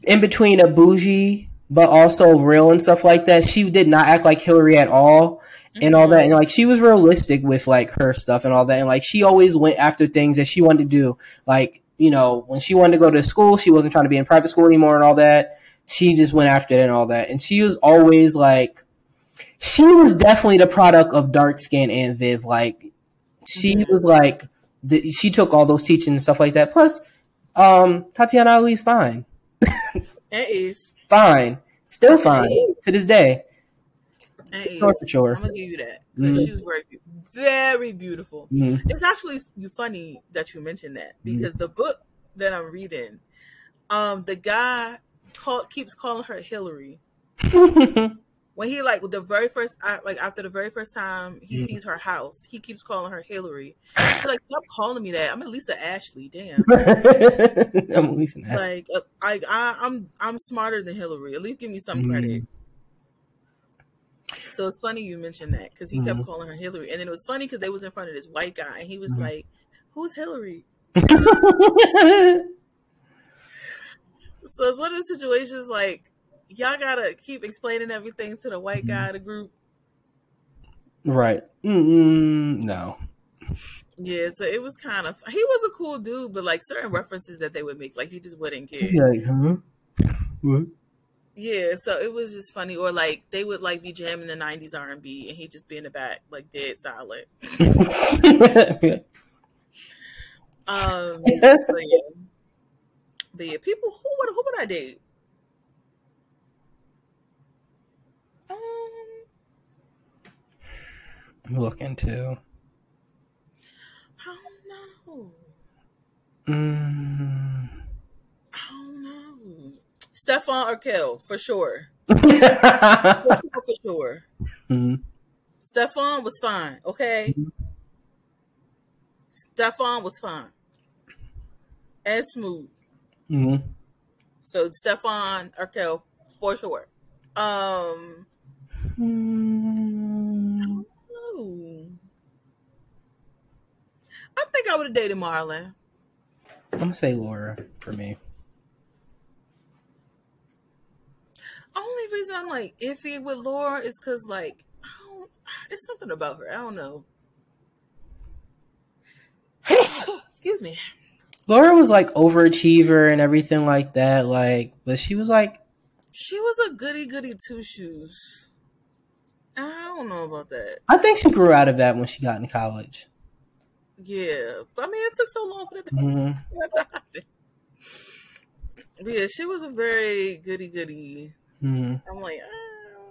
in between a bougie but also real and stuff like that. She did not act like Hillary at all and all that. And like she was realistic with like her stuff and all that. And like she always went after things that she wanted to do. Like, you know, when she wanted to go to school, she wasn't trying to be in private school anymore and all that. She just went after it and all that. And she was always like she was definitely the product of dark skin and Viv. Like she Mhm. was like the, she took all those teachings and stuff like that. Plus, um, Tatyana Ali's fine. it is Fine. Still fine to this day. and for sure. I'm gonna give you that Mhm. she was very, very beautiful. Mhm. It's actually funny that you mentioned that because the book that I'm reading, um, the guy call, keeps calling her Hillary. when he like the very first like after the very first time he Mhm. sees her house, he keeps calling her Hillary. She's like, stop calling me that. I'm at Lisa Ashley. Damn. I'm an like uh, I, I I'm I'm smarter than Hillary. At least give me some credit. So it's funny you mentioned that because he kept Mhm. calling her Hillary, and then it was funny because they was in front of this white guy, and he was Mhm. like, "Who's Hillary?" So it's one of those situations like y'all gotta keep explaining everything to the white guy of the group. right. Mm-mm, no. Yeah, so it was kind of he was a cool dude, but like certain references that they would make, like he just wouldn't care. Like, huh? What? Yeah, so it was just funny, or like they would like be jamming the '90s R&B, and he just be in the back like dead silent. Um, so yeah, but yeah, people who would who would I date? Um, I'm looking too. I don't know. Mm. I don't know. Stefan or Kel for sure. For sure, for sure. Mhm. Stefan was fine. Okay. Stefan was fine and smooth. Mhm. So Stefan or Kel for sure. Um. Mm. ooh. I think I would have dated Marlon. I'm gonna say Laura for me. Only reason I'm like iffy with Laura is because like I don't. It's something about her. I don't know. Excuse me. Laura was like overachiever and everything like that. Like, but she was like, She was a goody goody two shoes. I don't know about that. I think she grew out of that when she got in college. Yeah, I mean, it took so long for that to happen. But yeah, she was a very goody goody. hmm I'm like, ah.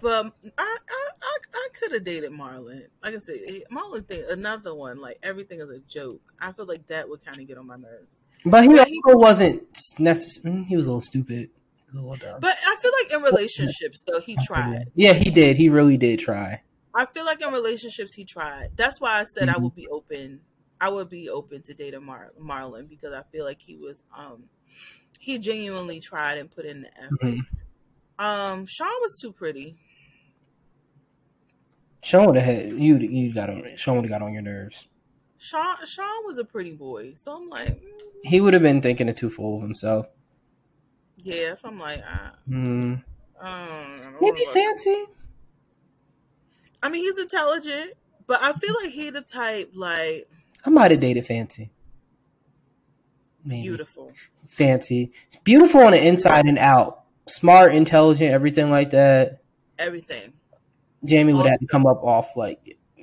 but I I I, I could have dated Marlon. Like I said, only thing, another one, like everything is a joke. I feel like that would kind of get on my nerves. But he he- wasn't necessary. He was a little stupid. A little. But I feel like in relationships, though, he tried. Yeah, he did. He really did try. I feel like in relationships he tried. That's why I said I Mhm. would be open. I would be open to dating Mar- Marlon because I feel like he was um he genuinely tried and put in the effort. Mhm. Um Sean was too pretty. Sean would have had you. You got on. Sean would have got on your nerves. Sean Sean was a pretty boy. So I'm like, mm, He would have been thinking it too full of himself. yeah, so I'm like, ah, Mm. um, Maybe fancy. I mean, he's intelligent, but I feel like he the type like I might have dated fancy. Maybe. beautiful. Fancy. Beautiful on the inside and out. Smart, intelligent, everything like that. Everything. Jamie would have to come up off like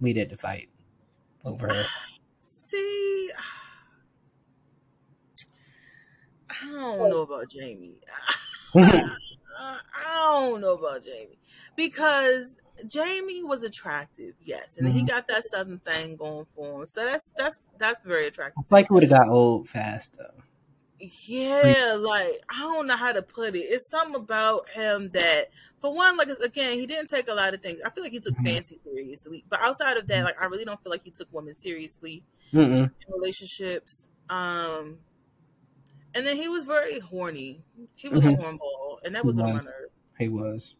we did the fight over her. See, I don't know about Jamie. Uh, I don't know about Jamie because Jamie was attractive, yes, and he Mhm. got that southern thing going for him. So that's that's that's very attractive. It's like he would have got old fast though. Yeah, like I don't know how to put it. It's something about him that, for one, like again, he didn't take a lot of things. I feel like he took Mhm. fancy seriously, but outside of that, like I really don't feel like he took women seriously Mm-mm. in relationships. Um, and then he was very horny. He was Mhm. a hornball, and that would get on my. He was.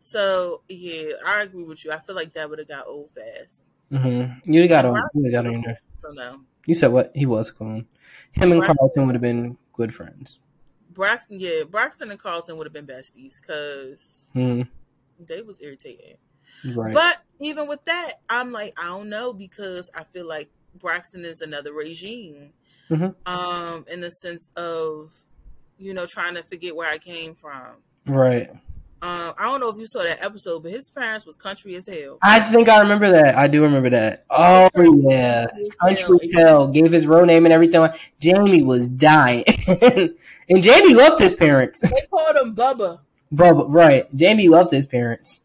So yeah, I agree with you. I feel like that would have got old fast. Mm-hmm. You'd have got on. You'd have got on your nerves. So no, You said what? He was cool. Him and Braxton- Carlton would have been good friends. Braxton, yeah, Braxton and Carlton would have been besties because Mm, they was irritating. right. But even with that, I'm like, I don't know because I feel like Braxton is another regime. Mhm. Um, in the sense of, you know, trying to forget where I came from. right. Um, I don't know if you saw that episode, but his parents was country as hell. I think I remember that. I do remember that. Oh yeah. Country as hell. Gave his real name and everything. Jamie was dying. and Jamie loved his parents. They called him Bubba Bro, right. Jamie loved his parents.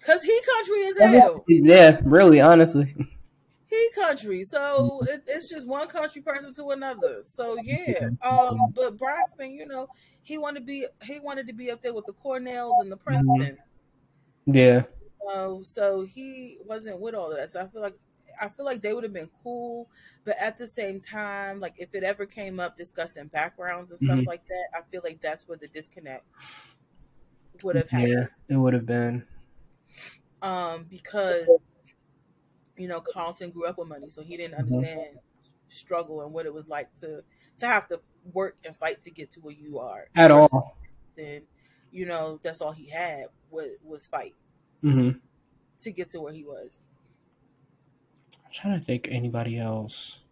because he country as hell. Yeah, really, honestly. He country, so it, it's just one country person to another. So yeah, um, but Braxton, you know, he wanted to be he wanted to be up there with the Cornells and the Princetons. Yeah. Uh, so he wasn't with all of that. So I feel like I feel like they would have been cool, but at the same time, like if it ever came up discussing backgrounds and stuff Mhm. like that, I feel like that's where the disconnect would have happened. Yeah, it would have been. um, because you know Carlton grew up with money, so he didn't Mhm. understand struggle and what it was like to to have to work and fight to get to where you are. At all. Then you know that's all he had was was fight hmm to get to where he was. I'm trying to think anybody else.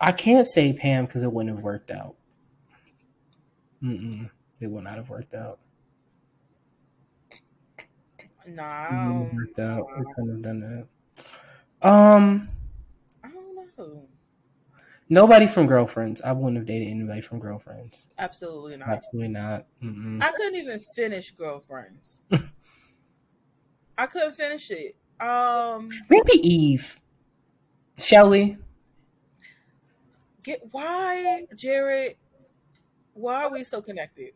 I can't say Pam because it wouldn't have worked out. Mm-mm. It would not have worked out. Nah, I don't, worked out. We couldn't have done that. Um, I don't know. nobody from Girlfriends. I wouldn't have dated anybody from Girlfriends. Absolutely not. Absolutely not. Mm-mm. I couldn't even finish girlfriends. I couldn't finish it. Um, Maybe Eve. Shelly. get why Jared? Why are we so connected?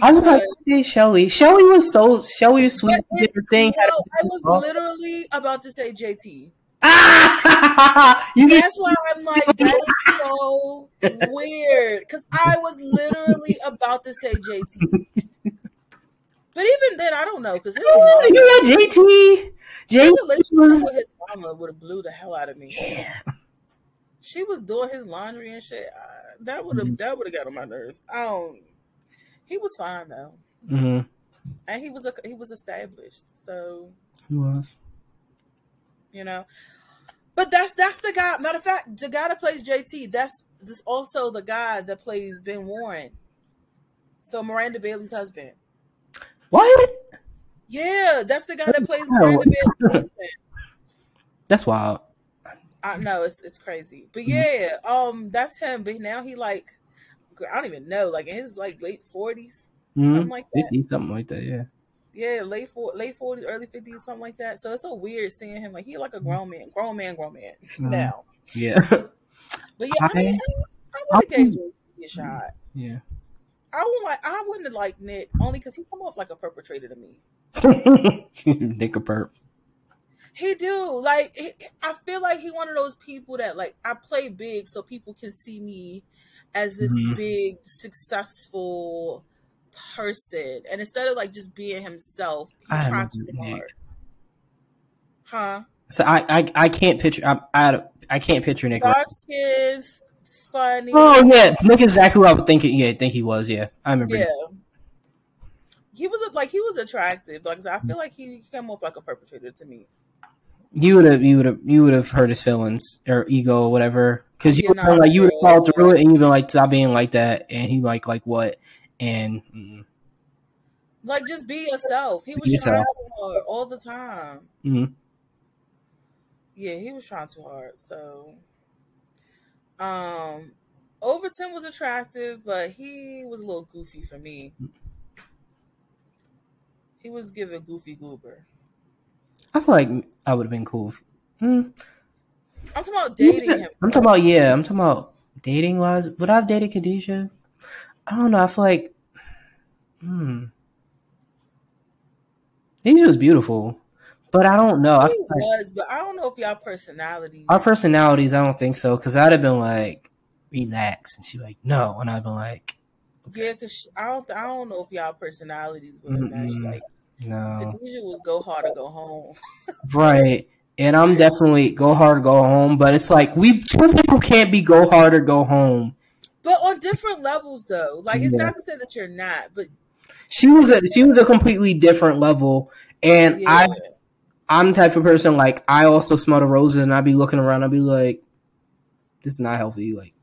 I was like, hey, Shelly. Shelly was so Shelly was sweet. Did her thing. had No, a I was literally about to say JT. Ah! you That's why I'm like, that is so weird. Because I was literally about to say JT. But even then, I don't know. Because his, you got JT. JT was with his mama would have blew the hell out of me. yeah. She was doing his laundry and shit. Uh, that would have Mhm. that would have got on my nerves. I don't. He was fine though, hmm and he was a, he was established. So He was. you know. But that's that's the guy. Matter of fact, the guy that plays JT, that's this also the guy that plays Ben Warren. So Miranda Bailey's husband. What? Yeah, that's the guy that plays. Miranda Bailey's husband. That's wild. I know it's it's crazy, but yeah, um, that's him. But now he like, I don't even know, like in his like late 40s Mhm. something like that. 50, something like that. Yeah. Yeah, late four, late forties, early fifties, something like that. So it's so weird seeing him like he like a grown man, grown man, grown man Mhm. now. Yeah. But yeah, I mean, I, I would have I- gave a shot. yeah. I wouldn't like, I wouldn't have liked Nick only because he come off like a perpetrator to me. Nick a perp. He do like he, I feel like he one of those people that like I play big so people can see me as this Mhm. big successful person, and instead of like just being himself, he I tried too Nick. hard. Huh? So I, I, I can't picture. I, I, I can't picture Nick. Dark skin, funny. Oh yeah, Nick is exactly what I would think. Yeah, I think he was. Yeah, I remember. yeah. He was like he was attractive. Like I feel like he came off like a perpetrator to me. You would have, you would have, you would have hurt his feelings or ego or whatever. Because you Yeah, would like, you would have followed through it, and you'd been like, stop being like that, and he like, like what? And mm, Like just be yourself. He was trying too hard all the time. mhm. Yeah, he was trying too hard. So, um, Overton was attractive, but he was a little goofy for me. He was giving goofy goober. I feel like I would have been cool. if- Mm. I'm talking about dating him. I'm talking about yeah. I'm talking about dating wise. Would I have dated Khadijah? I don't know. I feel like, hmm. Khadijah was beautiful, but I don't know. I He feel like was, but I don't know if y'all personalities. our personalities. I don't think so. Because I'd have been like, relax, and she'd be like, no, and I'd been like, Yeah, cause I don't, I don't know if y'all personalities would have matched. Like no, Khadijah was go hard or go home. right. And I'm definitely go hard, or go home. But it's like we two people can't be go hard or go home. But on different levels, though. Like it's Yeah. not to say that you're not, but She was a she was a completely different level, and yeah, I I'm the type of person like I also smell the roses and I'd be looking around, I'd be like, This is not healthy, like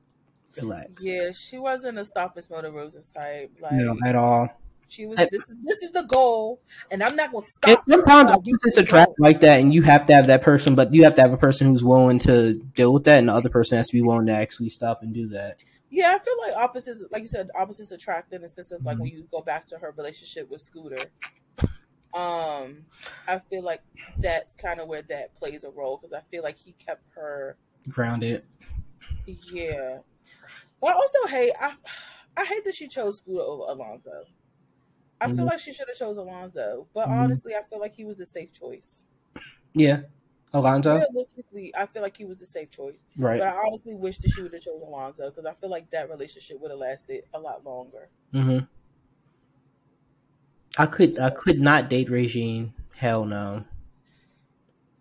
relax. yeah, she wasn't a stop and smell the roses type. Like No, at all. She was. I- This is this is the goal, and I'm not gonna And stop. sometimes Like, opposites attract like that and you have to have that person, but you have to have a person who's willing to deal with that and the other person has to be willing to actually stop and do that. Yeah, I feel like opposites, like you said, opposites attract in the sense of like Mhm. when you go back to her relationship with Scooter. Um, I feel like that's kind of where that plays a role because I feel like he kept her Grounded. Yeah, but I also hate I I hate that she chose Scooter over Alonzo. I feel Mhm. like she should have chose Alonzo, but Mhm. honestly, I feel like he was the safe choice. Yeah. Alonzo. Realistically, I feel like he was the safe choice. Right. But I honestly wish that she would have chosen Alonzo because I feel like that relationship would have lasted a lot longer. hmm I could I could not date Regine. Hell no.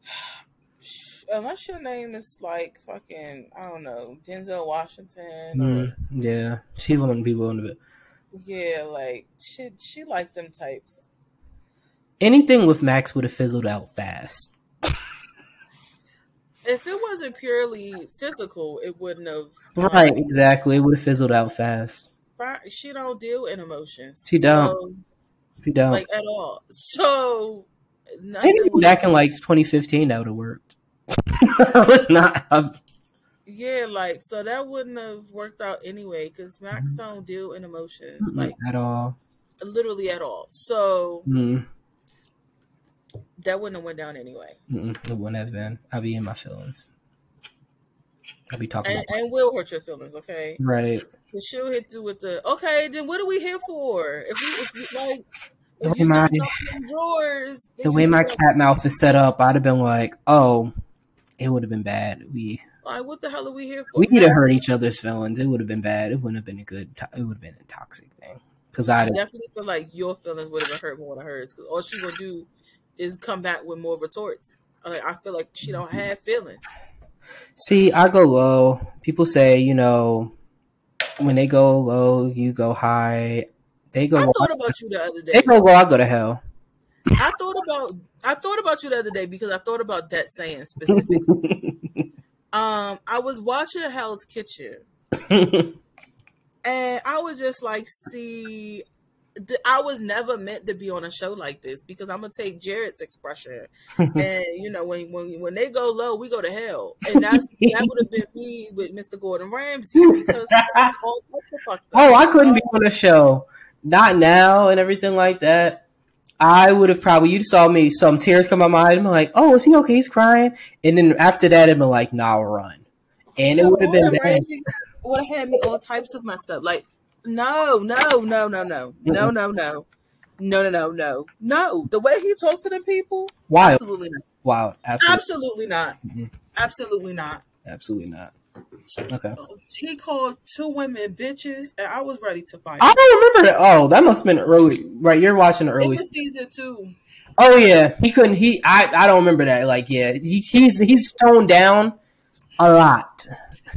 Unless your name is like fucking, I don't know, Denzel Washington. Or, Mm, yeah, she wouldn't be willing to. Be. Yeah, like she she liked them types. Anything with Max would have fizzled out fast. If it wasn't purely physical, it wouldn't have. Right, exactly. It would have fizzled out fast. Right, she don't deal in emotions. She don't. If you don't, like at all. So maybe back in like 2015, that would have worked. it's not. uh, yeah, like so that wouldn't have worked out anyway because Max Mm-hmm. don't deal in emotions like at all. literally at all. So Mm, that wouldn't have went down anyway, it wouldn't have been. I'd be in my feelings. I'd be talking and, about and will hurt your feelings. Okay, right. but she'll hit you with the okay. Then what are we here for? If we if we, like. The way my- don't open them drawers, The way my cat mouth is set up, I'd have been like, "Oh, it would have been bad. We like, what the hell are we here for? we need to hurt each other's feelings. It would have been bad. It wouldn't have been a good. It would have been a toxic thing. Because I definitely feel like your feelings would have been hurt more than hers because all she gonna do is come back with more retorts. Like I feel like she don't mm-hmm. have feelings. see. I go low. People say, you know, when they go low, you go high. They go. I low. thought about you the other day. They go low. I go to hell. I thought about I thought about you the other day because I thought about that saying specifically. um, I was watching Hell's Kitchen and I was just like, see. I was never meant to be on a show like this because I'm gonna take Jared's expression, and you know when when when they go low, we go to hell, and that's that would have been me with Mr. Gordon Ramsay because I'm all types of oh, I couldn't be on a show. Not now and everything like that. I would have probably you saw me some tears come out my eyes. I'm like, oh, is he okay? He's crying. And then after that, it'd been like, nah, run. And it would have been bad. Would have had me all types of messed up. Like, no, no, no, no, no, no, no, no, no, no, no, no, no. The way he talked to them people, Wild, absolutely not, wild, absolutely, absolutely not, Mhm. absolutely not. absolutely not. Okay. He called two women bitches, and I was ready to fight. I don't remember that. Oh, that must have been early. Right, you're watching early. season two. Oh yeah, he couldn't. He, I, I don't remember that. Like, yeah, he, he's he's toned down a lot.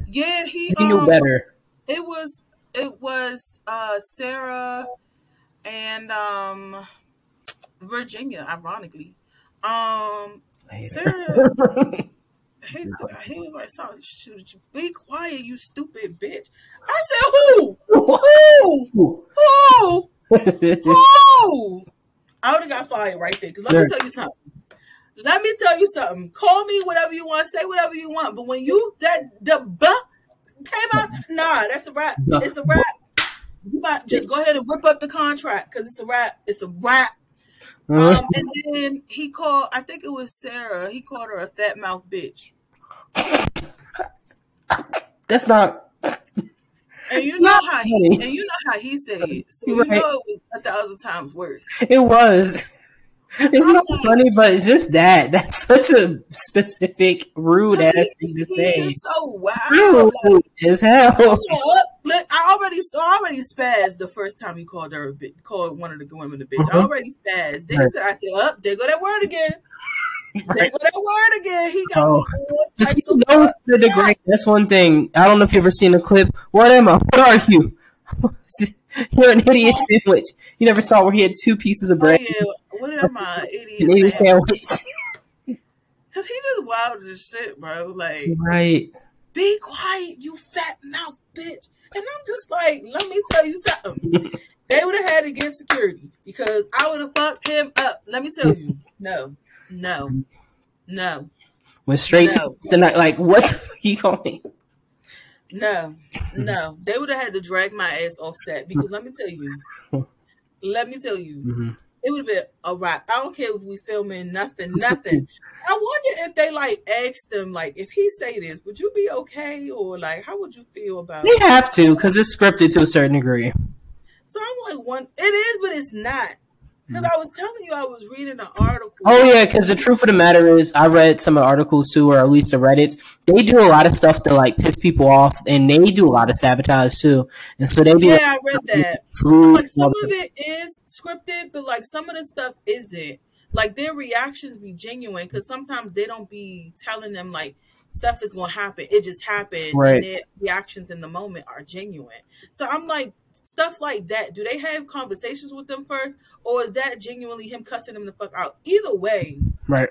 Yeah, he, He knew um, better. It was it was uh Sarah and um Virginia, ironically. Um Sarah. he, said, he was like, "So, shoot, be quiet, you stupid bitch." I said, "Who? Who? Who? Who?" I would have got fired right there. Because let Sure. me tell you something. Let me tell you something. Call me whatever you want, say whatever you want. But when you that the buck came out, nah, that's a wrap. It's a wrap. You might just go ahead and rip up the contract because it's a wrap. It's a wrap. Um, and then he called, I think it was Sarah. He called her a fat mouth bitch. That's not. And you know how he, and you know how he said it. So Right. you know it was a thousand times worse. It was. It's not funny, but it's just that. That's such a specific, rude ass thing to say. So wild. Rude as hell. Up. Already saw, already spazzed the first time he called her called one of the women a bitch. I Mhm. already spazzed. Then Right. said, I said, up, there go that word again. There Right. go that word again. He got Oh. Just knows the. That's one thing. I don't know if you've ever seen a clip. What am I? What are you? You're an idiot sandwich. You never saw where he had two pieces of Oh, bread. yeah. What am I, An idiot? idiot sandwich? sandwich. Cause he just wild as shit, bro. Like, Right. be quiet, you fat mouth bitch. And I'm just like, let me tell you something. they would have had to get security because I would have fucked him up. Let me tell you, no, no, no, Went straight No. to the night. Like, what the fuck you call me? no, no. They would have had to drag my ass off set because let me tell you, let me tell you, hmm it would have been a wrap. I don't care if we filming nothing, nothing. I wonder if they like asked them, like, if he say this, would you be okay, or like, how would you feel about? They it? have to because it's scripted to a certain degree. So I'm like, one, it is, but it's not. Because I was telling you, I was reading an article. Oh yeah, because the truth of the matter is, I read some of the articles too, or at least the Reddits. They do a lot of stuff to like piss people off, and they do a lot of sabotage too. And so they be Yeah, like, I read that. So, like some of it is scripted, but like some of the stuff isn't. Like their reactions be genuine because sometimes they don't be telling them like stuff is gonna happen. It just happened, Right. and their reactions in the moment are genuine. So I'm like, stuff like that. Do they have conversations with them first, or is that genuinely him cussing them the fuck out? Either way, right?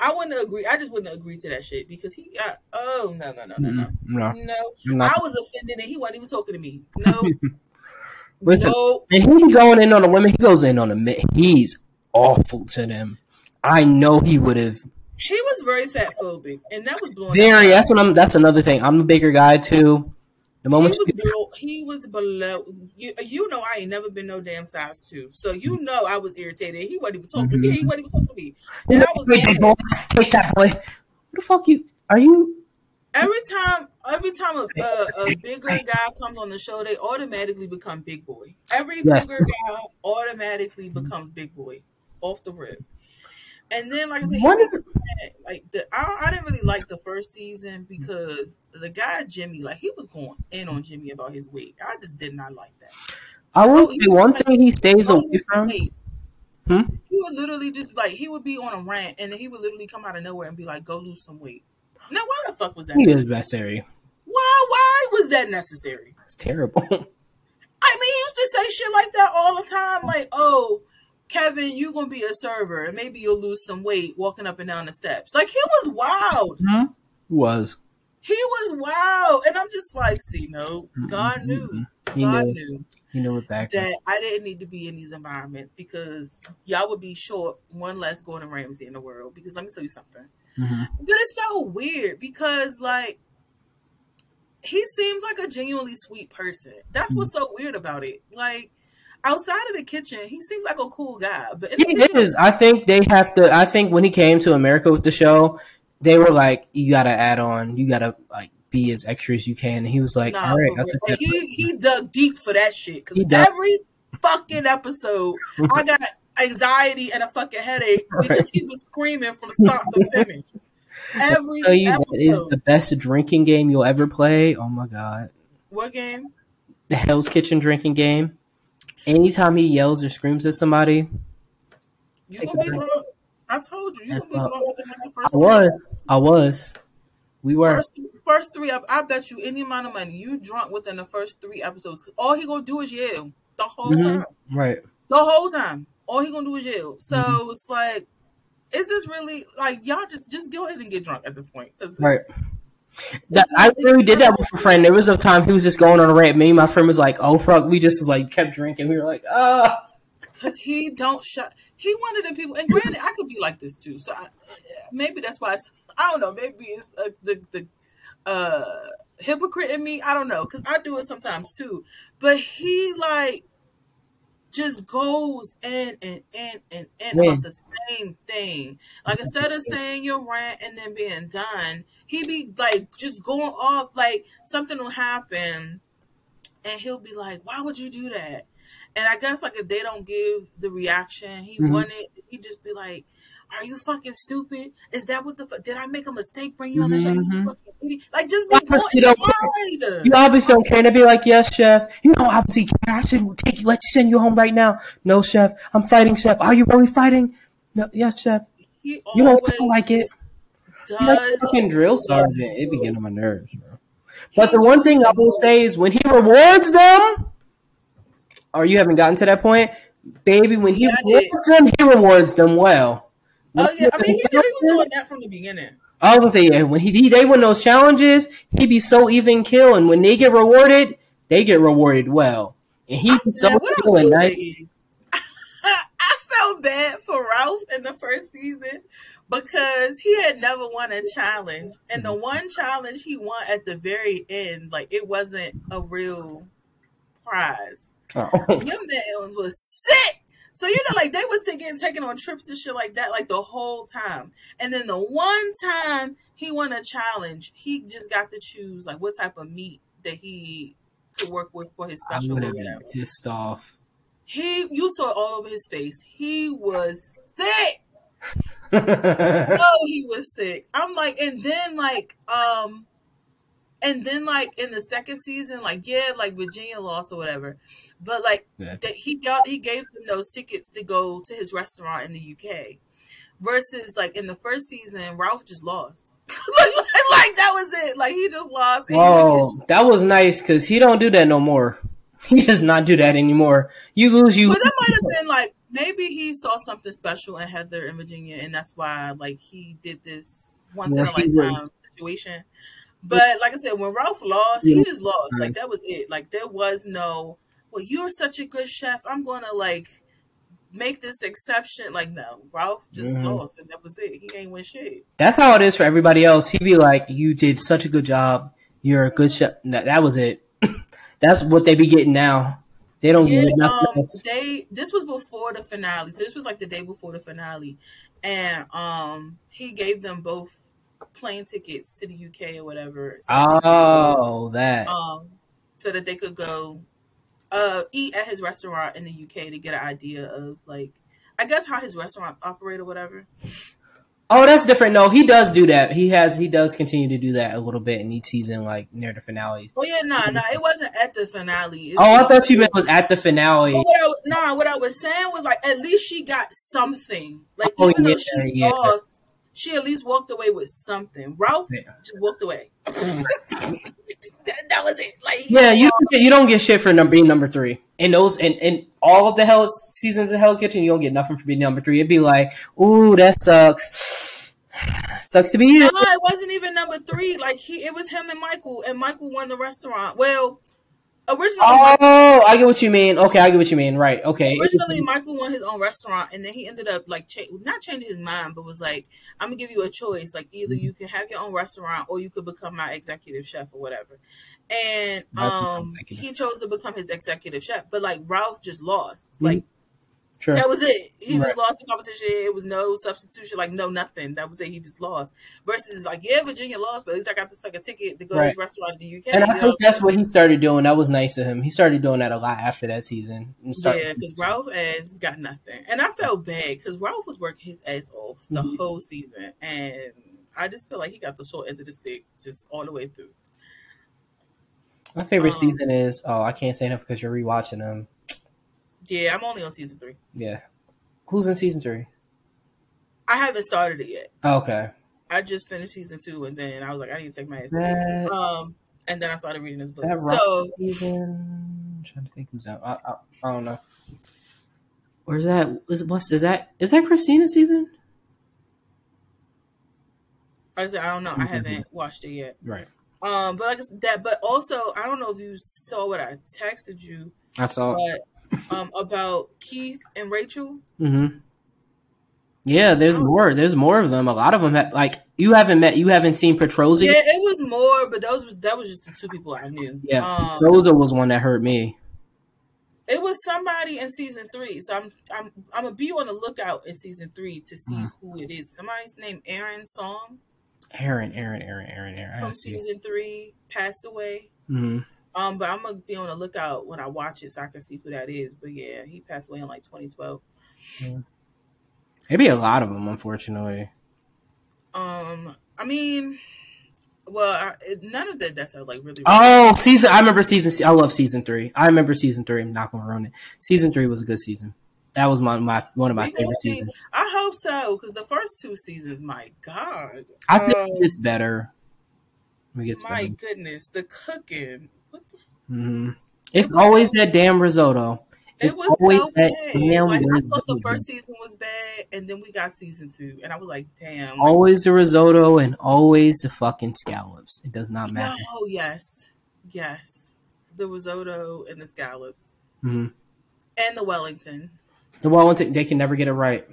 I wouldn't agree. I just wouldn't agree to that shit because he got. Oh no no no no no No, no. Not. I was offended and he wasn't even talking to me. No. Listen. no. And he be going in on the women. He goes in on the men. He's awful to them. I know he would have He was very fat phobic, and that was blowing. very. That's what I'm. That's another thing. I'm a bigger guy too. The He was, below, he was below. You, you know, I ain't never been no damn size two, so you mm-hmm. know I was irritated. He wasn't even talking to me. Mm-hmm. He wasn't even talking to me. And I was that boy, wait, that boy. What the fuck you? Are you? every time. Every time a, a, a bigger guy comes on the show, they automatically become big boy. Every Yes. bigger guy automatically mm-hmm. becomes big boy off the rip. And then, like I said, he What was like the I, I didn't really like the first season because the guy Jimmy, like he was going in on Jimmy about his weight. I just did not like that. I will Oh, say one thing he stays Oh, away from. Hmm? He would literally just like he would be on a rant and then he would literally come out of nowhere and be like, "Go lose some weight." Now, why the fuck was that? He necessary? necessary. Why? Why was that necessary? It's terrible. I mean, he used to say shit like that all the time, like, "Oh, Kevin, you're gonna be a server and maybe you'll lose some weight walking up and down the steps." Like he was wild. Hmm? Was He was wild, and I'm just like, see, no, God knew, He God knew. knew. He knew exactly. that I didn't need to be in these environments because y'all would be short one less Gordon Ramsay in the world. Because let me tell you something. Mhm. But it's so weird because like he seems like a genuinely sweet person. That's what's so weird about it. Like outside of the kitchen, he seems like a cool guy. But He kitchen, is. I think they have to. I think when he came to America with the show, they were like, "You got to add on. You got to like be as extra as you can." And he was like, nah, "All right, for that's real. okay." And he he dug deep for that shit because every fucking episode I got anxiety and a fucking headache because he was screaming from start to finish. Every tell you episode. that is the best drinking game you'll ever play. Oh my god, what game? the Hell's Kitchen drinking game. Anytime he yells or screams at somebody, You gonna be? I told you, you gonna be not- drunk within like the I first was, I was, we were. First, first three, ep- I bet you any amount of money you drunk within the first three episodes. Cause all he gonna do is yell the whole Mhm. time. Right. The whole time, all he gonna do is yell. So Mhm. it's like, is this really like y'all just just go ahead and get drunk at this point? Cause Right. That, I really did that with a friend. There was a time he was just going on a rant. Me and my friend was like, "Oh fuck," we just was like kept drinking. We were like, "Ah." Cause he don't shut. He one of the people, and granted, I could be like this too. So I, maybe that's why I don't know. Maybe it's uh, the the uh, hypocrite in me. I don't know, cause I do it sometimes too. But he like just goes in and in and in Yeah. about the same thing. Like instead of saying your rant and then being done, he be like just going off. Like something will happen, and he'll be like, "Why would you do that?" And I guess like if they don't give the reaction he Mhm. wanted, he'd just be like, "Are you fucking stupid? Is that what the fuck? Did I make a mistake? Bring you on the show? You Mhm. fucking idiot." Like just be don't. You obviously don't care. And they'd be like, "Yes, chef." You know, obviously care. I should take you. Let's send you home right now. No, chef. I'm fighting, chef. Are you really fighting? No, yes, chef. He You don't sound like it. Does You're like fucking drill sergeant. It be getting on my nerves, bro. But the one thing I will say is when he rewards them, or you haven't gotten to that point, baby. When he Yeah, rewards them, he rewards them well. Oh yeah, I mean he, he was doing that from the beginning. I was gonna say yeah. When he, he they win those challenges, he be so even kill, and when they get rewarded, they get rewarded well, and he be so I kill and nice. I felt bad for Ralph in the first season because he had never won a challenge, and the one challenge he won at the very end, like it wasn't a real prize. Oh. Your man was sick. So you know, like they was taking taking on trips and shit like that, like the whole time. And then the one time he won a challenge, he just got to choose like what type of meat that he could work with for his special have been whatever. pissed off. He, you saw it all over his face. He was sick. Oh, he was sick. I'm like, and then like, um, and then like in the second season, like yeah, like Virginia lost or whatever, but like Yeah. that he got he gave them those tickets to go to his restaurant in the UK, versus like in the first season, Ralph just lost. like, like that was it. Like he just lost. and he didn't Whoa, get- that was nice because he don't do that no more. He does not do that anymore. You lose, you. But that might have been like maybe he saw something special in Heather in Virginia, and that's why like he did this once in a Well, he would- lifetime situation. But like I said, when Ralph lost, he just lost. Like that was it. Like there was no, well, you're such a good chef. I'm gonna like make this exception. Like no, Ralph just Mhm. lost, and that was it. He ain't win shit. That's how it is for everybody else. He'd be like, "You did such a good job. You're a good chef." That, that was it. That's what they be getting now. They don't Yeah, get nothing um, else. they this was before the finale, so this was like the day before the finale, and um, he gave them both plane tickets to the UK or whatever. so Oh, that. um, so that they could go uh eat at his restaurant in the UK to get an idea of like, I guess how his restaurants operate or whatever. Oh, that's different. No, he does do that. He has. He does continue to do that a little bit in each season, like near the finales. Oh yeah, no, no, it wasn't at the finale. It Oh, I thought you meant was at the finale. What I, was- nah, what I was saying was like at least she got something. Like Oh, even yeah, though she yeah. lost, she at least walked away with something. Ralph Yeah. just walked away. that, that was it. Like Yeah, you don't get, you don't get shit for number being number three. In those in, in all of the hell seasons of Hell Kitchen, you don't get nothing for being number three. It'd be like, ooh, that sucks. sucks to be you. No, it wasn't even number three. Like he, it was him and Michael, and Michael won the restaurant. Well, originally, Oh, I get what you mean. Okay, I get what you mean. Right. Okay. originally Michael won his own restaurant, and then he ended up like cha- not changing his mind, but was like, "I'm gonna give you a choice. Like either you can have your own restaurant, or you could become my executive chef, or whatever." And um, he chose to become his executive chef, but like Ralph just lost. Like Sure. that was it. He Right. just lost the competition. It was no substitution, like no nothing. That was it. He just lost. Versus like, yeah, Virginia lost, but at least I got this fucking ticket to go to Right. his restaurant in the UK. And I think know? that's what he started doing. That was nice of him. He started doing that a lot after that season. Yeah, because Ralph has got nothing, and I felt bad because Ralph was working his ass off the Mhm. whole season, and I just feel like he got the short end of the stick just all the way through. My favorite Um, season is oh I can't say enough because you're rewatching them. Yeah, I'm only on season three. Yeah, who's in season three? I haven't started it yet. Okay, I just finished season two, and then I was like, I need to take my ass. that. Um, and then I started reading this is book. So season? I'm trying to think who's out. I, I, I don't know. Where's that? Is what's is that? Is that Christina season? I said, I don't know. I Mhm. haven't watched it yet. Right. Um, but like I said, that, but also I don't know if you saw what I texted you, I saw. but um, about Keith and Rachel. Mm-hmm. Yeah, there's Oh. more. There's more of them. A lot of them have like you haven't met. You haven't seen Petrozzi. Yeah, it was more, but those was that was just the two people I knew. Yeah, um, Petrozza was one that hurt me. it was somebody in season three. So I'm I'm I'm gonna be on the lookout in season three to see Mhm. who it is. Somebody's named Aaron Song Aaron, Aaron, Aaron, Aaron, Aaron. From have to see. season three passed away. Mm-hmm. Um, but I'm gonna be on the lookout when I watch it so I can see who that is. But yeah, he passed away in like 2012. Maybe a lot of them, unfortunately. Um, I mean, well, I, none of the deaths are like really. Oh, season! I remember season. I love season three. I remember season three. I'm not gonna ruin it. Season three was a good season. That was my, my one of my favorite see. seasons. I hope so because the first two seasons, my God, I think Um, it gets better. It gets my better. goodness, the cooking. What the? F- hmm It's always that damn risotto. It's it was always so that bad. damn Like I thought the first season was bad, and then we got season two, and I was like, damn. Always the risotto and always the fucking scallops. It does not matter. Oh yes, yes, the risotto and the scallops hmm and the Wellington. The Wellington, they can never get it right.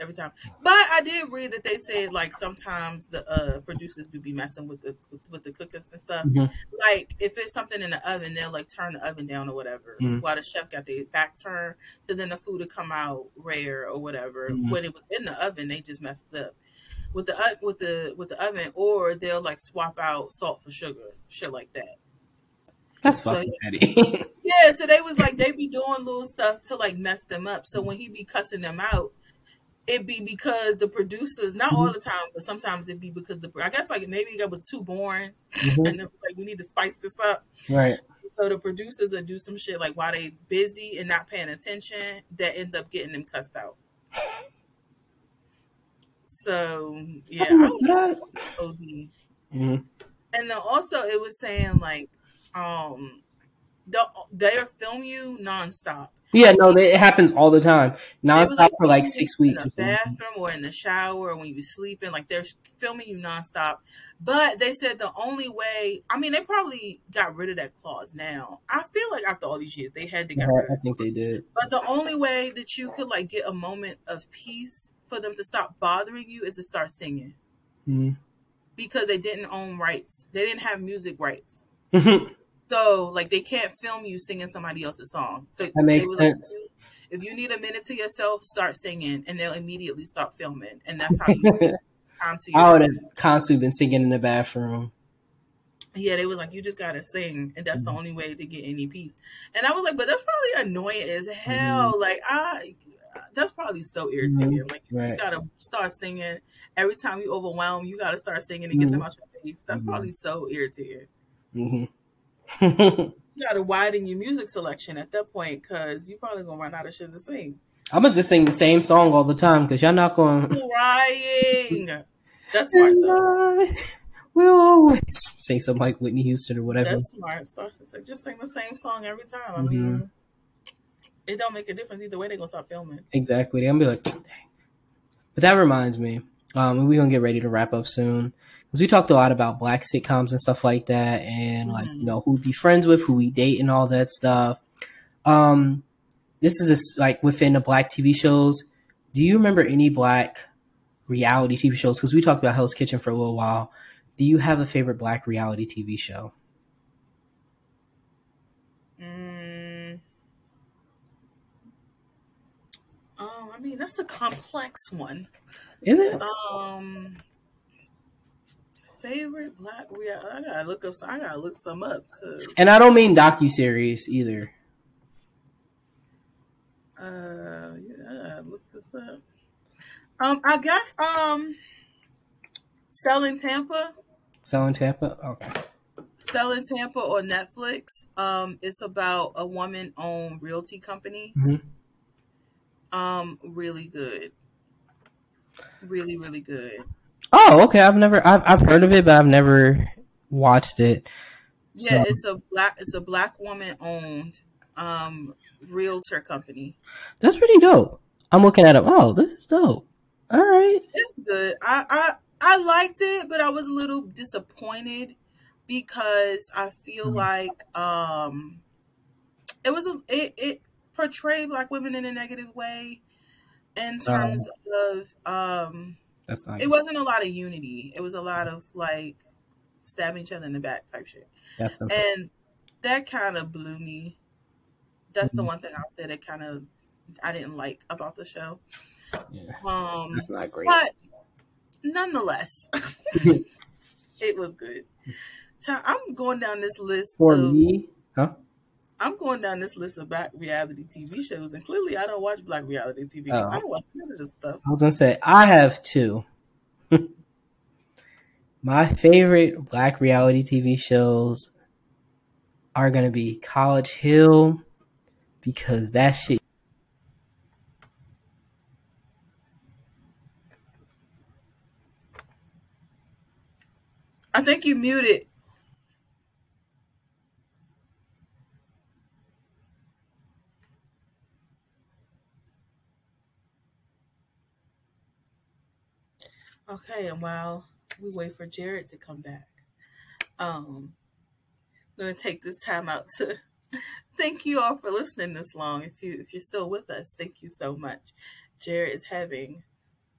Every time. But I did read that they said like sometimes the uh, producers do be messing with the with the cookers and stuff. Mhm. Like if it's something in the oven, they'll like turn the oven down or whatever Mhm. while the chef got the back turn, So then the food would come out rare or whatever. Mhm. When it was in the oven, they just messed up with the with the with the oven, or they'll like swap out salt for sugar, shit like that. That's So- fucking petty. Yeah, so they was like they be doing little stuff to like mess them up. So when he be cussing them out, it be because the producers, not all the time, but sometimes it be because the I guess like maybe that was too boring, Mhm. and it was like we need to spice this up. Right. So the producers will do some shit like while they busy and not paying attention, that end up getting them cussed out. So yeah, What? OD. Mhm. And then also it was saying like, um, they'll film you nonstop. Yeah, no, they, it happens all the time. Now It it's for like six weeks. in the bathroom or in the shower or when you're sleeping. Like they're filming you nonstop. But they said the only way. I mean, they probably got rid of that clause now. I feel like after all these years, they had to get rid of I think they did. But the only way that you could like get a moment of peace for them to stop bothering you is to start singing Mhm. because they didn't own rights. They didn't have music rights. that So like they can't film you singing somebody else's song. So makes they was like, if you need a minute to yourself, start singing, and they'll immediately stop filming, and that's how you time to I would have constantly been singing in the bathroom. Yeah, they was like, you just gotta sing, and that's the Mhm. only way to get any peace. And I was like, but that's probably annoying as hell. Like I, that's probably so irritating. Like you Right. just gotta start singing every time you overwhelm. You gotta start singing to get them Mhm. out your face. That's probably so irritating. You gotta widen your music selection at that point because you probably gonna run out of shit to sing. I'm gonna just sing the same song all the time because y'all not gonna Crying. That's smart though. We'll always sing something like Whitney Houston or whatever. That's smart. Start to just sing the same song every time. I Mhm. mean, it don't make a difference either way. They're gonna stop filming. Exactly. They're gonna be like, dang. But that reminds me, um, we're gonna get ready to wrap up soon because we talked a lot about black sitcoms and stuff like that, and like you know who we be friends with, who we date, and all that stuff. Um, this is just like within the black TV shows. Do you remember any black reality TV shows? Because we talked about Hell's Kitchen for a little while. Do you have a favorite black reality TV show? Mm. Oh, I mean that's a complex one. Is it? Um, favorite black real. I gotta look up. Some, I gotta look some up. Cause And I don't mean docu series either. uh, yeah, I look this up. Um, I guess um, selling Tampa. Selling Tampa. Okay. Selling Tampa on Netflix. Um, it's about a woman-owned realty company. Mhm. Um, really good. Really, really good. Oh, okay. I've never. I've I've heard of it, but I've never watched it. Yeah, So- it's a black. It's a black woman-owned um realtor company. That's pretty dope. I'm looking at it. Oh, this is dope. All right. It's good. I I I liked it, but I was a little disappointed because I feel Mhm. like um it was a it, it portrayed black women in a negative way in terms of um That's not. it wasn't a lot of unity. It was a lot of like stabbing each other in the back type shit. That's not. And that kind of blew me. That's the Mhm. one thing I'll say that kind of I didn't like about the show. Yeah, Um that's not great. but nonetheless, it was good. I'm going down this list For of me, huh? I'm going down this list of black reality TV shows, and clearly I don't watch black reality TV. Oh. I don't watch none of this stuff. I was gonna say I have two. My favorite black reality TV shows are gonna be College Hill because that shit. I think you muted. Okay, and while we wait for Jared to come back, um, I'm gonna take this time out to thank you all for listening this long. If you if you're still with us, thank you so much. Jared is having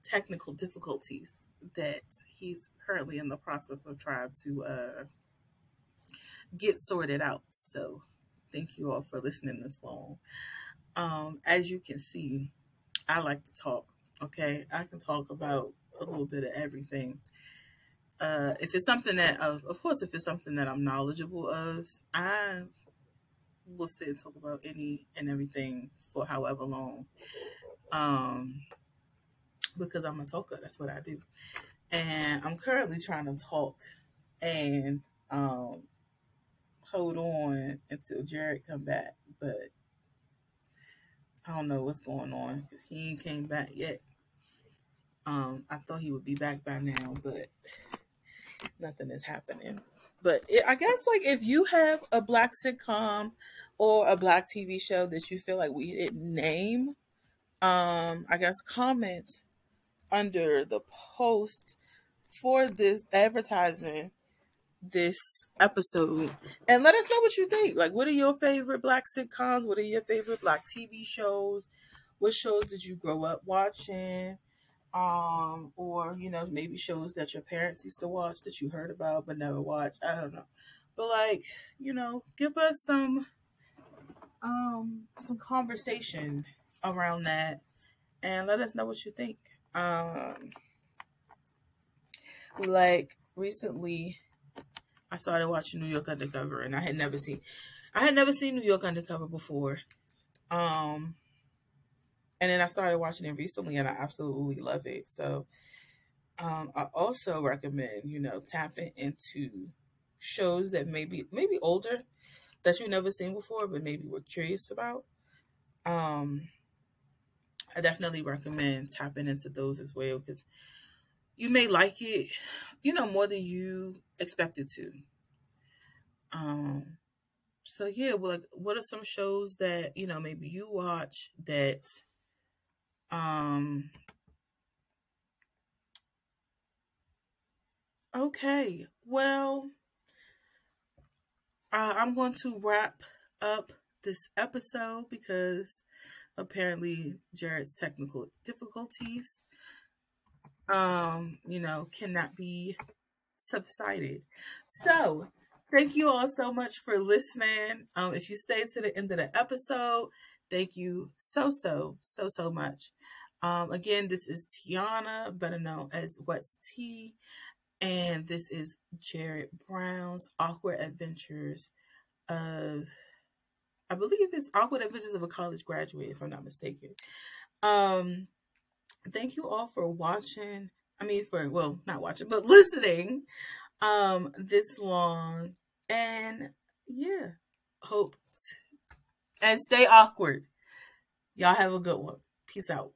technical difficulties that he's currently in the process of trying to uh, get sorted out. So, thank you all for listening this long. Um, as you can see, I like to talk. Okay, I can talk about a little bit of everything. Uh, if it's something that, of, of course, if it's something that I'm knowledgeable of, I will sit and talk about any and everything for however long. Um, because I'm a talker. That's what I do. And I'm currently trying to talk and um, hold on until Jared come back, but I don't know what's going on because he ain't came back yet. Um, I thought he would be back by now, but nothing is happening. But it, I guess like if you have a black sitcom or a black TV show that you feel like we didn't name, um, I guess comment under the post for this advertising this episode and let us know what you think. Like, what are your favorite black sitcoms? What are your favorite black TV shows? What shows did you grow up watching? Um, or you know, maybe shows that your parents used to watch that you heard about but never watched. I don't know. But like, you know, give us some um some conversation around that and let us know what you think. Um like recently I started watching New York Undercover and I had never seen I had never seen New York Undercover before. Um and then I started watching it recently and I absolutely love it. So um I also recommend, you know, tapping into shows that maybe maybe older that you've never seen before but maybe were curious about. Um I definitely recommend tapping into those as well because you may like it, you know, more than you expected to. Um, so yeah, well, like, what are some shows that you know maybe you watch that, um, okay, well, uh, I'm going to wrap up this episode because apparently Jared's technical difficulties um, you know, cannot be subsided. So, thank you all so much for listening. Um, if you stayed to the end of the episode, thank you so, so, so, so much. Um, again, this is Tiana, better known as What's T, and this is Jared Brown's Awkward Adventures of, I believe it's Awkward Adventures of a College Graduate, if I'm not mistaken. Um, thank you all for watching. I mean, for, well, not watching, but listening um this long. And yeah, hope and stay awkward. Y'all have a good one. Peace out.